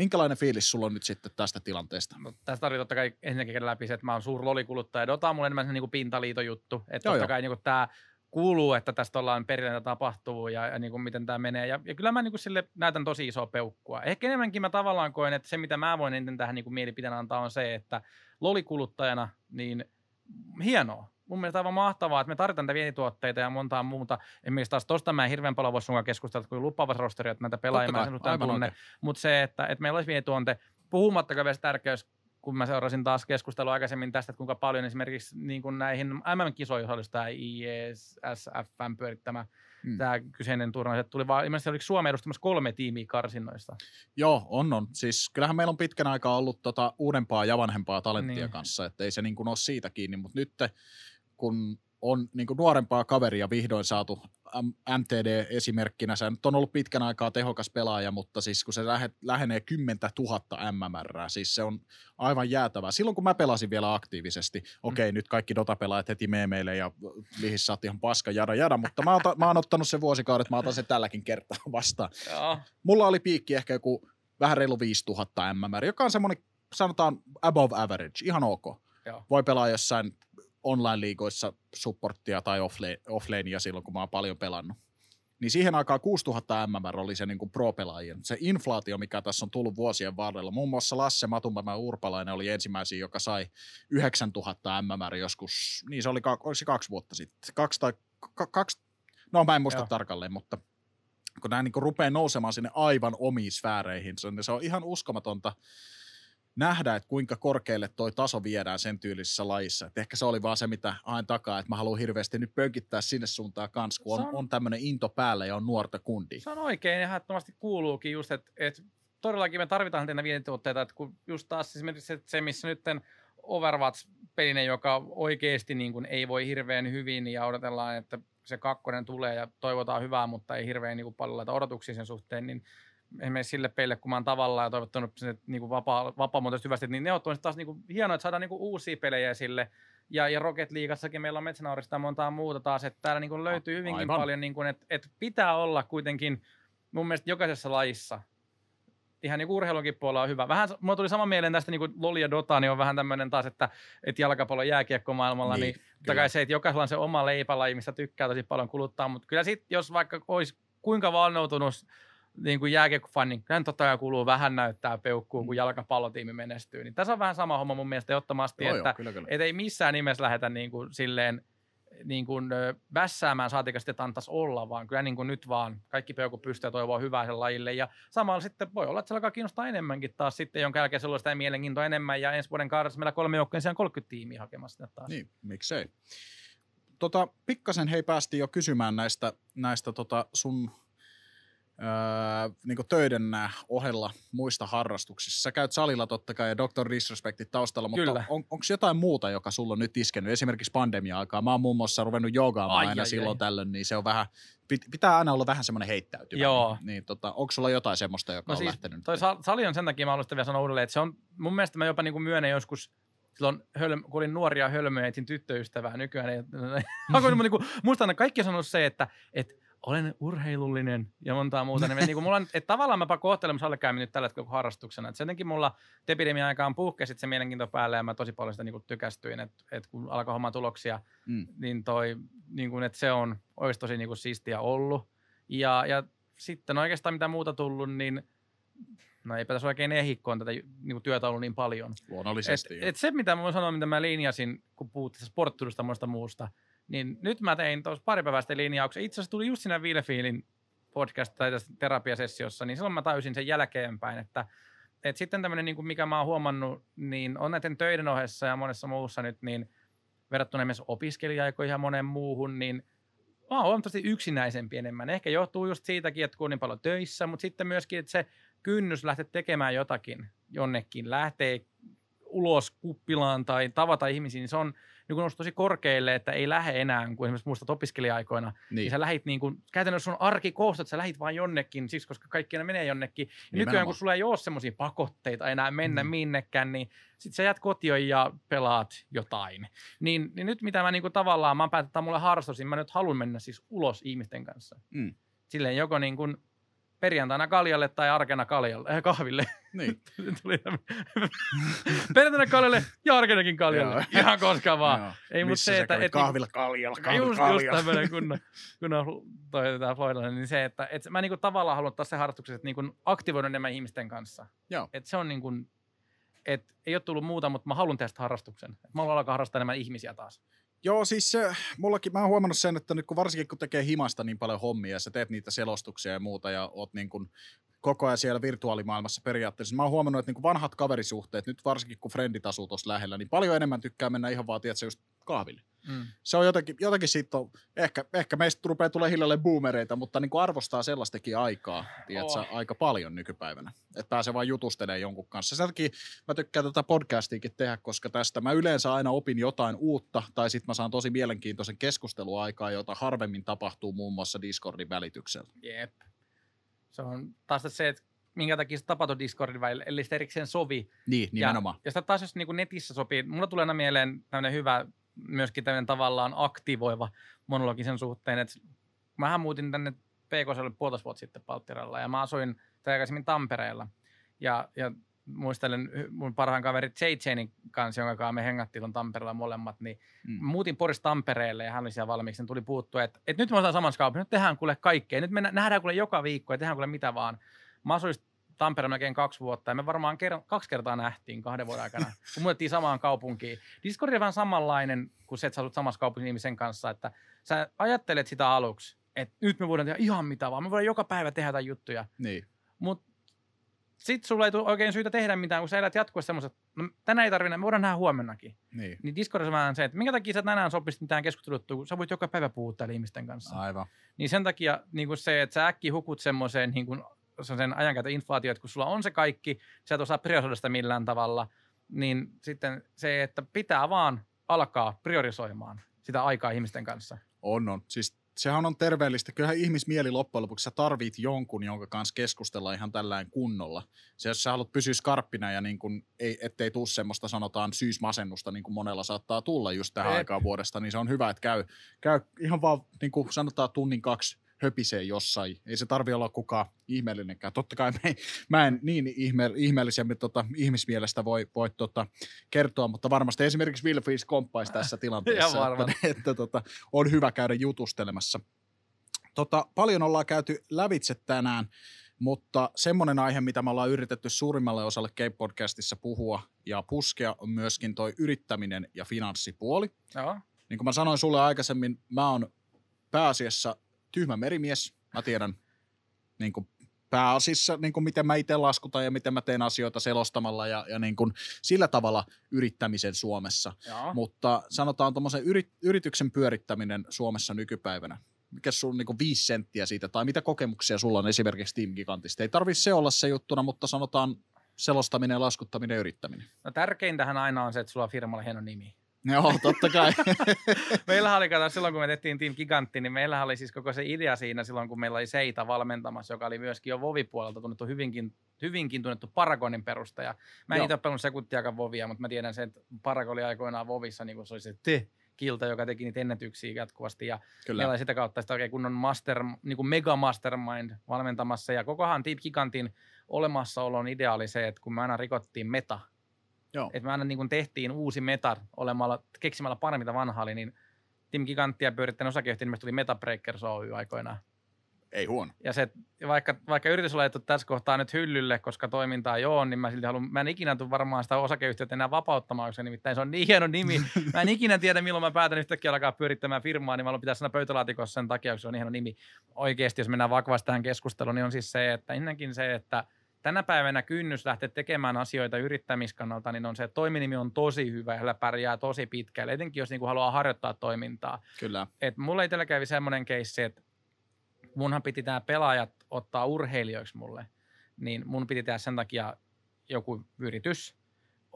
minkälainen fiilis sulla on nyt sitten tästä tilanteesta? No, tästä tarvitsee totta kai ensinnäkin läpi se, että mä oon suuri lolikuluttaja. Dota on mulle enemmän se niin pintaliito juttu. Että joo, totta joo. kai niin tämä kuuluu, että tästä ollaan perillä tapahtuu ja, ja niin kuin miten tämä menee. Ja, ja kyllä mä niin kuin sille näytän tosi isoa peukkua. Ehkä enemmänkin mä tavallaan koen, että se mitä mä voin eniten tähän niin kuin mielipiteen antaa on se, että lolikuluttajana niin hienoa. Mun mielestä aivan mahtavaa, että me tarvitaan näitä vientituotteita ja montaa muuta. Esimerkiksi taas tosta mä en hirveän paljon voisi sunkaan keskustella, kun lupaavas rosteri, että näitä pelaajia mä en tunne. Mutta se, että, että meillä olisi vientituonte, puhumattakaan vielä tärkeys kun mä seurasin taas keskustelua aikaisemmin tästä, että kuinka paljon esimerkiksi niin kuin näihin MM-kisoihin osallistui tämä IESFn pyörittämä hmm. tämä kyseinen turnaus. Tuli vaan, ilmeisesti oliko Suomi edustamassa kolme tiimiä karsinnoista. Joo, on on. Siis kyllähän meillä on pitkän aikaa ollut tota uudempaa ja vanhempaa talenttia niin. kanssa, että ei se niin kuin ole siitä kiinni, mutta nyt kun on niin kuin nuorempaa kaveria vihdoin saatu MTD-esimerkkinä. Se nyt on ollut pitkän aikaa tehokas pelaaja, mutta siis kun se lähe, lähenee 10 000 MMR, siis se on aivan jäätävää. Silloin kun mä pelasin vielä aktiivisesti, okei okay, mm. nyt kaikki Dota-pelaajat heti meille ja lihissä saat ihan paska jada jada, mutta mä, otan, mä oon ottanut sen vuosikaudet, mä otan sen tälläkin kertaa vastaan. Ja. Mulla oli piikki ehkä joku vähän reilu 5000 MMR, joka on semmoinen sanotaan above average, ihan ok. Joo. Voi pelaa jossain online-liigoissa supporttia tai offlane, offlanea silloin, kun mä oon paljon pelannut. Niin siihen aikaan 6000 MMR oli se niin kuin pro-pelaajien. Se inflaatio, mikä tässä on tullut vuosien varrella. Muun muassa Lasse Matumpämä Urpalainen oli ensimmäisiä, joka sai 9000 MMR joskus, niin se oli, oliko se kaksi vuotta sitten. Kaksi tai kaksi, no mä en muista Joo. tarkalleen, mutta kun nämä niin rupeaa nousemaan sinne aivan omiin sfääreihin, se on, se on ihan uskomatonta nähdä, että kuinka korkealle toi taso viedään sen tyylisessä lajissa. Et ehkä se oli vaan se, mitä aina takaa, että mä haluan hirveästi nyt pönkittää sinne suuntaan kanssa, kun on, on, on tämmöinen into päällä ja on nuorta kundi. Se on oikein, ehdottomasti kuuluukin just, että, että todellakin me tarvitaan näitä vientituotteita, että kun just taas esimerkiksi se, missä nyt Overwatch-pelinen, joka oikeasti niin kuin ei voi hirveän hyvin ja odotellaan, että se kakkonen tulee ja toivotaan hyvää, mutta ei hirveän niin kuin paljon laita odotuksia sen suhteen, niin esimerkiksi sille peille, kun mä oon tavallaan ja toivottanut sen niin kuin vapaa, vapaamuotoisesti hyvästi, niin ne on taas niin kuin hienoa, että saadaan niin kuin uusia pelejä sille. Ja, ja Rocket Leagueassakin meillä on Metsänaurista ja montaa muuta taas, että täällä niin kuin löytyy hyvinkin Aivan. paljon, niin kuin, että, että pitää olla kuitenkin mun mielestä jokaisessa lajissa ihan niin urheilunkin puolella on hyvä. Vähän, mulla tuli sama mieleen tästä niin kuin Loli ja Dota, niin on vähän tämmöinen taas, että, että jalkapallo jääkiekko maailmalla, niin, niin kai se, että jokaisella on se oma leipälaji, mistä tykkää tosi paljon kuluttaa, mutta kyllä sitten, jos vaikka olisi kuinka valnoutunut niin kuin jääkiekkofanni, kyllä totta kai kuuluu vähän näyttää peukkuun, kun mm. jalkapallotiimi menestyy. Niin tässä on vähän sama homma mun mielestä ehdottomasti, joo, että joo, kyllä, kyllä. Et ei missään nimessä lähdetä niin kuin silleen niin kuin vässäämään saatika sitten antaisi olla, vaan kyllä niin kuin nyt vaan kaikki peukku pystyy toivoa hyvää sen lajille. Ja samalla sitten voi olla, että se alkaa kiinnostaa enemmänkin taas sitten, jonka jälkeen on sitä mielenkiintoa enemmän. Ja ensi vuoden kaudessa meillä kolme joukkojen siellä 30 tiimiä hakemassa taas. Niin, miksei. Tota, pikkasen hei päästiin jo kysymään näistä, näistä tota sun öö, niin töiden ohella muista harrastuksissa. Sä käyt salilla totta kai ja Dr. Disrespectit taustalla, mutta Kyllä. on, onko jotain muuta, joka sulla on nyt iskenyt? Esimerkiksi pandemia-aikaa. Mä oon muun muassa ruvennut joogaamaan ai, aina ai, silloin ai. tällöin, niin se on vähän, pitää aina olla vähän semmoinen heittäytymä. Joo. Niin, tota, onko sulla jotain semmoista, joka no on siis, lähtenyt? Toi sali on sen takia, mä haluaisin vielä sanoa uudelleen, että se on, mun mielestä mä jopa niin kuin myönnän joskus, silloin, hölm, kun olin nuoria hölmöjä, etsin tyttöystävää nykyään. Ei, niin kuin, musta aina kaikki on sanonut se, että, että olen urheilullinen ja montaa muuta. Niin, niin kuin mulla on, että tavallaan mä kohtelen sallikäymmin nyt tällä hetkellä harrastuksena. Että jotenkin mulla epidemian aikaan puhkesi se mielenkiinto päälle ja mä tosi paljon sitä niin kuin tykästyin, että, että kun alkoi homma tuloksia, mm. niin toi, niin kuin, että se on olisi tosi niin kuin siistiä ollut. Ja, ja sitten oikeastaan mitä muuta tullut, niin no ei tässä oikein ehikkoon tätä niin kuin työtä ollut niin paljon. Luonnollisesti. Et, et se, mitä mä sanoa, mitä mä linjasin, kun puhuttiin sporttudusta muista muusta, niin nyt mä tein tuossa pari päivästä linjauksen. Itse asiassa tuli just siinä Villefielin podcast tai tässä terapiasessiossa, niin silloin mä tajusin sen jälkeenpäin, että et sitten tämmöinen, niin mikä mä oon huomannut, niin on näiden töiden ohessa ja monessa muussa nyt, niin verrattuna esimerkiksi opiskelijaikoihin ja monen muuhun, niin mä oon huomattavasti yksinäisempi enemmän. Ehkä johtuu just siitäkin, että kun on niin paljon töissä, mutta sitten myöskin, että se kynnys lähteä tekemään jotakin jonnekin, lähtee ulos kuppilaan tai tavata ihmisiä, niin se on niin kun tosi korkealle, että ei lähde enää, kuin esimerkiksi muistat opiskelija-aikoina. Niin. niin sä lähit niin kuin, käytännössä sun arki koostat, sä lähit vaan jonnekin, siksi koska kaikki aina menee jonnekin. Ja nykyään kun sulla ei ole semmoisia pakotteita enää mennä mm. minnekään, niin sit sä jät kotiin ja pelaat jotain. Niin, niin nyt mitä mä niin kuin tavallaan, mä päätän, että mulle harrastus, niin mä nyt haluan mennä siis ulos ihmisten kanssa. Mm. Silleen joko niin kuin perjantaina kaljalle tai arkena kaljalle, äh, kahville. Niin. Tuli perjantaina kaljalle ja arkenakin kaljalle. Joo. Ihan koska vaan. Joo. Ei, mutta se, että... Et, kahvilla kaljalla, kahvilla just, kaljalla. Just tämmöinen kunnon, kunnon toi, tämä Floydalla, niin se, että et mä niinku tavallaan haluan ottaa se harrastuksen, että niinku aktivoida enemmän ihmisten kanssa. Joo. Et se on niinku, et ei ole tullut muuta, mutta mä haluan tehdä harrastuksen. Et mä haluan alkaa harrastaa enemmän ihmisiä taas. Joo, siis se, mullakin, mä oon huomannut sen, että nyt kun varsinkin kun tekee himasta niin paljon hommia ja sä teet niitä selostuksia ja muuta ja oot niin kuin koko ajan siellä virtuaalimaailmassa periaatteessa. Mä oon huomannut, että niin vanhat kaverisuhteet, nyt varsinkin kun frendit asuu tuossa lähellä, niin paljon enemmän tykkää mennä ihan vaan, tiedätkö, just kahville. Mm. Se on jotenkin, jotenkin siitä on, ehkä, ehkä meistä rupeaa tulee hiljalleen boomereita, mutta niin kuin arvostaa sellaistakin aikaa, tiedätkö, oh. aika paljon nykypäivänä. Että pääsee vaan jutustelemaan jonkun kanssa. Sen takia mä tykkään tätä podcastiakin tehdä, koska tästä mä yleensä aina opin jotain uutta, tai sitten mä saan tosi mielenkiintoisen keskusteluaikaa, jota harvemmin tapahtuu muun muassa Discordin välityksellä. Jep. Se on taas se, että minkä takia se tapahtui Discordin välillä, eli sitä erikseen sovi. Niin, nimenomaan. Ja, ja sitä taas jos niin netissä sopii, mulla tulee aina mieleen tämmöinen hyvä, myöskin tämmöinen tavallaan aktivoiva monologi sen suhteen, että mähän muutin tänne PKSlle puolitoista vuotta sitten Palttiralla, ja mä asuin aikaisemmin Tampereella. Ja, ja muistelen mun parhaan kaveri JJnin kanssa, jonka kanssa me hengattiin tuon Tampereella molemmat, niin mm. muutin Porista Tampereelle ja hän oli siellä valmiiksi, niin tuli puuttua, että, että nyt me ollaan samassa kaupassa, nyt tehdään kuule kaikkea, nyt me nähdään kuule joka viikko ja tehdään kuule mitä vaan. Mä asuin Tampereella melkein kaksi vuotta ja me varmaan ker- kaksi kertaa nähtiin kahden vuoden aikana, kun muutettiin samaan kaupunkiin. Discord on vähän samanlainen kuin se, että sä asut samassa kaupungin ihmisen kanssa, että sä ajattelet sitä aluksi, että nyt me voidaan tehdä ihan mitä vaan, me voidaan joka päivä tehdä jotain juttuja. Niin. Mutta sitten sulla ei tule oikein syytä tehdä mitään, kun sä elät jatkuvasti semmoiset, no tänään ei tarvitse, me voidaan nähdä huomennakin. Niin. Niin Discordissa on vähän se, että minkä takia sä tänään sopisit mitään keskusteluttua, kun sä voit joka päivä puhua täällä ihmisten kanssa. Aivan. Niin sen takia niin kuin se, että sä äkki hukut semmoiseen niin kuin, sen ajankäytön inflaatio, että kun sulla on se kaikki, sä et osaa priorisoida sitä millään tavalla, niin sitten se, että pitää vaan alkaa priorisoimaan sitä aikaa ihmisten kanssa. On, on. Siis sehän on terveellistä. Kyllähän ihmismieli loppujen lopuksi sä tarvit jonkun, jonka kanssa keskustella ihan tällään kunnolla. Se, jos sä haluat pysyä skarppina ja niin kun, ei, ettei tule semmoista sanotaan syysmasennusta, niin kuin monella saattaa tulla just tähän Et. aikaan vuodesta, niin se on hyvä, että käy, käy ihan vaan niin kuin sanotaan tunnin kaksi höpisee jossain. Ei se tarvi olla kukaan ihmeellinenkään. Totta kai me, mä en niin ihme, ihmeellisemmin tota, ihmismielestä voi, voi tota, kertoa, mutta varmasti esimerkiksi Will Fish komppaisi tässä tilanteessa, että, että tota, on hyvä käydä jutustelemassa. Tota, paljon ollaan käyty lävitse tänään, mutta semmoinen aihe, mitä me ollaan yritetty suurimmalle osalle Cape-podcastissa puhua ja puskea, on myöskin toi yrittäminen ja finanssipuoli. Joo. Niin kuin mä sanoin sulle aikaisemmin, mä oon pääasiassa tyhmä merimies. Mä tiedän niin kuin pääasiassa, niin kuin miten mä itse laskutan ja miten mä teen asioita selostamalla ja, ja niin kuin sillä tavalla yrittämisen Suomessa. Joo. Mutta sanotaan tuommoisen yrit, yrityksen pyörittäminen Suomessa nykypäivänä. Mikä sun niin viisi senttiä siitä, tai mitä kokemuksia sulla on esimerkiksi Team Gigantista? Ei tarvitse se olla se juttuna, mutta sanotaan selostaminen, laskuttaminen ja yrittäminen. No tärkeintähän aina on se, että sulla on firmalla hieno nimi. Joo, totta kai. meillähän oli, kato, silloin kun me tehtiin Team Gigantti, niin meillähän oli siis koko se idea siinä silloin, kun meillä oli Seita valmentamassa, joka oli myöskin jo Vovi-puolelta tunnettu hyvinkin, hyvinkin tunnettu Paragonin perustaja. Mä en itse pelannut sekuntiakaan Vovia, mutta mä tiedän sen, että Paragon oli aikoinaan Vovissa, niin kuin se oli se te kilta, joka teki niitä ennätyksiä jatkuvasti. Ja Kyllä. meillä oli sitä kautta sitä oikein kunnon master, niin kuin mega mastermind valmentamassa. Ja kokohan Team Gigantin olemassaolon idea oli se, että kun me aina rikottiin meta, Joo. Että me aina niin kuin tehtiin uusi meta olemalla, keksimällä paremmin mitä vanha oli, niin Tim Giganttia pyörittänyt osakeyhtiö nimestä tuli Metabreakers Oy aikoinaan. Ei huono. Ja se, vaikka, vaikka yritys on laitettu tässä kohtaa nyt hyllylle, koska toimintaa ei ole, niin mä silti haluan, mä en ikinä tule varmaan sitä osakeyhtiötä enää vapauttamaan, koska nimittäin se on niin hieno nimi. Mä en ikinä tiedä, milloin mä päätän yhtäkkiä alkaa pyörittämään firmaa, niin mä haluan pitää sana pöytälaatikossa sen takia, koska se on niin hieno nimi. Oikeasti, jos mennään vakavasti tähän keskusteluun, niin on siis se, että ennenkin se, että tänä päivänä kynnys lähteä tekemään asioita yrittämiskannalta, niin on se, että toiminimi on tosi hyvä ja pärjää tosi pitkälle, etenkin jos niin kuin haluaa harjoittaa toimintaa. Kyllä. Et mulla itsellä kävi semmoinen keissi, että munhan piti nämä pelaajat ottaa urheilijoiksi mulle, niin mun piti tehdä sen takia joku yritys.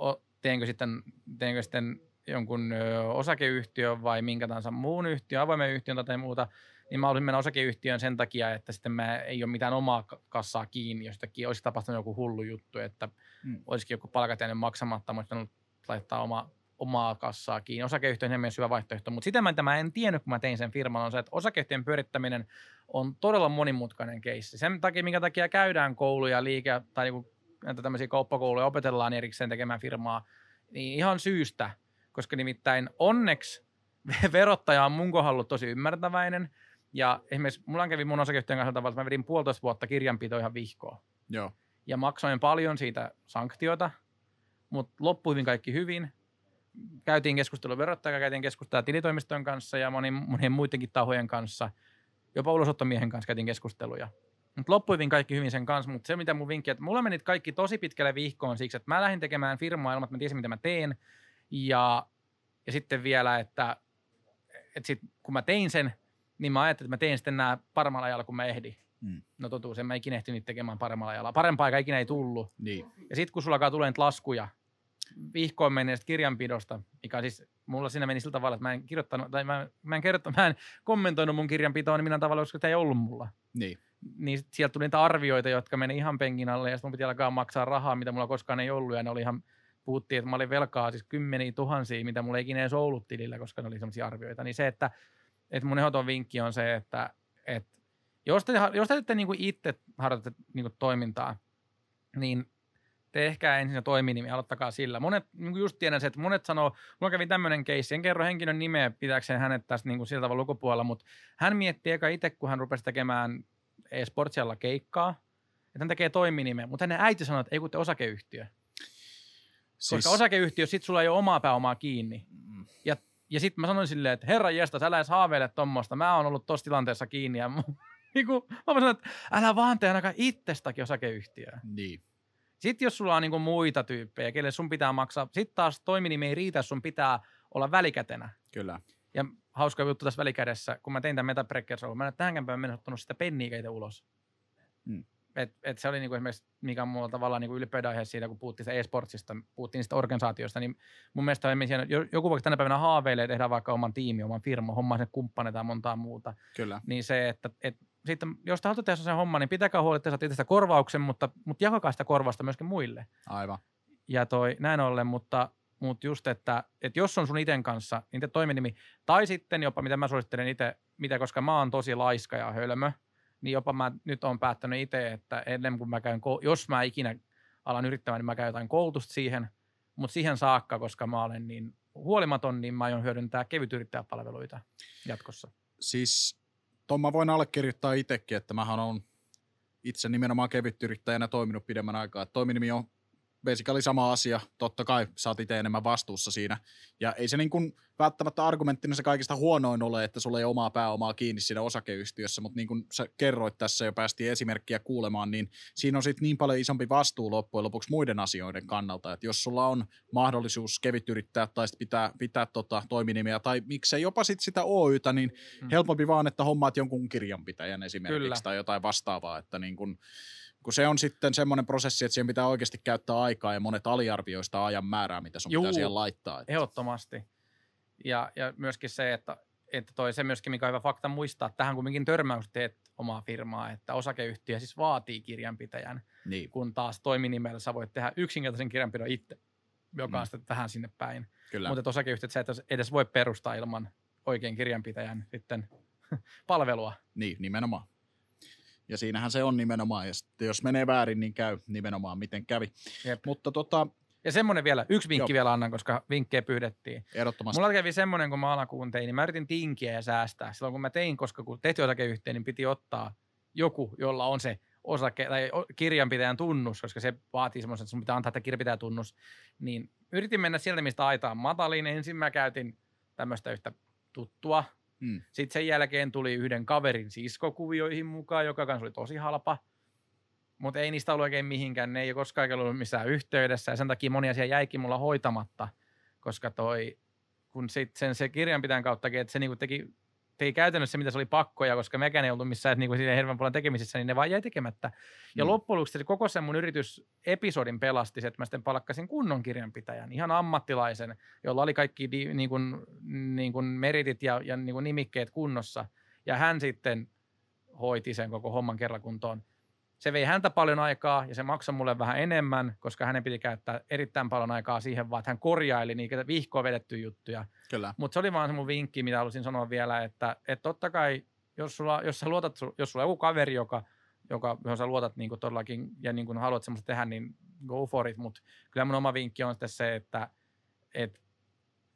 O, teenkö sitten, teenkö sitten jonkun osakeyhtiön vai minkä tahansa muun yhtiön, avoimen yhtiön tai muuta, niin mä olisin mennä osakeyhtiön sen takia, että sitten mä ei ole mitään omaa kassaa kiinni, jostakin olisi tapahtunut joku hullu juttu, että mm. olisikin joku palkat jäänyt maksamatta, mutta laittaa oma, omaa kassaa kiinni. Osakeyhtiö on myös hyvä vaihtoehto, mutta sitä mä, mä en tiennyt, kun mä tein sen firman, on se, että osakeyhtiön pyörittäminen on todella monimutkainen keissi. Sen takia, minkä takia käydään kouluja, liike tai niinku, näitä tämmöisiä kauppakouluja, opetellaan erikseen tekemään firmaa, niin ihan syystä, koska nimittäin onneksi verottaja on mun kohdalla tosi ymmärtäväinen, ja esimerkiksi mulla kävi mun osakeyhtiön kanssa tavalla, että mä vedin puolitoista vuotta kirjanpitoa ihan vihkoon. Joo. Ja maksoin paljon siitä sanktioita, mutta loppui hyvin kaikki hyvin. Käytiin keskustelua verottajan, käytiin keskustelua tilitoimiston kanssa ja monien, monien muidenkin tahojen kanssa. Jopa ulosottomiehen kanssa käytiin keskusteluja. Mutta loppui hyvin kaikki hyvin sen kanssa, mutta se mitä mun vinkki, että mulla menit kaikki tosi pitkälle vihkoon siksi, että mä lähdin tekemään firmaa ilman, että mä tiesin mitä mä teen. Ja, ja sitten vielä, että, että sit, kun mä tein sen, niin mä ajattelin, että mä teen sitten nämä paremmalla ajalla, kun mä ehdin. Mm. No totuus, en mä ikinä ehtinyt tekemään paremmalla ajalla. Parempaa aika ikinä ei tullut. Niin. Ja sitten kun sulla alkaa tulee laskuja vihkoon menneestä kirjanpidosta, mikä siis mulla siinä meni sillä tavalla, että mä en kirjoittanut, tai mä, mä en, kerrottanut, mä en kommentoinut mun kirjanpitoa niin minä tavalla, koska sitä ei ollut mulla. Niin. Niin sieltä tuli niitä arvioita, jotka meni ihan penkin alle, ja sitten mun piti alkaa maksaa rahaa, mitä mulla koskaan ei ollut, ja ne oli ihan, puhuttiin, että mä olin velkaa siis kymmeniä tuhansia, mitä mulla ei ikinä edes ollut tilillä, koska ne oli sellaisia arvioita. Niin se, että että mun ehdoton vinkki on se, että, että jos te, jos te ette niin kuin itse harjoitatte niin kuin toimintaa, niin te ehkä ensin se toiminimi, aloittakaa sillä. Monet, niin just tiedän se, että monet sanoo, mulla kävi tämmöinen keissi, en kerro henkilön nimeä pitääkseen hänet tästä niin kuin sillä tavalla lukupuolella, mutta hän mietti eka itse, kun hän rupesi tekemään e-sportsialla keikkaa, että hän tekee toiminimeä, mutta hänen äiti sanoi, että ei kun te osakeyhtiö. Siis... Koska osakeyhtiö, sit sulla ei ole omaa pääomaa kiinni. Mm. Ja ja sitten mä sanoin silleen, että herra jästä, sä edes haaveile tuommoista. Mä oon ollut tuossa tilanteessa kiinni ja niin kuin, mä sanoin, että älä vaan tee ainakaan itsestäkin osakeyhtiöä. Niin. Sitten jos sulla on niin muita tyyppejä, kelle sun pitää maksaa, sitten taas toiminimi ei riitä, sun pitää olla välikätenä. Kyllä. Ja hauska juttu tässä välikädessä, kun mä tein tämän Metabreaker mä en tähänkään päivän mennessä ottanut sitä penniä ulos. Hmm. Et, et se oli niinku esimerkiksi, mikä on mulla tavallaan niinku ylpeyden aihe siitä, kun puhuttiin e-sportsista, puhuttiin niistä organisaatioista, niin mun mielestä on siellä, joku vaikka tänä päivänä haaveilee tehdä vaikka oman tiimi, oman firman, hommaa sen kumppaneita ja montaa muuta. Kyllä. Niin se, että et, sitten, jos te haluatte tehdä sen homman, niin pitäkää huoli, että saatte itse korvauksen, mutta, mutta jakakaa sitä korvausta myöskin muille. Aivan. Ja toi, näin ollen, mutta, mutta just, että, että jos on sun iten kanssa, niin te toiminimi, tai sitten jopa, mitä mä suosittelen itse, mitä, koska mä oon tosi laiska ja hölmö, niin jopa mä nyt olen päättänyt itse, että ennen kuin mä käyn, jos mä ikinä alan yrittämään, niin mä käyn jotain koulutusta siihen, mutta siihen saakka, koska mä olen niin huolimaton, niin mä aion hyödyntää kevytyrittäjäpalveluita jatkossa. Siis tuon mä voin allekirjoittaa itsekin, että mähän on itse nimenomaan kevytyrittäjänä toiminut pidemmän aikaa. Toiminimi on basically sama asia. Totta kai sä oot itse enemmän vastuussa siinä. Ja ei se niin kuin välttämättä argumenttina se kaikista huonoin ole, että sulla ei omaa pääomaa kiinni siinä osakeyhtiössä, mutta niin kuin sä kerroit tässä jo päästiin esimerkkiä kuulemaan, niin siinä on sitten niin paljon isompi vastuu loppujen lopuksi muiden asioiden kannalta, että jos sulla on mahdollisuus kevyt yrittää tai pitää, pitää tota toiminimiä tai miksei jopa sit sitä Oytä, niin hmm. helpompi vaan, että hommaat jonkun kirjanpitäjän esimerkiksi Kyllä. tai jotain vastaavaa, että niin kuin, kun se on sitten semmoinen prosessi, että siihen pitää oikeasti käyttää aikaa ja monet aliarvioista ajan määrää, mitä sun Juu, pitää siihen laittaa. Että. Ehdottomasti. Ja, ja myöskin se, että, että toi se myöskin, mikä on hyvä fakta muistaa, tähän kumminkin törmäys teet omaa firmaa, että osakeyhtiö siis vaatii kirjanpitäjän, niin. kun taas toiminimellä sä voit tehdä yksinkertaisen kirjanpidon itse, joka on mm. sitten vähän sinne päin. Kyllä. Mutta osakeyhtiöt sä et edes voi perustaa ilman oikein kirjanpitäjän sitten palvelua. Niin, nimenomaan. Ja siinähän se on nimenomaan, ja jos menee väärin, niin käy nimenomaan miten kävi. Jep. Mutta tota, ja semmoinen vielä, yksi vinkki Joo. vielä annan, koska vinkkejä pyydettiin. Ehdottomasti. Mulla kävi semmoinen, kun mä alkuun tein, niin mä yritin tinkiä ja säästää. Silloin kun mä tein, koska kun tehtiin osakeyhtiö, niin piti ottaa joku, jolla on se osake, tai kirjanpitäjän tunnus, koska se vaatii semmoisen, että sun pitää antaa tämä kirjanpitäjän tunnus. Niin yritin mennä sieltä, mistä aitaan matalin. Ensin mä käytin tämmöistä yhtä tuttua. Mutta ei niistä ollut oikein mihinkään. Ne ei ole koskaan ollut missään yhteydessä ja sen takia moni asia jäikin mulla hoitamatta, koska toi, kun sit sen se kirjanpitäjän kautta, että se niinku teki teki käytännössä mitä se oli pakkoja, koska mekään ei ollut missään niin kuin hirveän paljon tekemisissä, niin ne vaan jäi tekemättä. Ja mm. loppujen lopuksi se koko sen mun yritysepisodin pelasti että mä sitten palkkasin kunnon kirjanpitäjän, ihan ammattilaisen, jolla oli kaikki niin kuin, niin kuin meritit ja, ja niin kuin nimikkeet kunnossa. Ja hän sitten hoiti sen koko homman kerran kuntoon se vei häntä paljon aikaa ja se maksoi mulle vähän enemmän, koska hänen piti käyttää erittäin paljon aikaa siihen, vaan että hän korjaili niitä vihkoa vedettyjä juttuja. Kyllä. Mutta se oli vaan se mun vinkki, mitä halusin sanoa vielä, että, että totta kai, jos sulla, jos sä luotat, jos sulla on joku kaveri, joka, joka, johon sä luotat niin todellakin ja niin haluat semmoista tehdä, niin go for it, mutta kyllä mun oma vinkki on sitten se, että, että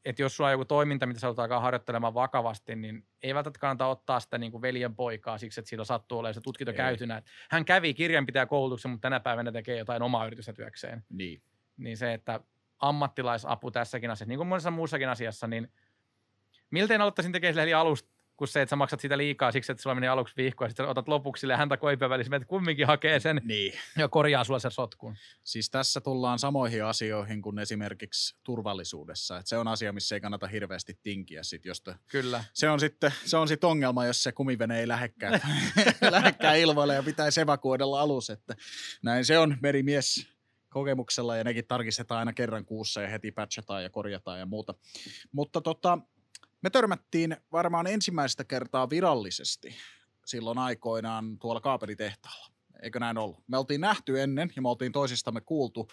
että jos sulla on joku toiminta, mitä sä haluat alkaa harjoittelemaan vakavasti, niin ei välttämättä kannata ottaa sitä niin kuin veljen poikaa siksi, että siitä sattuu olemaan se tutkinto käytynä. Hän kävi kirjanpitäjäkoulutuksen, mutta tänä päivänä tekee jotain omaa yritystä työkseen. Niin. Niin se, että ammattilaisapu tässäkin asiassa, niin kuin monessa muussakin asiassa, niin miltei aloittaisin tekemään heli alusta kuin se, että sä maksat sitä liikaa siksi, että sulla meni aluksi viikko ja sitten otat lopuksi sille häntä koipien välissä, että kumminkin hakee sen niin. ja korjaa sulla sen sotkun. Siis tässä tullaan samoihin asioihin kuin esimerkiksi turvallisuudessa. Että se on asia, missä ei kannata hirveästi tinkiä. Sit, josta Kyllä. Se on sitten se on sit ongelma, jos se kumivene ei lähekkään, lähekkään ilmoille ja pitäisi evakuoidella alus. Että näin se on merimies kokemuksella ja nekin tarkistetaan aina kerran kuussa ja heti patchataan ja korjataan ja muuta. Mutta tota, me törmättiin varmaan ensimmäistä kertaa virallisesti silloin aikoinaan tuolla kaaperitehtaalla. Eikö näin ollut? Me oltiin nähty ennen ja me oltiin toisistamme kuultu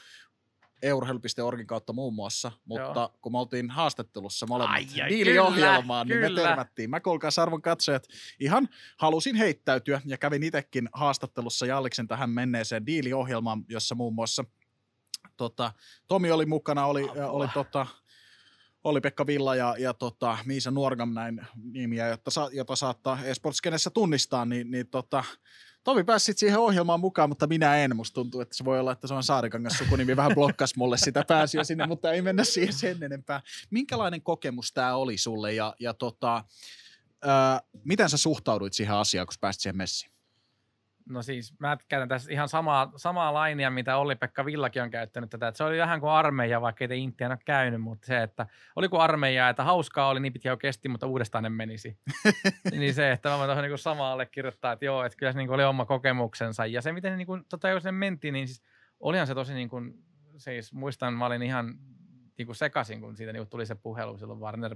eurhel.orgin kautta muun muassa, mutta Joo. kun me oltiin haastattelussa molemmat diiliohjelmaan, niin kyllä. me törmättiin. Mä kuulkaas arvon katsojat, ihan halusin heittäytyä ja kävin itsekin haastattelussa Jalliksen tähän menneeseen diiliohjelmaan, jossa muun muassa tota, Tomi oli mukana, oli, oli tota, oli Pekka Villa ja, ja tota, Miisa Nuorgam näin nimiä, jota, sa, jota saattaa esportskenessä tunnistaa, niin, niin tota, Tomi pääsi siihen ohjelmaan mukaan, mutta minä en. Musta tuntuu, että se voi olla, että se on Saarikangas sukunimi. Vähän blokkas mulle sitä pääsyä sinne, mutta ei mennä siihen sen enempää. Minkälainen kokemus tämä oli sulle ja, ja tota, ää, miten sä suhtauduit siihen asiaan, kun pääsit siihen messiin? No siis mä käytän tässä ihan samaa, samaa lainia, mitä Olli-Pekka Villakin on käyttänyt tätä. Että se oli vähän kuin armeija, vaikka ei Intian ole käynyt, mutta se, että oli kuin armeija, että hauskaa oli, niin pitkään jo kesti, mutta uudestaan ne menisi. niin se, että mä voin tuohon niin samaa allekirjoittaa, että joo, että kyllä se niin oli oma kokemuksensa. Ja se, miten se, niin kuin, tota, jos ne mentiin, niin siis olihan se tosi niin kuin, siis muistan, mä olin ihan niin kuin sekaisin, kun siitä niin tuli se puhelu silloin Warner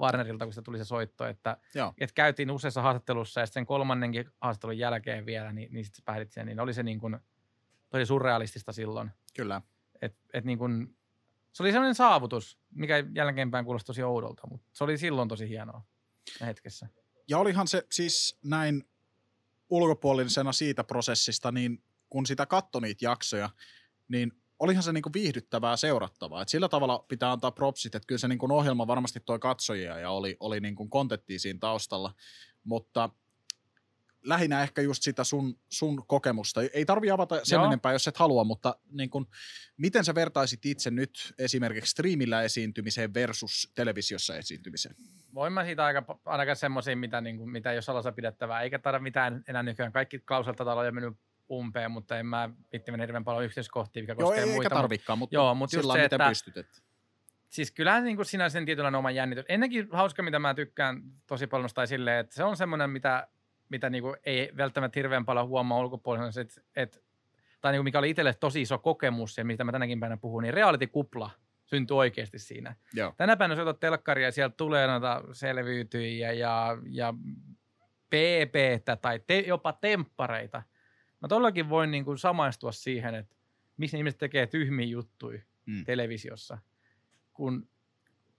Warnerilta, kun se tuli se soitto, että, että käytiin useassa haastattelussa ja sen kolmannenkin haastattelun jälkeen vielä, niin, niin sitten päädit sen, niin oli se niin kuin, tosi surrealistista silloin. Kyllä. Et, et niin kuin, se oli sellainen saavutus, mikä jälkeenpäin kuulosti tosi oudolta, mutta se oli silloin tosi hienoa hetkessä. Ja olihan se siis näin ulkopuolisena siitä prosessista, niin kun sitä katsoi niitä jaksoja, niin olihan se niinku viihdyttävää seurattavaa. Et sillä tavalla pitää antaa propsit, että kyllä se niinku ohjelma varmasti toi katsojia ja oli, oli niinku kontenttia siinä taustalla, mutta lähinnä ehkä just sitä sun, sun kokemusta. Ei tarvi avata sen Joo. enempää, jos et halua, mutta niin kun, miten sä vertaisit itse nyt esimerkiksi streamillä esiintymiseen versus televisiossa esiintymiseen? Voin mä siitä aika, ainakaan semmoisia, mitä, niin kuin, mitä ei ole salassa pidettävää, eikä tarvitse mitään enää nykyään. Kaikki klauselta on jo mennyt umpeen, mutta en mä vitti mennä hirveän paljon yksityiskohtia, mikä Joo, koskee ei, muita. Joo, tarvikaan, mutta, joo, mutta sillä miten että, pystyt. Että... Siis kyllähän niin kuin sinä sen tietynlainen oma jännitys. Ennenkin hauska, mitä mä tykkään tosi paljon, tai silleen, että se on semmoinen, mitä, mitä niin kuin ei välttämättä hirveän paljon huomaa ulkopuolella, että, että tai niin kuin mikä oli itselle tosi iso kokemus, ja mitä mä tänäkin päivänä puhun, niin reality-kupla syntyi oikeasti siinä. Joo. Tänä päivänä soitat telkkaria ja sieltä tulee noita selviytyjiä ja, ja PPtä tai te, jopa temppareita – mä todellakin voin niin kuin samaistua siihen, että missä ihmiset tekee tyhmiä juttuja mm. televisiossa. Kun,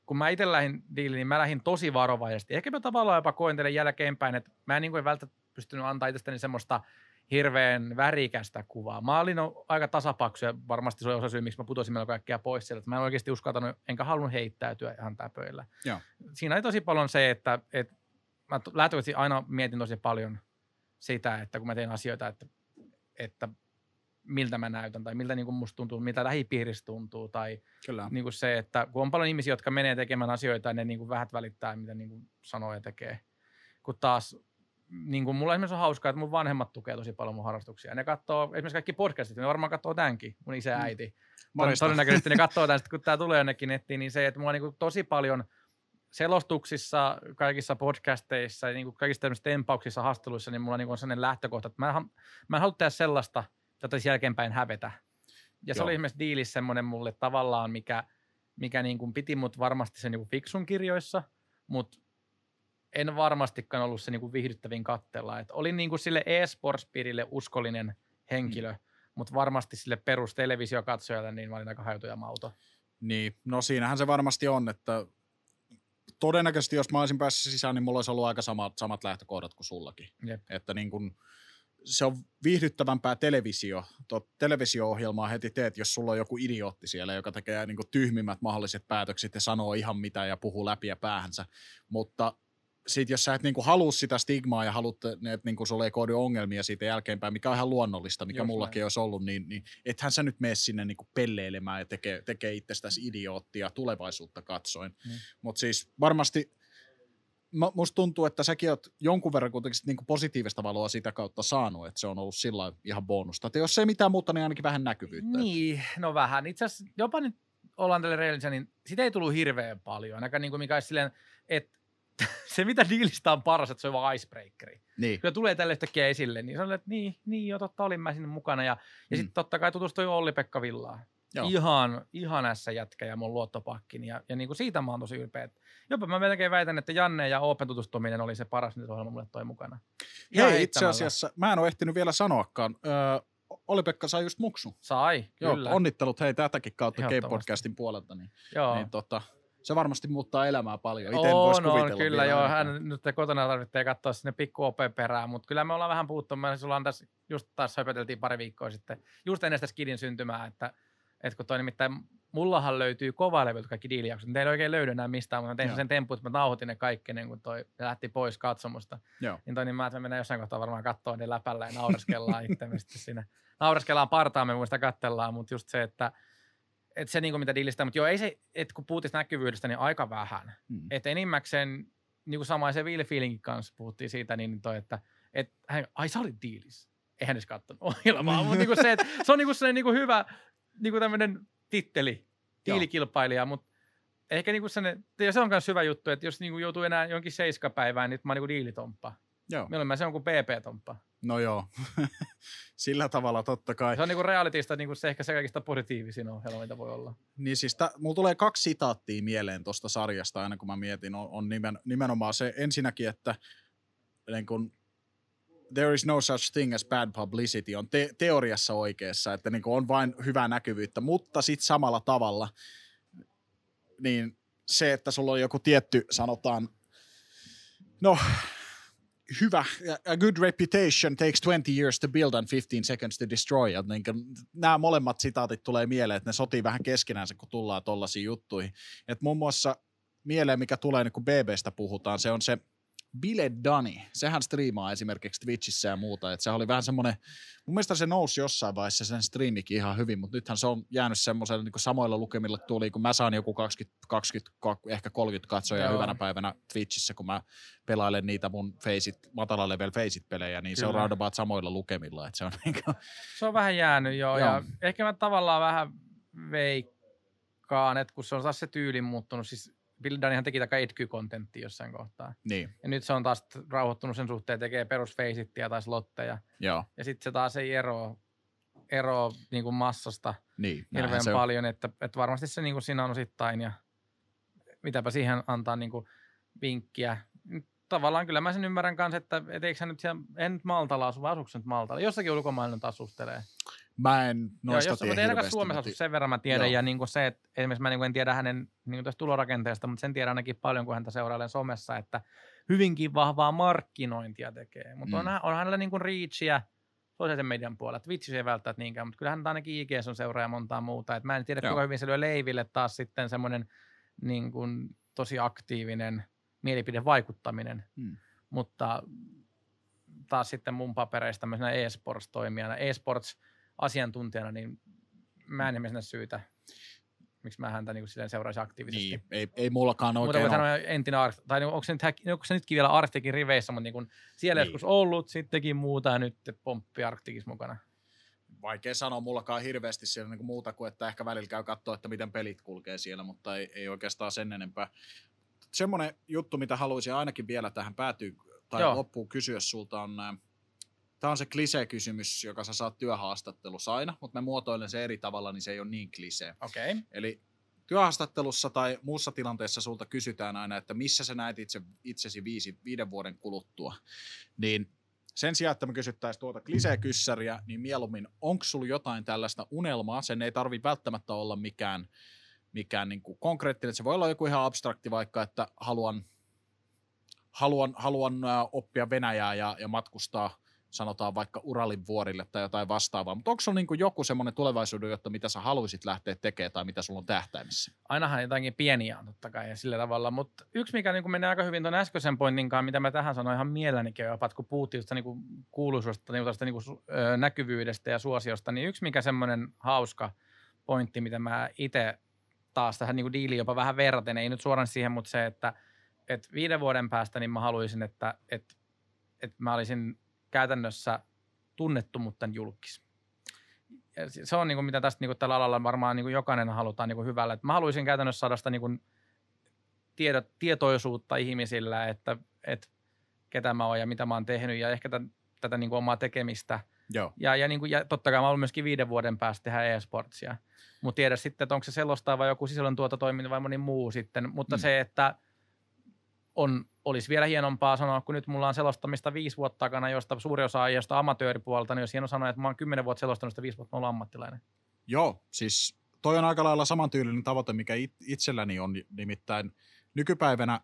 kun mä itse lähdin diiliin, niin mä lähdin tosi varovaisesti. Ehkä mä tavallaan jopa koen teille jälkeenpäin, että mä en niin kuin välttämättä pystynyt antaa itsestäni semmoista hirveän värikästä kuvaa. Mä olin aika tasapaksu ja varmasti se on osa syy, miksi mä putosin meillä kaikkea pois sieltä. Mä en oikeasti uskaltanut, enkä halunnut heittäytyä ihan täpöillä. Joo. Siinä oli tosi paljon se, että, että mä lähtökohtaisesti aina mietin tosi paljon sitä, että kun mä teen asioita, että että miltä mä näytän tai miltä niin kuin musta tuntuu, miltä lähipiirissä tuntuu tai Kyllä. Niin kuin se, että kun on paljon ihmisiä, jotka menee tekemään asioita ja ne niin kuin vähät välittää, mitä niin kuin sanoo ja tekee. Kun taas niin kuin mulla esimerkiksi on hauskaa, että mun vanhemmat tukee tosi paljon mun harrastuksia. Ne katsoo esimerkiksi kaikki podcastit, ne varmaan katsoo tämänkin, mun isä ja Mm. äiti. Morjesta. Todennäköisesti ne katsoo tämän, kun tämä tulee jonnekin nettiin, niin se, että mulla on niin tosi paljon selostuksissa, kaikissa podcasteissa ja niin kuin kaikissa tämmöisissä tempauksissa, haasteluissa, niin mulla niin on sellainen lähtökohta, että mä, en mä en halua tehdä sellaista, jota jälkeenpäin hävetä. Ja se Joo. oli esimerkiksi diilissä semmoinen mulle tavallaan, mikä, mikä niin kuin piti mut varmasti sen niin kuin fiksun kirjoissa, mutta en varmastikaan ollut se niin kuin viihdyttävin kattella. Et olin niin kuin sille e-sportspirille uskollinen henkilö, mm. mutta varmasti sille perus televisiokatsojalle niin mä olin aika hajutu ja mauto. Niin, no siinähän se varmasti on, että todennäköisesti jos mä olisin päässyt sisään, niin mulla olisi ollut aika samat, samat lähtökohdat kuin sullakin. Jep. Että niin kun, se on viihdyttävämpää televisio, tuo televisio-ohjelmaa heti teet, jos sulla on joku idiootti siellä, joka tekee niin kuin tyhmimmät mahdolliset päätökset ja sanoo ihan mitä ja puhuu läpi ja päähänsä. Mutta sit jos sä et niinku halua sitä stigmaa ja haluat, että niinku sulle ei koodi ongelmia siitä jälkeenpäin, mikä on ihan luonnollista, mikä Just mullakin olisi ollut, niin, niin ethän sä nyt mene sinne niinku pelleilemään ja tekee, tekee itsestäsi idioottia tulevaisuutta katsoen. Mm. Mutta siis varmasti musta tuntuu, että säkin oot jonkun verran kuitenkin niinku positiivista valoa sitä kautta saanut, että se on ollut sillä ihan bonusta. Että jos ei mitään muuta, niin ainakin vähän näkyvyyttä. Niin, no vähän. Itse asiassa jopa nyt ollaan reellisiä, niin sitä ei tullut hirveän paljon. Ainakaan niin kuin mikä olisi silleen, että se mitä diilistä on paras, että se on vaan icebreakeri. Niin. Kyllä tulee tälle yhtäkkiä esille, niin se on, että niin, niin jo totta olin mä sinne mukana. Ja, ja Mm. sitten totta kai tutustuin Olli-Pekka Villaan. Joo. Ihan, ihan ässä jätkä ja mun luottopakkini. Ja, ja niin kuin siitä mä oon tosi ylpeä. Jopa mä melkein väitän, että Janne ja Open tutustuminen oli se paras, mitä ohjelma mulle toi mukana. Ihan Hei, itse asiassa mä en ole ehtinyt vielä sanoakaan. Öö, Oli-Pekka sai just muksu. Sai, Joo, kyllä. onnittelut hei tätäkin kautta Ehdottomasti. Game-podcastin puolelta. Niin, Joo. niin tota, se varmasti muuttaa elämää paljon. Itse en vois on, kyllä joo. Hän nyt kotona tarvitsee katsoa sinne pikku opeen perään, mutta kyllä me ollaan vähän puhuttu. Me sulla on tässä, just taas höpöteltiin pari viikkoa sitten, just ennen sitä skidin syntymää, että, että kun toi nimittäin, mullahan löytyy kovalevyltä kaikki diilijaksot, mutta ei oikein löydy enää mistään, mutta mä tein Joo. sen tempun, että mä nauhoitin ne kaikki ennen kuin toi lähti pois katsomusta. Joo. Niin toi, niin mä, että me mennään jossain kohtaa varmaan katsoa ne läpällä ja naureskellaan itsemme sitten siinä. Naureskellaan partaamme, kun sitä kattellaan, mutta just se, että että se niinku mitä diilistä, mutta joo, ei se, että kun puhuttiin sitä näkyvyydestä, niin aika vähän. Mm. Et enimmäkseen, niin kuin samaisen Ville Feelingin kanssa puhuttiin siitä, niin toi, että et, hän, ai sä olit diilissä. Eihän edes katsonut ohjelmaa, mutta niinku se, että se on niinku sellainen niinku hyvä niinku tämmöinen titteli, diilikilpailija, mutta ehkä niinku sellainen, ja se on myös hyvä juttu, että jos niinku joutuu enää jonkin seiskapäivään, niin mä oon niinku diilitomppa. Joo. Mä se on kuin PP-tomppa. No joo, sillä tavalla totta kai. Se on niinku realitista niinku se ehkä se kaikista positiivisin ohjelma, mitä voi olla. Niin siis tä, mulla tulee kaksi sitaattia mieleen tuosta sarjasta aina kun mä mietin, on, on nimen, nimenomaan se ensinnäkin, että niin kun, there is no such thing as bad publicity on te- teoriassa oikeassa, että niin on vain hyvää näkyvyyttä, mutta sitten samalla tavalla niin se, että sulla on joku tietty, sanotaan, no hyvä, a good reputation takes 20 years to build and 15 seconds to destroy. Niin kuin, nämä molemmat sitaatit tulee mieleen, että ne sotii vähän keskenään, kun tullaan tollaisiin juttuihin. Et muun muassa mieleen, mikä tulee, niin kun BBstä puhutaan, se on se Bile Dani. Sehän striimaa esimerkiksi Twitchissä ja muuta. Et se oli vähän semmoinen, mun mielestä se nousi jossain vaiheessa sen striimikin ihan hyvin, mutta nythän se on jäänyt semmoiselle niin samoilla lukemilla tuli, kun mä saan joku 20, 20 ehkä 30 katsojaa Joo. hyvänä päivänä Twitchissä, kun mä pelailen niitä mun feisit, matala level feisit pelejä, niin se on Kyllä. roundabout samoilla lukemilla. Että se on niin kuin, Se on vähän jäänyt joo, Joo. ja ehkä mä tavallaan vähän veikkaan, että kun se on taas se tyyli muuttunut, siis Bill Dunnihan teki tätä etky-kontenttia jossain kohtaa. niin, Ja nyt se on taas rauhoittunut sen suhteen, tekee perusfeisittiä tai slotteja. joo, Ja sitten se taas ei ero, ero niin kuin massasta niin. hirveän on. paljon, että, että varmasti se niin kuin siinä on osittain ja mitäpä siihen antaa niin kuin vinkkiä. Tavallaan kyllä mä sen ymmärrän kanssa, että et eikö nyt siellä, en nyt Maltalla asu, vai asuuko nyt Maltalla? Jossakin ulkomailla nyt asustelee. Mä en Joo, noista jos, tiedä hirveästi, Suomessa mutta- asu, sen verran mä tiedän. Joo. Ja niin kuin se, että esimerkiksi mä niin kuin en tiedä hänen niin kuin tästä tulorakenteesta, mutta sen tiedän ainakin paljon, kun häntä seurailen somessa, että hyvinkin vahvaa markkinointia tekee. Mutta Mm. on, on hänellä niin kuin reachia sosiaalisen median puolella. Twitchissä ei välttämättä niinkään, mutta kyllä hän ainakin IG on seuraaja ja montaa muuta. Et mä en tiedä, Joo. kuinka hyvin se lyö leiville taas sitten semmoinen niin kuin tosi aktiivinen mielipidevaikuttaminen. Mm. Mutta taas sitten mun papereista tämmöisenä e-sports-toimijana, e-sports-asiantuntijana, niin mä en ilmeisesti syytä miksi mä häntä niin silleen seuraisi aktiivisesti. Niin, ei, ei mullakaan Mutta oikein ole. sanoa entinen Arkt, tai onko se, nyt, onko se nytkin vielä Arktikin riveissä, mutta niin kuin siellä Niin. joskus ollut, sittenkin muuta ja nyt pomppi Arktikissa mukana. Vaikea sanoa mullakaan hirveästi siellä niin kuin muuta kuin, että ehkä välillä käy katsoa, että miten pelit kulkee siellä, mutta ei, ei oikeastaan sen enempää. Semmoinen juttu, mitä haluaisin ainakin vielä tähän päätyä tai Joo. loppuun kysyä sulta on, tämä on se klisee-kysymys, joka sä saat työhaastattelussa aina, mutta mä muotoilen se eri tavalla, niin se ei ole niin klisee. Okei. Okay. Eli työhaastattelussa tai muussa tilanteessa sulta kysytään aina, että missä sä näet itse, itsesi viisi, viiden vuoden kuluttua, niin sen sijaan, että me kysyttäisiin tuota klisee-kyssäriä, niin mieluummin, onko sulla jotain tällaista unelmaa, sen ei tarvi välttämättä olla mikään, mikään niin kuin konkreettinen, se voi olla joku ihan abstrakti vaikka, että haluan, haluan, haluan oppia Venäjää ja, ja matkustaa sanotaan vaikka Uralin vuorille tai jotain vastaavaa, mutta onko sulla niin joku semmoinen tulevaisuuden jotta mitä sä haluaisit lähteä tekemään tai mitä sulla on tähtäimissä? Ainahan jotakin pieniä on totta kai ja sillä tavalla, mutta yksi mikä niin menee aika hyvin tuon äskeisen pointin kanssa, mitä mä tähän sanoin ihan mielellänikin jopa, kun puhuttiin just niin kuuluisuudesta, niin niin kuin, näkyvyydestä ja suosiosta, niin yksi mikä semmoinen hauska pointti, mitä mä itse taas tähän niin diiliin jopa vähän verraten, ei nyt suoraan siihen, mutta se, että, että viiden vuoden päästä niin mä haluaisin, että, että, että mä olisin käytännössä tunnettu, mutta julkis. Ja se- on niin kuin, mitä tästä niin kuin tällä alalla varmaan niin kuin jokainen halutaan niin kuin hyvällä. Et mä haluaisin käytännössä saada sitä niin kuin tiedot, tietoisuutta ihmisillä, että, että ketä mä oon ja mitä mä oon tehnyt ja ehkä tätä, tätä niin kuin omaa tekemistä. Joo. Ja, ja, niin kuin, ja totta kai mä haluan myöskin viiden vuoden päästä tehdä e-sportsia. Mutta tiedä sitten, että onko se selostaa vai joku sisällöntuototoiminta vai moni muu sitten. Mutta mm. se, että on, olisi vielä hienompaa sanoa, kun nyt mulla on selostamista viisi vuotta takana, josta suuri osa on josta amatööripuolelta, niin olisi hieno sanoa, että mä oon kymmenen vuotta selostanut sitä viisi vuotta, mä oon ammattilainen. Joo, siis toi on aika lailla samantyylinen tavoite, mikä it- itselläni on, nimittäin nykypäivänä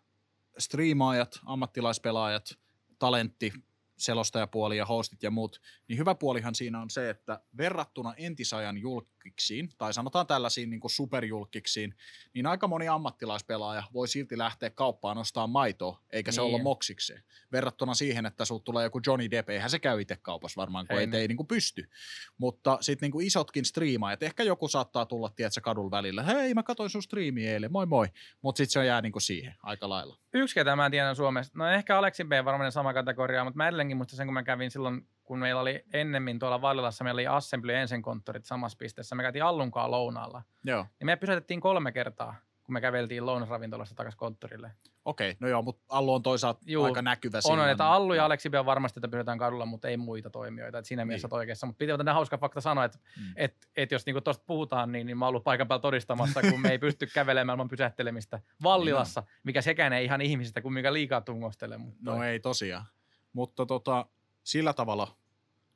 striimaajat, ammattilaispelaajat, talentti, selostajapuoli ja hostit ja muut, niin hyvä puolihan siinä on se, että verrattuna entisajan julkiksiin, tai sanotaan tällaisiin niin kuin superjulkiksiin, niin aika moni ammattilaispelaaja voi silti lähteä kauppaan ostaa maitoa, eikä se Niin. olla moksikseen. Verrattuna siihen, että sulta tulee joku Johnny Depp, eihän se käy itse kaupassa varmaan, kun Ei ei, niin. ei, niin kuin pysty. Mutta sitten niin isotkin striimaajat, ehkä joku saattaa tulla, tiedätkö, kadun välillä, hei mä katsoin sun striimiä eilen, moi moi, mutta sitten se jää niin kuin siihen aika lailla. Yksi, ketä mä tiedän Suomessa, no ehkä Aleksi B varmaan sama kategoria, mutta mä edelleenkin muistan sen, kun mä kävin silloin, kun meillä oli ennemmin tuolla Vallilassa, meillä oli Assembly ensin konttorit samassa pisteessä, me käytiin Allunkaan lounaalla. Joo, Ja me pysäytettiin kolme kertaa, kun me käveltiin lounasravintolasta takaisin konttorille. okei, no joo, mutta Allu on toisaalta Juu, aika näkyvä On, siinä. on, että niin- Allu ja. Aleksi on varmasti, että pysytään kadulla, mutta ei muita toimijoita. Et siinä mielessä Niin. niin. oikeassa. Mutta piti ottaa hauska fakta sanoa, että Mm. et, et jos niinku tuosta puhutaan, niin, niin mä oon ollut paikan päällä todistamassa, kun me ei pysty kävelemään ilman pysähtelemistä Vallilassa, mikä sekään ei ihan ihmisistä kuin mikä liikaa tungostele. Mutta No ei tosiaan. Mutta tota, sillä tavalla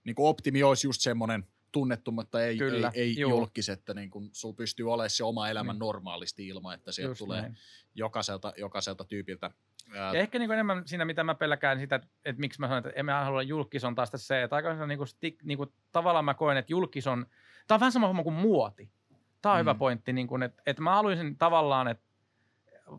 niin kuin optimi olisi just semmoinen tunnettu, mutta ei, Kyllä, ei, ei juu. julkis, että niin kuin sulla pystyy olemaan se oma elämä Niin. normaalisti ilman, että sieltä just tulee näin. jokaiselta, jokaiselta tyypiltä. Ää, Ja ehkä niin enemmän siinä, mitä mä pelkään sitä, että, että miksi mä sanon, että emme halua julkis on taas se, että aika niin kuin stick, niin kuin, tavallaan mä koen, että julkis on, tämä on vähän sama homma kuin muoti. Tämä on Mm. hyvä pointti, niin kuin, että, että mä haluaisin tavallaan, että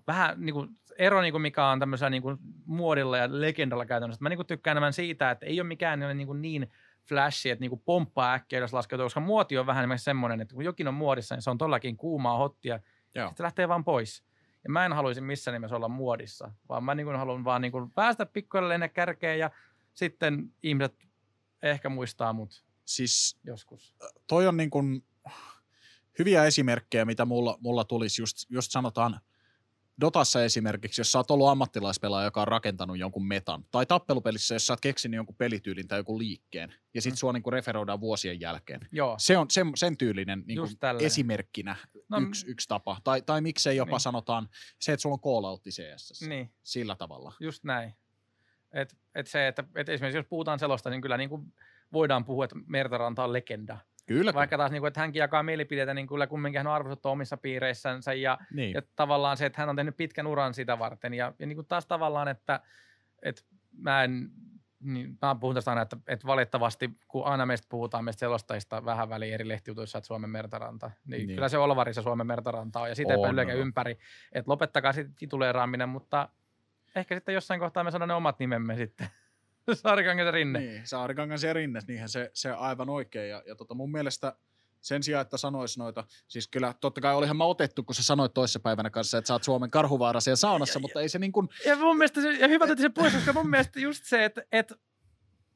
vähän niin kuin, ero, niin kuin mikä on tämmöisellä niin kuin, muodilla ja legendalla käytännössä. Mä niin kuin, tykkään enemmän siitä, että ei ole mikään niin, kuin, niin flashi, että niin kuin pomppaa äkkiä, jos laskeutuu, koska muoti on vähän esimerkiksi semmoinen, että kun jokin on muodissa, niin se on todellakin kuumaa hottia, Joo. se lähtee vaan pois. Ja mä en haluaisi missään nimessä olla muodissa, vaan mä niin kuin haluan vaan niin kuin päästä pikkuille ennen kärkeen ja sitten ihmiset ehkä muistaa mut Siis joskus. toi on niin kuin hyviä esimerkkejä, mitä mulla, mulla tulisi just, just sanotaan Dotassa esimerkiksi, jos sä oot ollut ammattilaispelaaja, joka on rakentanut jonkun metan, tai tappelupelissä, jos sä oot keksinyt jonkun pelityylin tai jonkun liikkeen, ja sit Mm. sua niin kuin referoidaan vuosien jälkeen. Joo, Se on sen, sen tyylinen niin tällainen. esimerkkinä No, yksi, yksi tapa. Tai, tai miksei jopa Niin. sanotaan se, että sulla on call-outti CS. niin, Sillä tavalla. just näin. Et, et se, että et esimerkiksi jos puhutaan selosta, niin kyllä niin kuin voidaan puhua, että Mertaranta on legenda. Kyllä. Vaikka taas, niin kuin, että hänkin jakaa mielipiteitä, niin kyllä kumminkin hän on arvostettu omissa piireissänsä ja niin. Ja tavallaan se, että hän on tehnyt pitkän uran sitä varten. Ja, ja niin kuin taas tavallaan, että, että mä en, niin mä puhun tästä aina, että, että valitettavasti, kun aina meistä puhutaan meistä selostajista vähän väliin eri lehtijutuissa, että Suomen mertaranta, niin, Niin. kyllä se Olvarissa Suomen mertaranta on, ja sitä ei on. ympäri. Että lopettakaa sitten tituleeraaminen, mutta ehkä sitten jossain kohtaa me saadaan ne omat nimemme sitten. Saarikangas ja Rinne. Niin. Saarikangas ja Rinne, niinhän se, se aivan oikein. Ja, ja tota mun mielestä sen sijaan, että sanois noita, siis kyllä totta kai olihan mä otettu, kun sä sanoit toissapäivänä kanssa, että sä oot Suomen karhuvaara siellä saunassa, ja, mutta ei se niin kuin... Ja mun mielestä, se, ja hyvä että se pois, koska mun mielestä just se, että, että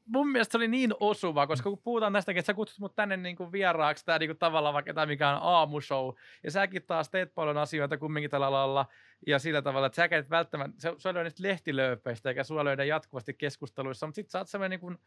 mun mielestä se oli niin osuva, koska kun puhutaan tästäkin, että sä kutsut mut tänne niin kuin vieraaksi, tää niin kuin tavallaan vaikka tämä mikä on aamushow, ja säkin taas teet paljon asioita kumminkin tällä lailla, ja sillä tavalla, että sä et välttämättä, se, se löydä lehtilööpeistä, eikä sua löydä jatkuvasti keskusteluissa, mutta sit sä oot semmoinen, niin kuin,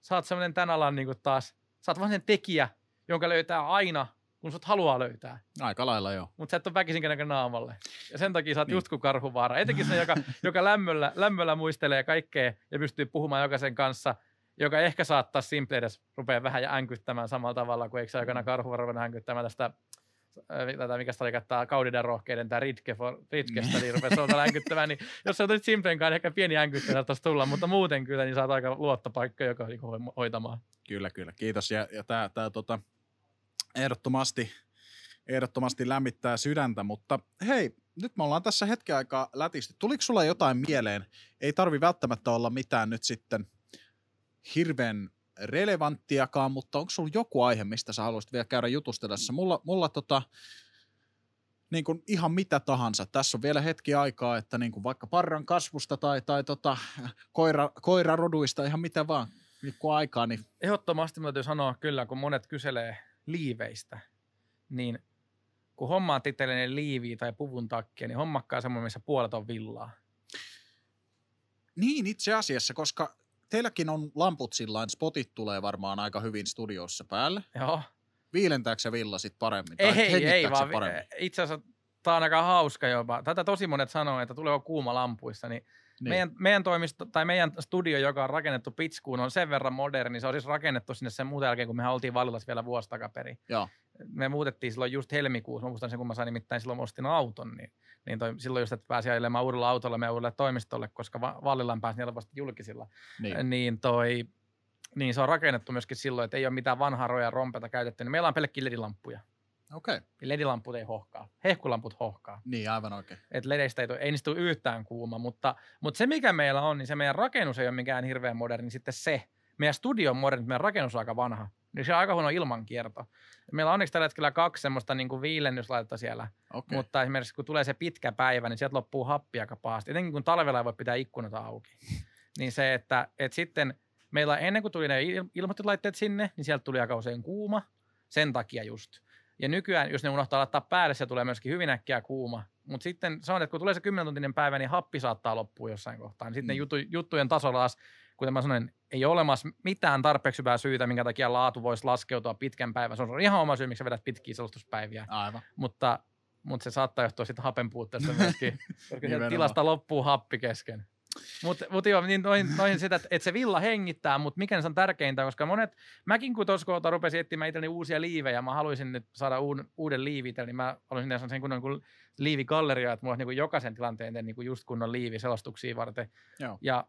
sä oot semmoinen tämän alan niin kuin taas, sä oot vaan sen tekijä, jonka löytää aina, kun sut haluaa löytää. Aika lailla joo. Mutta sä et ole väkisin kenenkä naamalle. Ja sen takia sä oot niin. just kuin karhuvaara. Etenkin se, joka, joka lämmöllä, lämmöllä muistelee kaikkea ja pystyy puhumaan jokaisen kanssa – joka ehkä saattaa Simple edes rupeaa vähän ja änkyttämään samalla tavalla kuin eikö se aikana karhu ruvennut änkyttämään tästä äh, tätä, mikä sitä oli kattaa kaudiden rohkeiden, tämä Ridke for, Ridkestä, niin rupesi solta änkyttämään, niin jos se on Simplen kanssa, ehkä pieni änkyttäjä taas tulla, mutta muuten kyllä, niin saat aika luottopaikka, joka niin hoitamaan. Kyllä, kyllä, kiitos. Ja, ja tämä, tämä tota, ehdottomasti, ehdottomasti lämmittää sydäntä, mutta hei, nyt me ollaan tässä hetken aikaa lätisty. Tuliko sulla jotain mieleen? Ei tarvi välttämättä olla mitään nyt sitten – hirveän relevanttiakaan, mutta onko sulla joku aihe, mistä sä haluaisit vielä käydä jutustelussa? Mulla, mulla tota, niin kuin ihan mitä tahansa. Tässä on vielä hetki aikaa, että niin kuin vaikka parran kasvusta tai, tai tota, koira, koiraroduista, ihan mitä vaan, kun aikaa. Niin... Ehdottomasti mä täytyy sanoa kyllä, kun monet kyselee liiveistä, niin kun hommaat itsellinen liiviä tai puvun takkia, niin hommakkaa semmoinen, missä puolet on villaa. Niin itse asiassa, koska teilläkin on lamput sillä spotit tulee varmaan aika hyvin studiossa päälle. Joo. Viilentääkö se villa sitten paremmin? Ei, tai ei, ei vaan paremmin? itse asiassa tämä on aika hauska jopa. Tätä tosi monet sanoo, että tulee kuuma lampuissa, niin niin. Meidän, meidän, toimisto, tai meidän studio, joka on rakennettu Pitskuun, on sen verran moderni. Se on siis rakennettu sinne sen muuten jälkeen, kun me oltiin Vallilas vielä vuosi takaperin. Joo. Me muutettiin silloin just helmikuussa. Mä muistan sen, kun mä sain nimittäin silloin ostin auton, niin, niin toi, silloin just, että pääsi ajelemaan uudella autolla meidän uudelle toimistolle, koska Vallilan pääsi helposti julkisilla. Niin. niin toi, niin se on rakennettu myöskin silloin, että ei ole mitään vanhaa roja rompeta käytetty, niin meillä on pelkkiä LED-lamppuja. Okei. Okay. LED-lamput ei hohkaa. Hehkulamput hohkaa. Niin, aivan oikein. Et LEDistä ei, ei niistä tule yhtään kuuma, mutta, mutta se mikä meillä on, niin se meidän rakennus ei ole mikään hirveän moderni, sitten se. Meidän studio on moderni, meidän rakennus on aika vanha. Niin se on aika huono ilmankierto. Meillä on onneksi tällä hetkellä kaksi semmoista niin kuin viilennyslaitetta siellä. Okay. Mutta esimerkiksi kun tulee se pitkä päivä, niin sieltä loppuu happia aika pahasti. Etenkin kun talvella ei voi pitää ikkunat auki. niin se, että, että sitten meillä ennen kuin tuli ne ilmoituslaitteet sinne, niin sieltä tuli aika usein kuuma. Sen takia just. Ja nykyään, jos ne unohtaa laittaa päälle, se tulee myöskin hyvin äkkiä kuuma. Mutta sitten se on, että kun tulee se 10 tuntinen päivä, niin happi saattaa loppua jossain kohtaa. Niin sitten mm. juttu, juttujen tasolla taas, kuten mä sanoin, ei ole olemassa mitään tarpeeksi hyvää syytä, minkä takia laatu voisi laskeutua pitkän päivän. Se on ihan oma syy, miksi sä vedät pitkiä selostuspäiviä. Aivan. Mutta, mutta se saattaa johtua sitten hapen puutteesta myöskin, koska tilasta loppuu happi kesken. Mutta mut joo, niin noin, noin sitä, että et se villa hengittää, mutta mikä se on tärkeintä, koska monet, mäkin kun tuossa kohtaa rupesin etsimään itselleni uusia liivejä, mä haluaisin nyt saada uuden, uuden liivi niin mä haluaisin tehdä sen kunnon kuin liivigalleria, että mulla olisi niin jokaisen tilanteen niin kuin just kunnon liivi selostuksia varten. Joo. Ja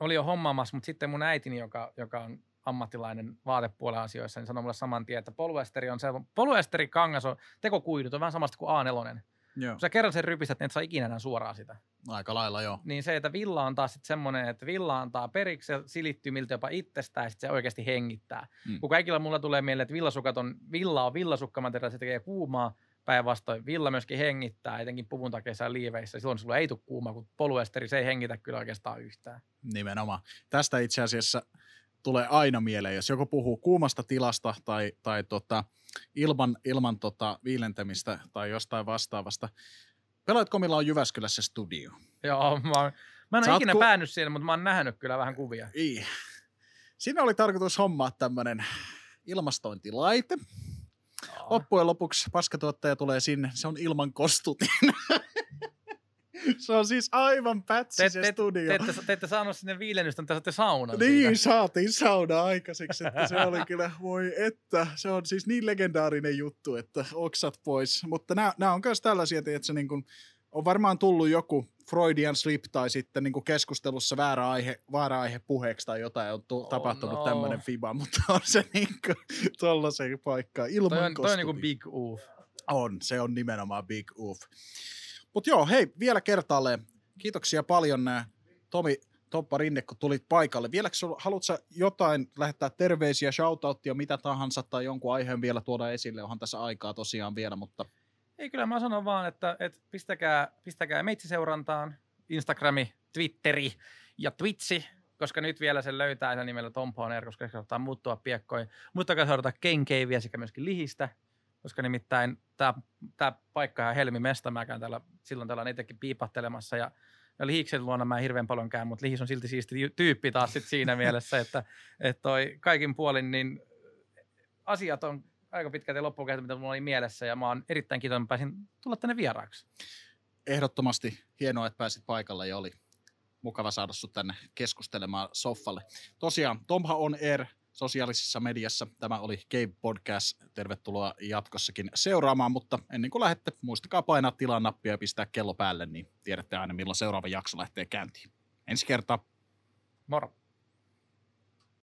oli jo hommaamassa, mutta sitten mun äitini, joka, joka on ammattilainen vaatepuolen asioissa, niin sanoi mulle saman tien, että poluesteri on se, poluesteri kangas on tekokuidut, on vähän samasta kuin A4. Joo. Kun sä kerran sen rypistät, niin et saa ikinä enää suoraan sitä. Aika lailla joo. Niin se, että villa on taas sitten semmoinen, että villa antaa periksi ja silittyy miltä jopa itsestään ja sitten se oikeasti hengittää. Mm. Kun kaikilla mulla tulee mieleen, että villasukat on, villa on villasukkamateriaali, se tekee kuumaa, päinvastoin villa myöskin hengittää, etenkin puvun takeissa liiveissä. Silloin sulla ei tule kuuma, kun poluesteri se ei hengitä kyllä oikeastaan yhtään. Nimenomaan. Tästä itse asiassa tulee aina mieleen, jos joku puhuu kuumasta tilasta tai, tai tota, ilman, ilman tota viilentämistä tai jostain vastaavasta. Pelaatkomilla on Jyväskylässä studio. Joo, mä, oon, mä en ole ikinä ku... päänyt siellä, mutta mä oon nähnyt kyllä vähän kuvia. Ei. Siinä oli tarkoitus hommaa tämmöinen ilmastointilaite. Loppujen lopuksi paskatuottaja tulee sinne, se on ilman kostutin. Se on siis aivan pätsi te, se te, studio. Te, te, te ette saanut sinne viilennystä, mutta saatte saunan Niin, siitä. saatiin sauna aikaiseksi, että se oli kyllä, voi että, se on siis niin legendaarinen juttu, että oksat pois. Mutta nämä, on myös tällaisia, että se niin kuin, on varmaan tullut joku Freudian slip tai sitten niin keskustelussa väärä aihe, väärä aihe puheeksi tai jotain on tu- oh, tapahtunut no. tämmöinen fiba, mutta on se niin kuin tollaisen paikkaan ilman toi on, toi on niin kuin big oof. On, se on nimenomaan big oof. Mutta joo, hei, vielä kertaalleen. Kiitoksia paljon Tomi, Toppa Rinne, kun tulit paikalle. Vieläkö haluatko jotain lähettää terveisiä, shoutouttia, mitä tahansa tai jonkun aiheen vielä tuoda esille? Onhan tässä aikaa tosiaan vielä, mutta... Ei kyllä, mä sanon vaan, että, että pistäkää, pistäkää meitsi seurantaan, Instagrami, Twitteri ja Twitchi, koska nyt vielä se löytää sen nimellä Tom Poner, koska se saattaa muuttua piekkoin. Muistakaa seurata Kenkeiviä sekä myöskin Lihistä, koska nimittäin tämä, tämä paikka on Helmi Mesta, mä käyn täällä, silloin täällä on itsekin piipattelemassa ja ja Lihiksen luona mä en hirveän paljon käyn, mutta Lihis on silti siisti tyyppi taas sit siinä mielessä, että, että toi kaikin puolin niin asiat on aika pitkälti loppuun mitä mulla oli mielessä ja mä oon erittäin kiitollinen, että pääsin tulla tänne vieraaksi. Ehdottomasti hienoa, että pääsit paikalle ja oli mukava saada sut tänne keskustelemaan soffalle. Tosiaan, Tomha on Air sosiaalisessa mediassa. Tämä oli Game Podcast. Tervetuloa jatkossakin seuraamaan, mutta ennen kuin lähdette, muistakaa painaa tilan nappia ja pistää kello päälle, niin tiedätte aina milloin seuraava jakso lähtee käyntiin. Ensi kertaa. Moro.